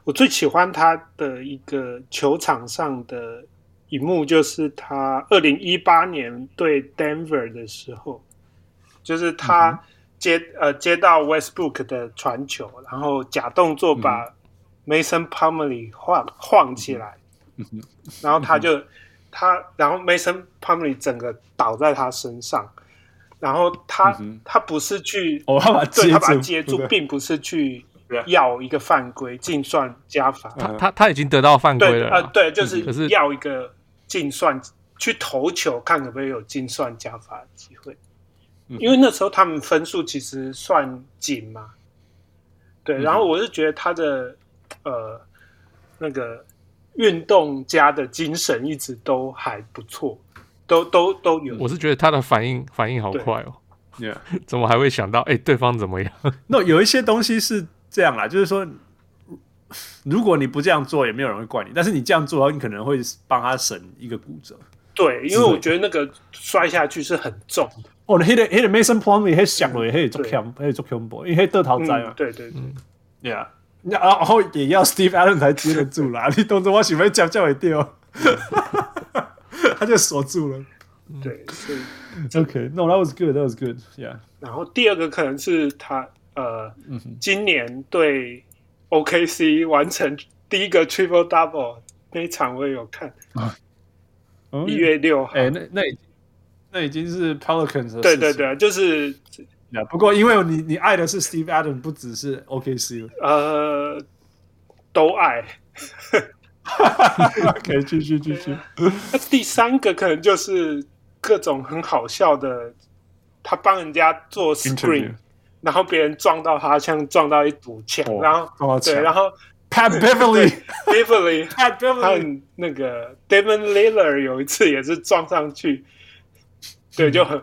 B: 我最喜欢他的一个球场上的一幕，就是他二零一八年对 Denver 的时候，就是他接、嗯、呃接到 Westbrook 的传球，然后假动作把 Mason Plumlee 晃晃起来，嗯、然后他就、嗯、他，然后 Mason Plumlee 整个倒在他身上。然后他、嗯、他不是去，
A: 哦、他把
B: 对他把他接住，并不是去要一个犯规净算加罚。
C: 他他他已经得到犯规了，
B: 呃，对，就是要一个净算去投球，看可不可以有净算加罚的机会。因为那时候他们分数其实算紧嘛，对。然后我是觉得他的呃那个运动家的精神一直都还不错。都都都有，
C: 我是觉得他的反应反应好快哦，Yeah. 怎么还会想到哎、欸，对方怎么样？
A: 那、no, 有一些东西是这样啦，就是说，如果你不这样做，也没有人会怪你，但是你这样做的话，你可能会帮他省一个骨折。
B: 对，因为我觉得那个摔下去是很重的。
A: 哦，那个那个 Mason Plumlee 还想了，还做 cam，还做 combo，因为得逃灾嘛。
B: 对对对
A: ，Yeah，然后也要 Steve Allen 才接得住啦。你动作我喜欢叫叫也掉。他就锁住了，
B: 对，所以
A: OK，No，that、was good，that was good，Yeah。
B: 然后第二个可能是他呃，嗯、今年对 OKC 完成第一个 Triple Double 那一场我也有看，一、啊、月六号，
A: 哎、欸，那那那已经是 Pelicans 的
B: 对对对，就是，
A: 不过因为你你爱的是 Steve Adams，不只是 OKC
B: 呃，都爱。
A: 可以继续继续。
B: 那第三个可能就是各种很好笑的，他帮人家做 screen，然后别人撞到他，像撞到一堵墙，然后对，然后
A: Pat Beverly，Beverly，Pat
B: Beverly，那个 Damian Lillard 有一次也是撞上去，对，就很。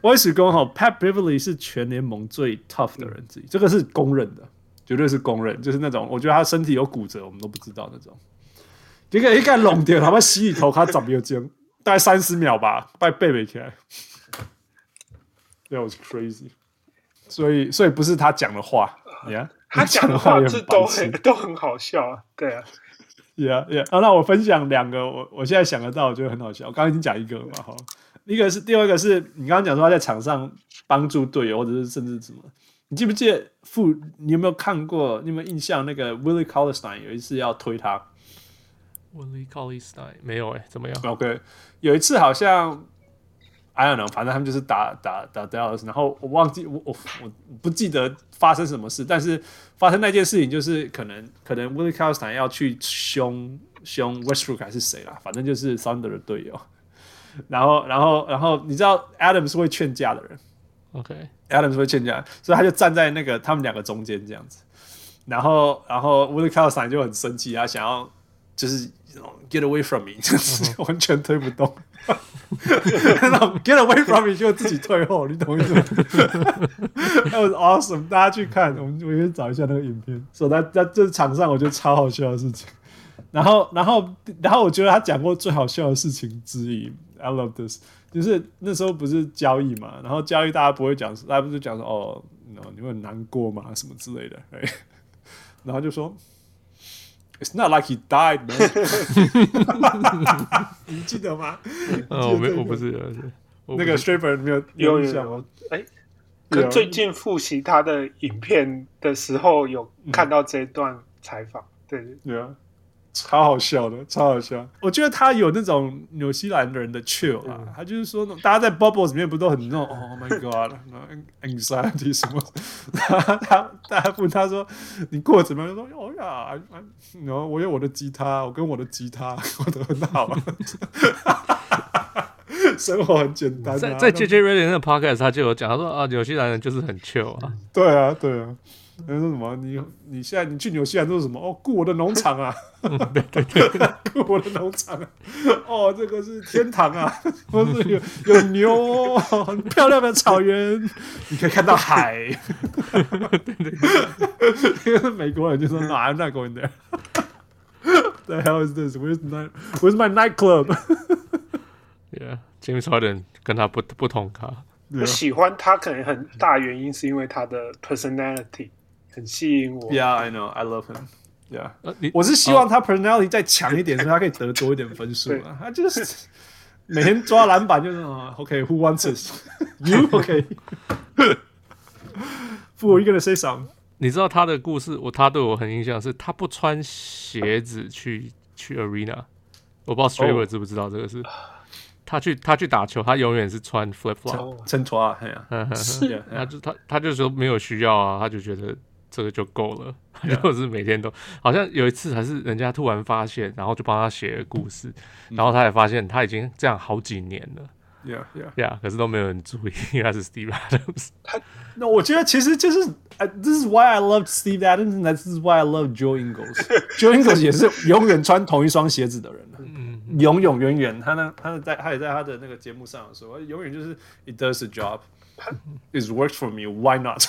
A: 我也是公好，Pat Beverly 是全联盟最 tough 的人之一，这个是公认的。绝对是公认，就是那种我觉得他身体有骨折，我们都不知道那种。一个一个弄掉，他们洗里头，他长没有尖，大概三十秒吧，把背背起来。That was crazy。所以，所以不是他讲的话，Yeah，
B: 他讲的话是都很都很好笑啊。对啊
A: ，Yeah，Yeah。好，那我分享两个，我我现在想得到，我觉得很好笑。我刚刚已经讲一个了嘛，哈。一个是，第二个是你刚刚讲说他在场上帮助队友，或者是甚至什么。你记不记得傅？你有没有看过？你有没有印象？那个 Willie Colleystein 有一次要推他
C: ，Willie Cauley-Stein 没有哎、欸，怎么样
A: ？OK，有一次好像 I don't know，反正他们就是打打打 Dallas，然后我忘记我我我不记得发生什么事，但是发生那件事情就是可能可能 Willie Colleystein 要去凶凶 Westbrook 还是谁啦，反正就是 Thunder 的队友。然后然后然后你知道 Adams 是会劝架的人。，OK，Adam 是会劝架，所以他就站在那个他们两个中间这样子，然后然后 Willie Cauley-Stein 就很生气，他想要就是 get away from me，就是完全推不动，get away from me 就自己退后，你懂意思吗？That was awesome，大家去看，我们我先找一下那个影片，说他在这场上我觉得超好笑的事情，然后然后然后我觉得他讲过最好笑的事情之一，I love this。就是那时候不是交易嘛，然后交易大家不会讲，大家不是讲说哦，你会很难过嘛，什么之类的，然后就说，It's not like he died, man。你记得吗？
C: 哦，我没，我不是，
A: 那个 Straber 没有有印象吗？
B: 哎，可最近复习他的影片的时候，有看到这段采访，对
A: 对啊。超好笑的，超好笑。我觉得他有那种纽西兰人的 chill 啊，嗯、他就是说，大家在 bubbles 里面不都很那种，Oh my God，anxiety 什么？他他他问他说，你过得怎么样？他说，哦呀，然后我有我的吉他，我跟我的吉他 过得很好，生活很简单、啊。
C: 在在 JJ Redick 那个 podcast 他就有讲，他说啊，纽西兰人就是很 chill 啊。
A: 对啊，对啊。他说什么？你你现在你去纽西兰做什么？哦，雇我的农场啊！
C: 对对对，
A: 雇 我的农场啊！哦，这个是天堂啊！我是有有牛，很漂亮的草原，你可以看到海。对对对，因为美国人就说 No，I'm not going there。The hell is this? Where's my Where's my nightclub?
C: Yeah, James Harden 跟他不不同咖。
B: 我喜欢他，可能很大原因是因为他的 personality。很吸引我。
A: Yeah, I know, I love him. Yeah，我是希望他 personality 再强一点，所以他可以得多一点分数啊。他就是每天抓篮板，就是 OK，Who wants this? You OK？不，我一个人 say some。
C: 你知道他的故事，我他对我很印象，是他不穿鞋子去去 arena。我不知道 Straver 知不知道这个事？他去他去打球，他永远是穿 flip flop，
A: 真拖
C: 啊，是，他就他他就说没有需要啊，他就觉得。这个就够了，就是每天都好像有一次还是人家突然发现，然后就帮他写故事，然后他也发现他已经这样好几年了
A: ，Yeah Yeah
C: Yeah，可是都没有人注意，应该是 Steve Adams。
A: 他那我觉得其实就是，This is why I love Steve Adams and this is why I love Joe Ingles。Joe Ingles 也是永远穿同一双鞋子的人，嗯，永永远远，他呢，他在他也在他的那个节目上说，永远就是 It does the job，It works for me，Why not？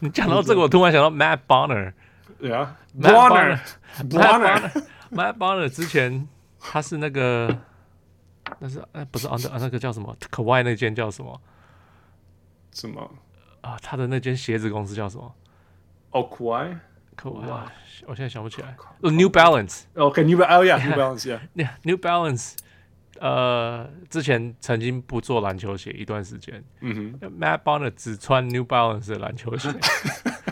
C: 你讲到这个，我突然想到 Matt Bonner，
A: 对啊，Bonner，Bonner，Matt Bonner
C: 之前他是那个，那是哎不是啊那那个叫什么？Kawhi 那间叫什么？
A: 什么
C: 啊？他的那间鞋子公司叫什么？
A: 哦，Kawhi，Kawhi，
C: 我现在想不起来。New Balance，OK，New
A: Balance，哦，Yeah，New
C: Balance，Yeah，New Balance。呃，之前曾经不做篮球鞋一段时间。嗯哼，Matt Bonner 只穿 New Balance 的篮球鞋，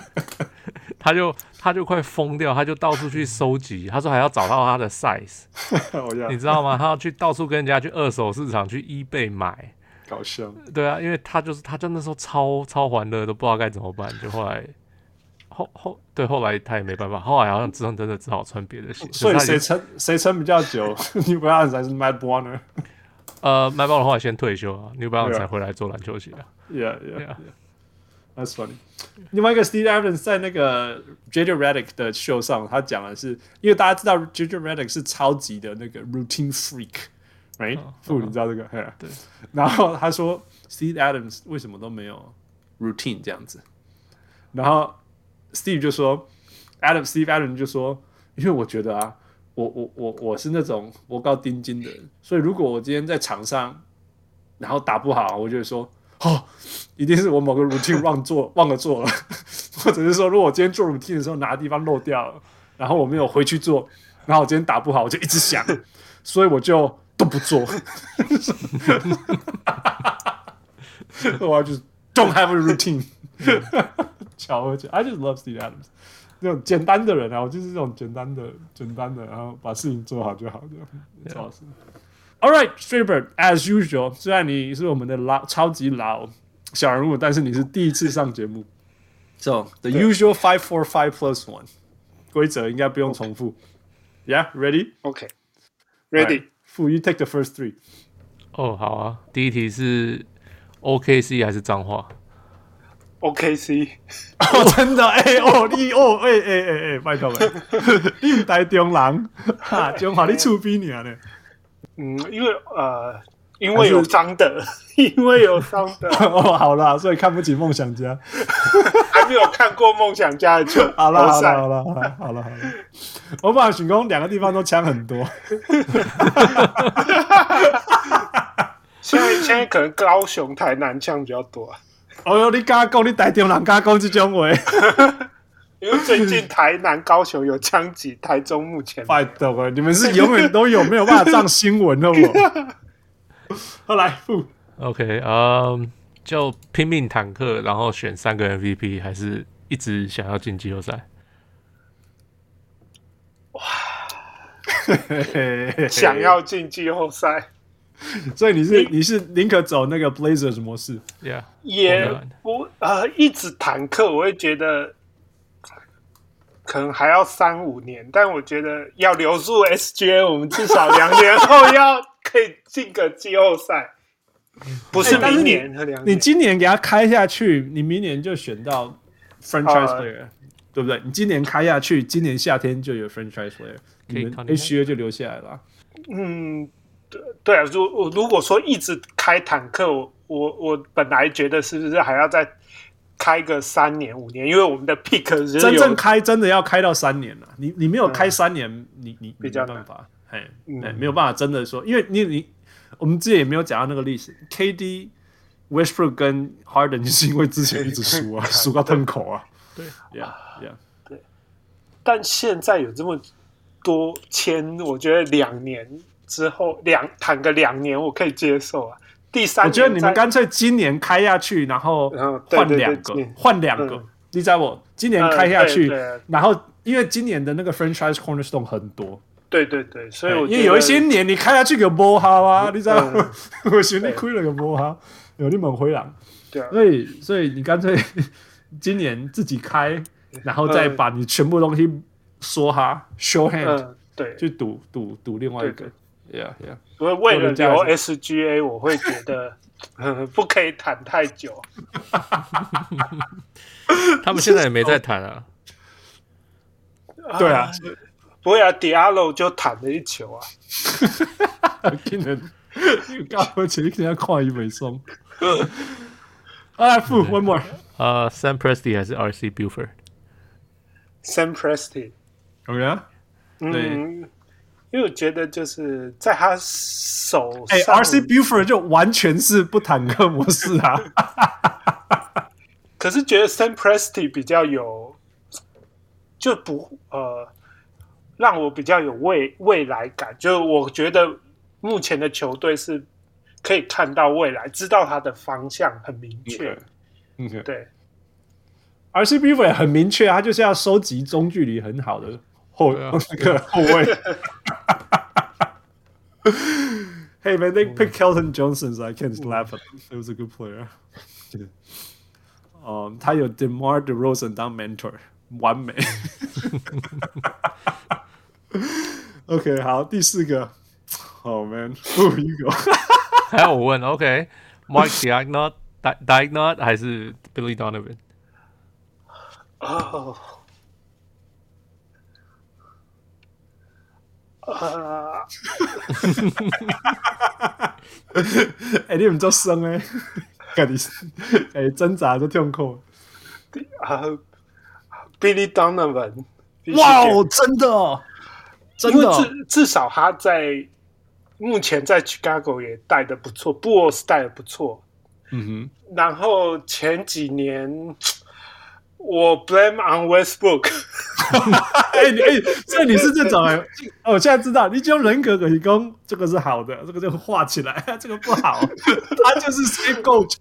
C: 他就他就快疯掉，他就到处去收集，他说还要找到他的 size，你知道吗？他要去到处跟人家去二手市场去 eBay 买，
A: 搞笑。
C: 对啊，因为他就是他就那时候超超欢乐，都不知道该怎么办，就后来。后后对，后来他也没办法，后来好像只能真的只好穿别的鞋。
A: 所以谁撑谁撑比较久？New Balance 还是 Matt Bonner？
C: 呃，Matt Bonner 后来先退休啊，New Balance 才回来做篮球鞋啊。
A: Yeah, yeah, yeah. That's funny。另外一个 Steve Adams 在那个 JJ Redick 的秀上，他讲的是，因为大家知道 JJ Redick 是超级的那个 routine freak，right？不，你知道这个？对。然后他说 Steve Adams 为什么都没有 routine 这样子？然后。Steve 就说，Adam Steve Allen 就说，因为我觉得啊，我我我我是那种我高丁金的人，所以如果我今天在场上，然后打不好，我就会说，哦，一定是我某个 routine 忘做忘了做了，或者是说，如果我今天做 routine 的时候哪个地方漏掉了，然后我没有回去做，然后我今天打不好，我就一直想，所以我就都不做，我就是 don't have a routine。巧而且，I just love Steve Adams。那种简单的人啊，我就是这种简单的、简单的，然后把事情做好就好，这样。赵老师，All right，Straight-Bird，as usual。虽然你是我们的老超级老小人物，但是你是第一次上节目。So the usual five four five plus one 规则应该不用重复。Yeah, ready? Okay, ready.。Fu you take the first three。
C: 哦，好啊。第一题是 OKC 还是彰化
B: ？OKC，
A: 哦，真的，哎、欸，哦，你，哦，哎、欸，哎、欸，哎，哎，拜托了，你唔台中人，哈，中华你厝边你呢？
B: 嗯，因为呃，因为有张德，因为有张德，
A: 哦，好啦，所以看不起梦想家，
B: 还没有看过梦想家的球，
A: 好了，好了，好了，好了，好了，我把许工两个地方都抢很多，
B: 现在现在可能高雄、台南抢比较多啊。
A: 哦哟，你刚刚讲你台中人，刚刚讲这种话，
B: 因为最近台南、高雄有枪击，台中目前
A: 拜托了，你们是永远都有没有办法上新闻的我。后 来
C: ，OK，嗯、um,，就拼命坦克，然后选三个 MVP，还是一直想要进季后赛？
B: 哇，想要进季后赛。
A: 所以你是你是宁可走那个 Blazers 模式
C: ，Yeah，
B: 也不呃一直坦克，我会觉得可能还要三五年，但我觉得要留住 SGA，我们至少两年后要可以进个季后赛，不是明年和两年、
A: 欸、你，你今年给他开下去，你明年就选到 Franchise Player，、呃、对不对？你今年开下去，今年夏天就有 Franchise Player，你们 SGA 就留下来了。
B: 嗯。对啊，如如果说一直开坦克，我我我本来觉得是不是还要再开个三年五年？因为我们的 pick
A: 真正开真的要开到三年了。你你没有开三年，嗯、你你没办法，哎、嗯，没有办法真的说，因为你你我们之前也没有讲到那个历史，KD Westbrook 跟 Harden 就是因为之前一直输啊，输到吞口啊。
C: 对
A: ，Yeah Yeah，
B: 对。但现在有这么多签，我觉得两年。之后两谈个两年，我可以接受啊。第三，
A: 我觉得你们干脆今年开下去，然后换两个，换两个。你知道我今年开下去，然后因为今年的那个 franchise cornerstone 很多，
B: 对对对，所以我
A: 因为有一些年你开下去个波哈啊，你知道，我兄弟亏了个波哈，有你们回来，
B: 对啊，
A: 所以所以你干脆今年自己开，然后再把你全部东西说哈，show hand，
B: 对，
A: 去赌赌赌另外一个。Yeah, yeah.
B: 因为为了留 SGA，我会觉得不可以谈太久。
C: 他们现在也没在谈啊。
A: 对啊，
B: 不会啊，Diallo 就谈了一球啊。
A: 今年刚刚前一天看一尾松。啊，Fu one more。
C: 呃，Sam Presti 还是 RC
B: Buford？Sam Presti。
A: Oh yeah？
B: 嗯。因为我觉得就是在他手上，
A: 哎，RC Buford 就完全是不坦克模式啊。
B: 可是觉得 Sam Presti 比较有，就不呃，让我比较有未未来感。就我觉得目前的球队是可以看到未来，知道他的方向很明确。
A: 嗯，okay.
B: 对。
A: RC Buford 很明确，他就是要收集中距离很好的。后那个后卫 ，Hey man, they pick Kelton Johnson, so I can't laugh at him. He was a good player. 哦，他有 DeMar DeRozan 当 mentor，完美。OK，好，第四个，Oh man，Who you go？
C: 还要我问？OK，Mike Daigneault, Daigneault 还是 Billy Donovan？
B: 哦。 啊！
A: 哎，你们做生哎，赶紧哎挣扎都痛苦。
B: 啊，Billy Donovan，
A: 哇哦，真的，真的，
B: 至至少他在目前在 Chicago 也带的不错，Bulls 带的不错。
A: 嗯哼，
B: 然后前几年我 blame on Westbrook。
A: 哎你哎，所以你是这种哎、我现在知道，你只有人格可以攻，这个是好的，这个就画起来，这个不好，他就是 scapegoat。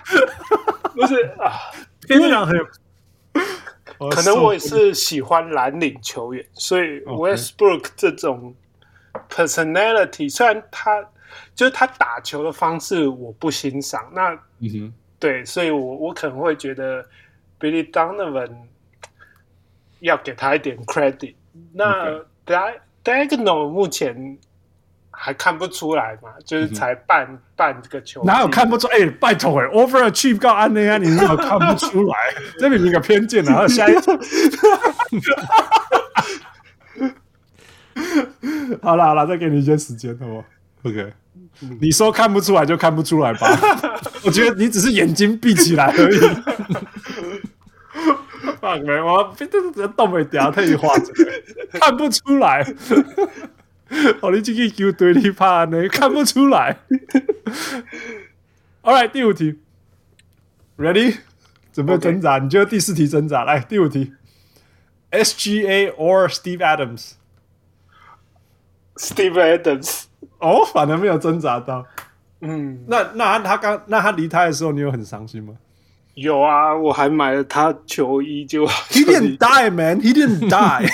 B: 不是啊，
A: 非常很。
B: 可能我也是喜欢蓝领球员，所以 Westbrook 这种 personality，虽然他就是他打球的方式我不欣赏，那嗯哼，对，所以我我可能会觉得 Billy Donovan 要给他一点 credit。那 Daigneault 目前。还看不出来嘛？就是才半、嗯、半个球，
A: 哪有看不出？哎、欸，拜托哎，overachieve 告安内啊，你怎么看不出来？这里一个偏见啊！下一场，好了好了，再给你一些时间，好不？OK，、嗯、你说看不出来就看不出来吧。我觉得你只是眼睛闭起来而已。放没我，这这动没掉，特意画着，看不出来。哦，你这个球对你怕呢，看不出来。All right，第五题，Ready？准备挣扎.你觉得第四题挣扎？来，第五题，SGA or Steve Adams？Steve
B: Adams。
A: 哦，反而没有挣扎到。嗯，那那他刚那他离开的时候，你有很伤心吗？
B: 有啊，我还买了他球衣，就
A: He didn't die, man. He didn't die.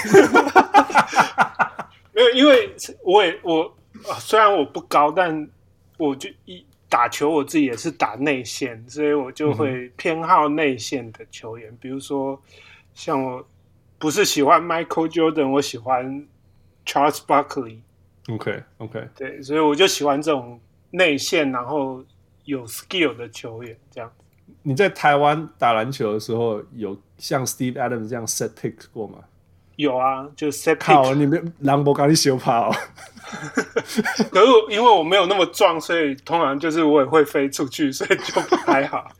B: 没有，因为我也我虽然我不高，但我就一打球，我自己也是打内线，所以我就会偏好内线的球员。嗯、比如说，像我不是喜欢 Michael Jordan，我喜欢 Charles Barkley。
A: OK OK，
B: 对，所以我就喜欢这种内线，然后有 skill 的球员。这样，
A: 你在台湾打篮球的时候，有像 Steve Adams 这样 set picks 过吗？
B: 有啊，就 set pick。
A: 靠，你们兰博刚你修跑。
B: 可是因为我没有那么壮，所以通常就是我也会飞出去，所以就不太好。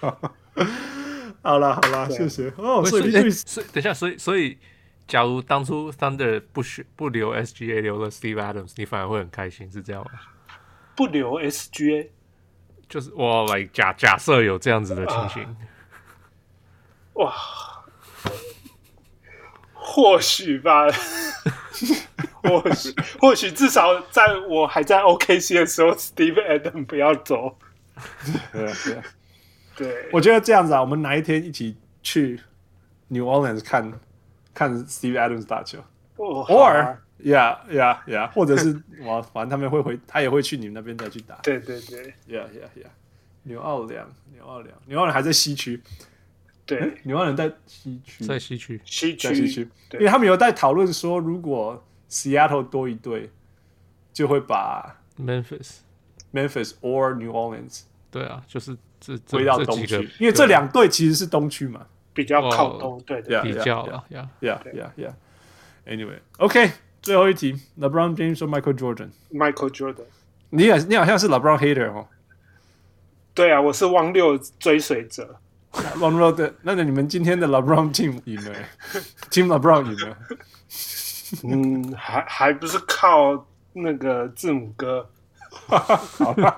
A: 好了好了，谢谢。哦，所以
C: 所以等一下，所以所以，假如当初 Thunder 不选不留 SGA，留了 Steve Adams，你反而会很开心，是这样吗？
B: 不留 SGA，
C: 就是我来假假设有这样子的情形。
B: 哇。或许吧，或许或许至少在我还在 OKC 的时候，Steve Adams 不要走。
A: 对对对，我觉得这样子啊，我们哪一天一起去 New Orleans 看看 Steve Adams 打球，
B: 或者
A: Yeah Yeah Yeah，或者是我反正他们会回，他也会去你们那边再去打。
B: 对对对
A: ，Yeah Yeah Yeah，纽奥良，纽奥良，纽奥良还在西区。
B: 对，
A: 纽奥良在西区，
C: 在西区，
B: 西区，
A: 西区。因为他们有在讨论说，如果 Seattle 多一队，就会把
C: Memphis、
A: Memphis or New Orleans，
C: 对啊，就是这
A: 回到东区，因为这两队其实是东区嘛，
B: 比较靠东，对，
C: 比较
A: ，Yeah。Yeah Yeah Yeah。Anyway，OK，最后一题，LeBron James 或 Michael Jordan？Michael
B: Jordan，
A: 你好，你好像是 LeBron hater 哦。
B: 对啊，我是汪六追随者。
A: Long Road，那你们今天的 LeBron team 赢了，Team LeBron 赢了。
B: 嗯，还还不是靠那个字母哥。
A: 好吧，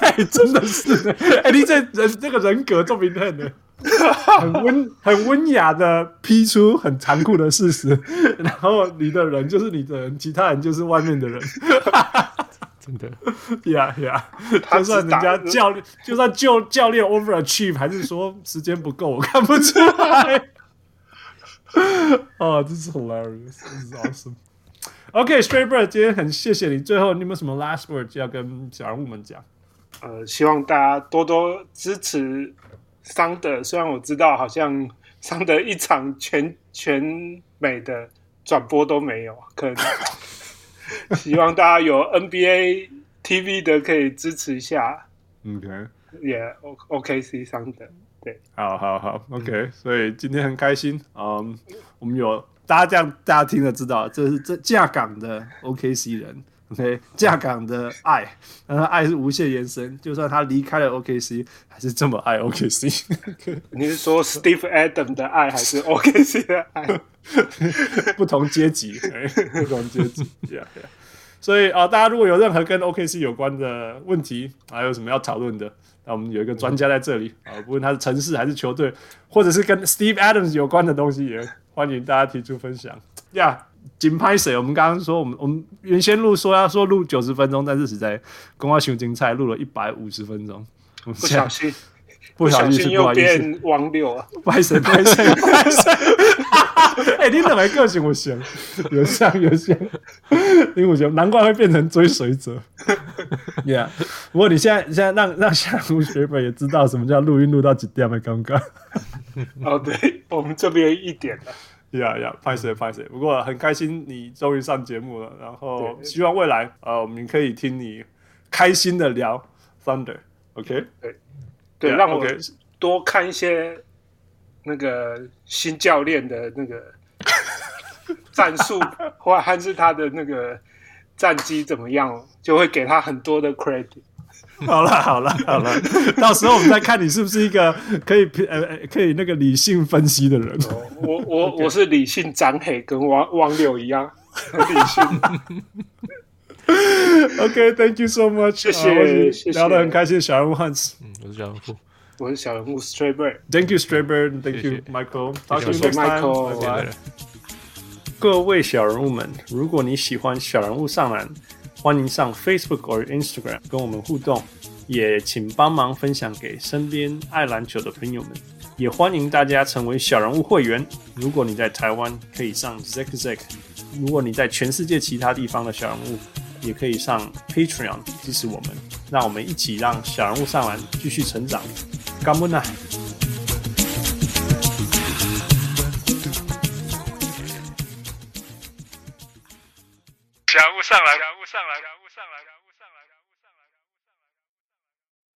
A: 哎，真的是，哎，你这人这个人格这么明显的，很温 很温雅的批出很残酷的事实，然后你的人就是你的人，其他人就是外面的人。真的呀呀，就算人家教练，就算教教练 overachieve，还是说时间不够，我看不出来。哦，这是 hilarious，这是 awesome。OK，Straight Bird，今天很谢谢你。最后，你有没有什么 last words 要跟小人物们讲？
B: 呃，希望大家多多支持桑德。虽然我知道，好像桑德一场全全美的转播都没有，可能。希望大家有 NBA TV 的可以支持一下。
A: OK，
B: 也 O OKC 桑德，对，
A: 好好好，OK。所以今天很开心，嗯，我们有大家这样大家听了知道，这是这架港的 OKC 人，OK，架港的爱，然后爱是无限延伸，就算他离开了 OKC，还是这么爱 OKC。
B: 你是说 Steve Adams 的爱，还是 OKC 的爱？
A: 不同阶级，不同阶级，Yeah, yeah. 所以啊、呃，大家如果有任何跟 OKC 有关的问题，还有什么要讨论的，那我们有一个专家在这里啊、呃，不论他是城市还是球队，或者是跟 Steve Adams 有关的东西，也欢迎大家提出分享。呀，紧拍谁？我们刚刚说，我们我们原先录说要说录九十分钟，但是实在公话熊精彩录了一百五十分钟，
B: 不小心。
A: 不小心
B: 又变王六啊！
A: 拍谁拍谁拍谁！哎，你怎么个性我行？有像有像，林武雄难怪会变成追随者。Yeah，不过你现在现在让让小吴学本也知道什么叫录音录到几点的尴尬。
B: 哦，对，我们这边一点了。
A: Yeah yeah，拍谁拍谁。不过很开心你终于上节目了，然后希望未来呃我们可以听你开心的聊 Thunder。OK。对。
B: 对，让我多看一些那个新教练的那个 战术，或还是他的那个战绩怎么样，就会给他很多的 credit。
A: 好了，好了，好了，到时候我们再看你是不是一个可以呃可以那个理性分析的人。
B: 哦、我我 我是理性长黑，跟王王柳一样理性。
A: OK，Thank you so much，
B: 谢谢，谢谢，
A: 聊得很开心，小人物 Hans，
C: 嗯，我是小人物，
B: 我是小人物 Straybird，Thank
A: you Straybird，Thank you Michael，
B: 谢谢 Michael，
A: 拜拜。各位小人物们，如果你喜欢小人物上篮，欢迎上 Facebook 或 Instagram 跟我们互动，也请帮忙分享给身边爱篮球的朋友们，也欢迎大家成为小人物会员。如果你在台湾，可以上 Zack Zack；如果你在全世界其他地方的小人物，也可以上 Patreon 支持我们，让我们一起让小人物上篮继续成长。干不小人物上来，小人物上来，小人物上篮。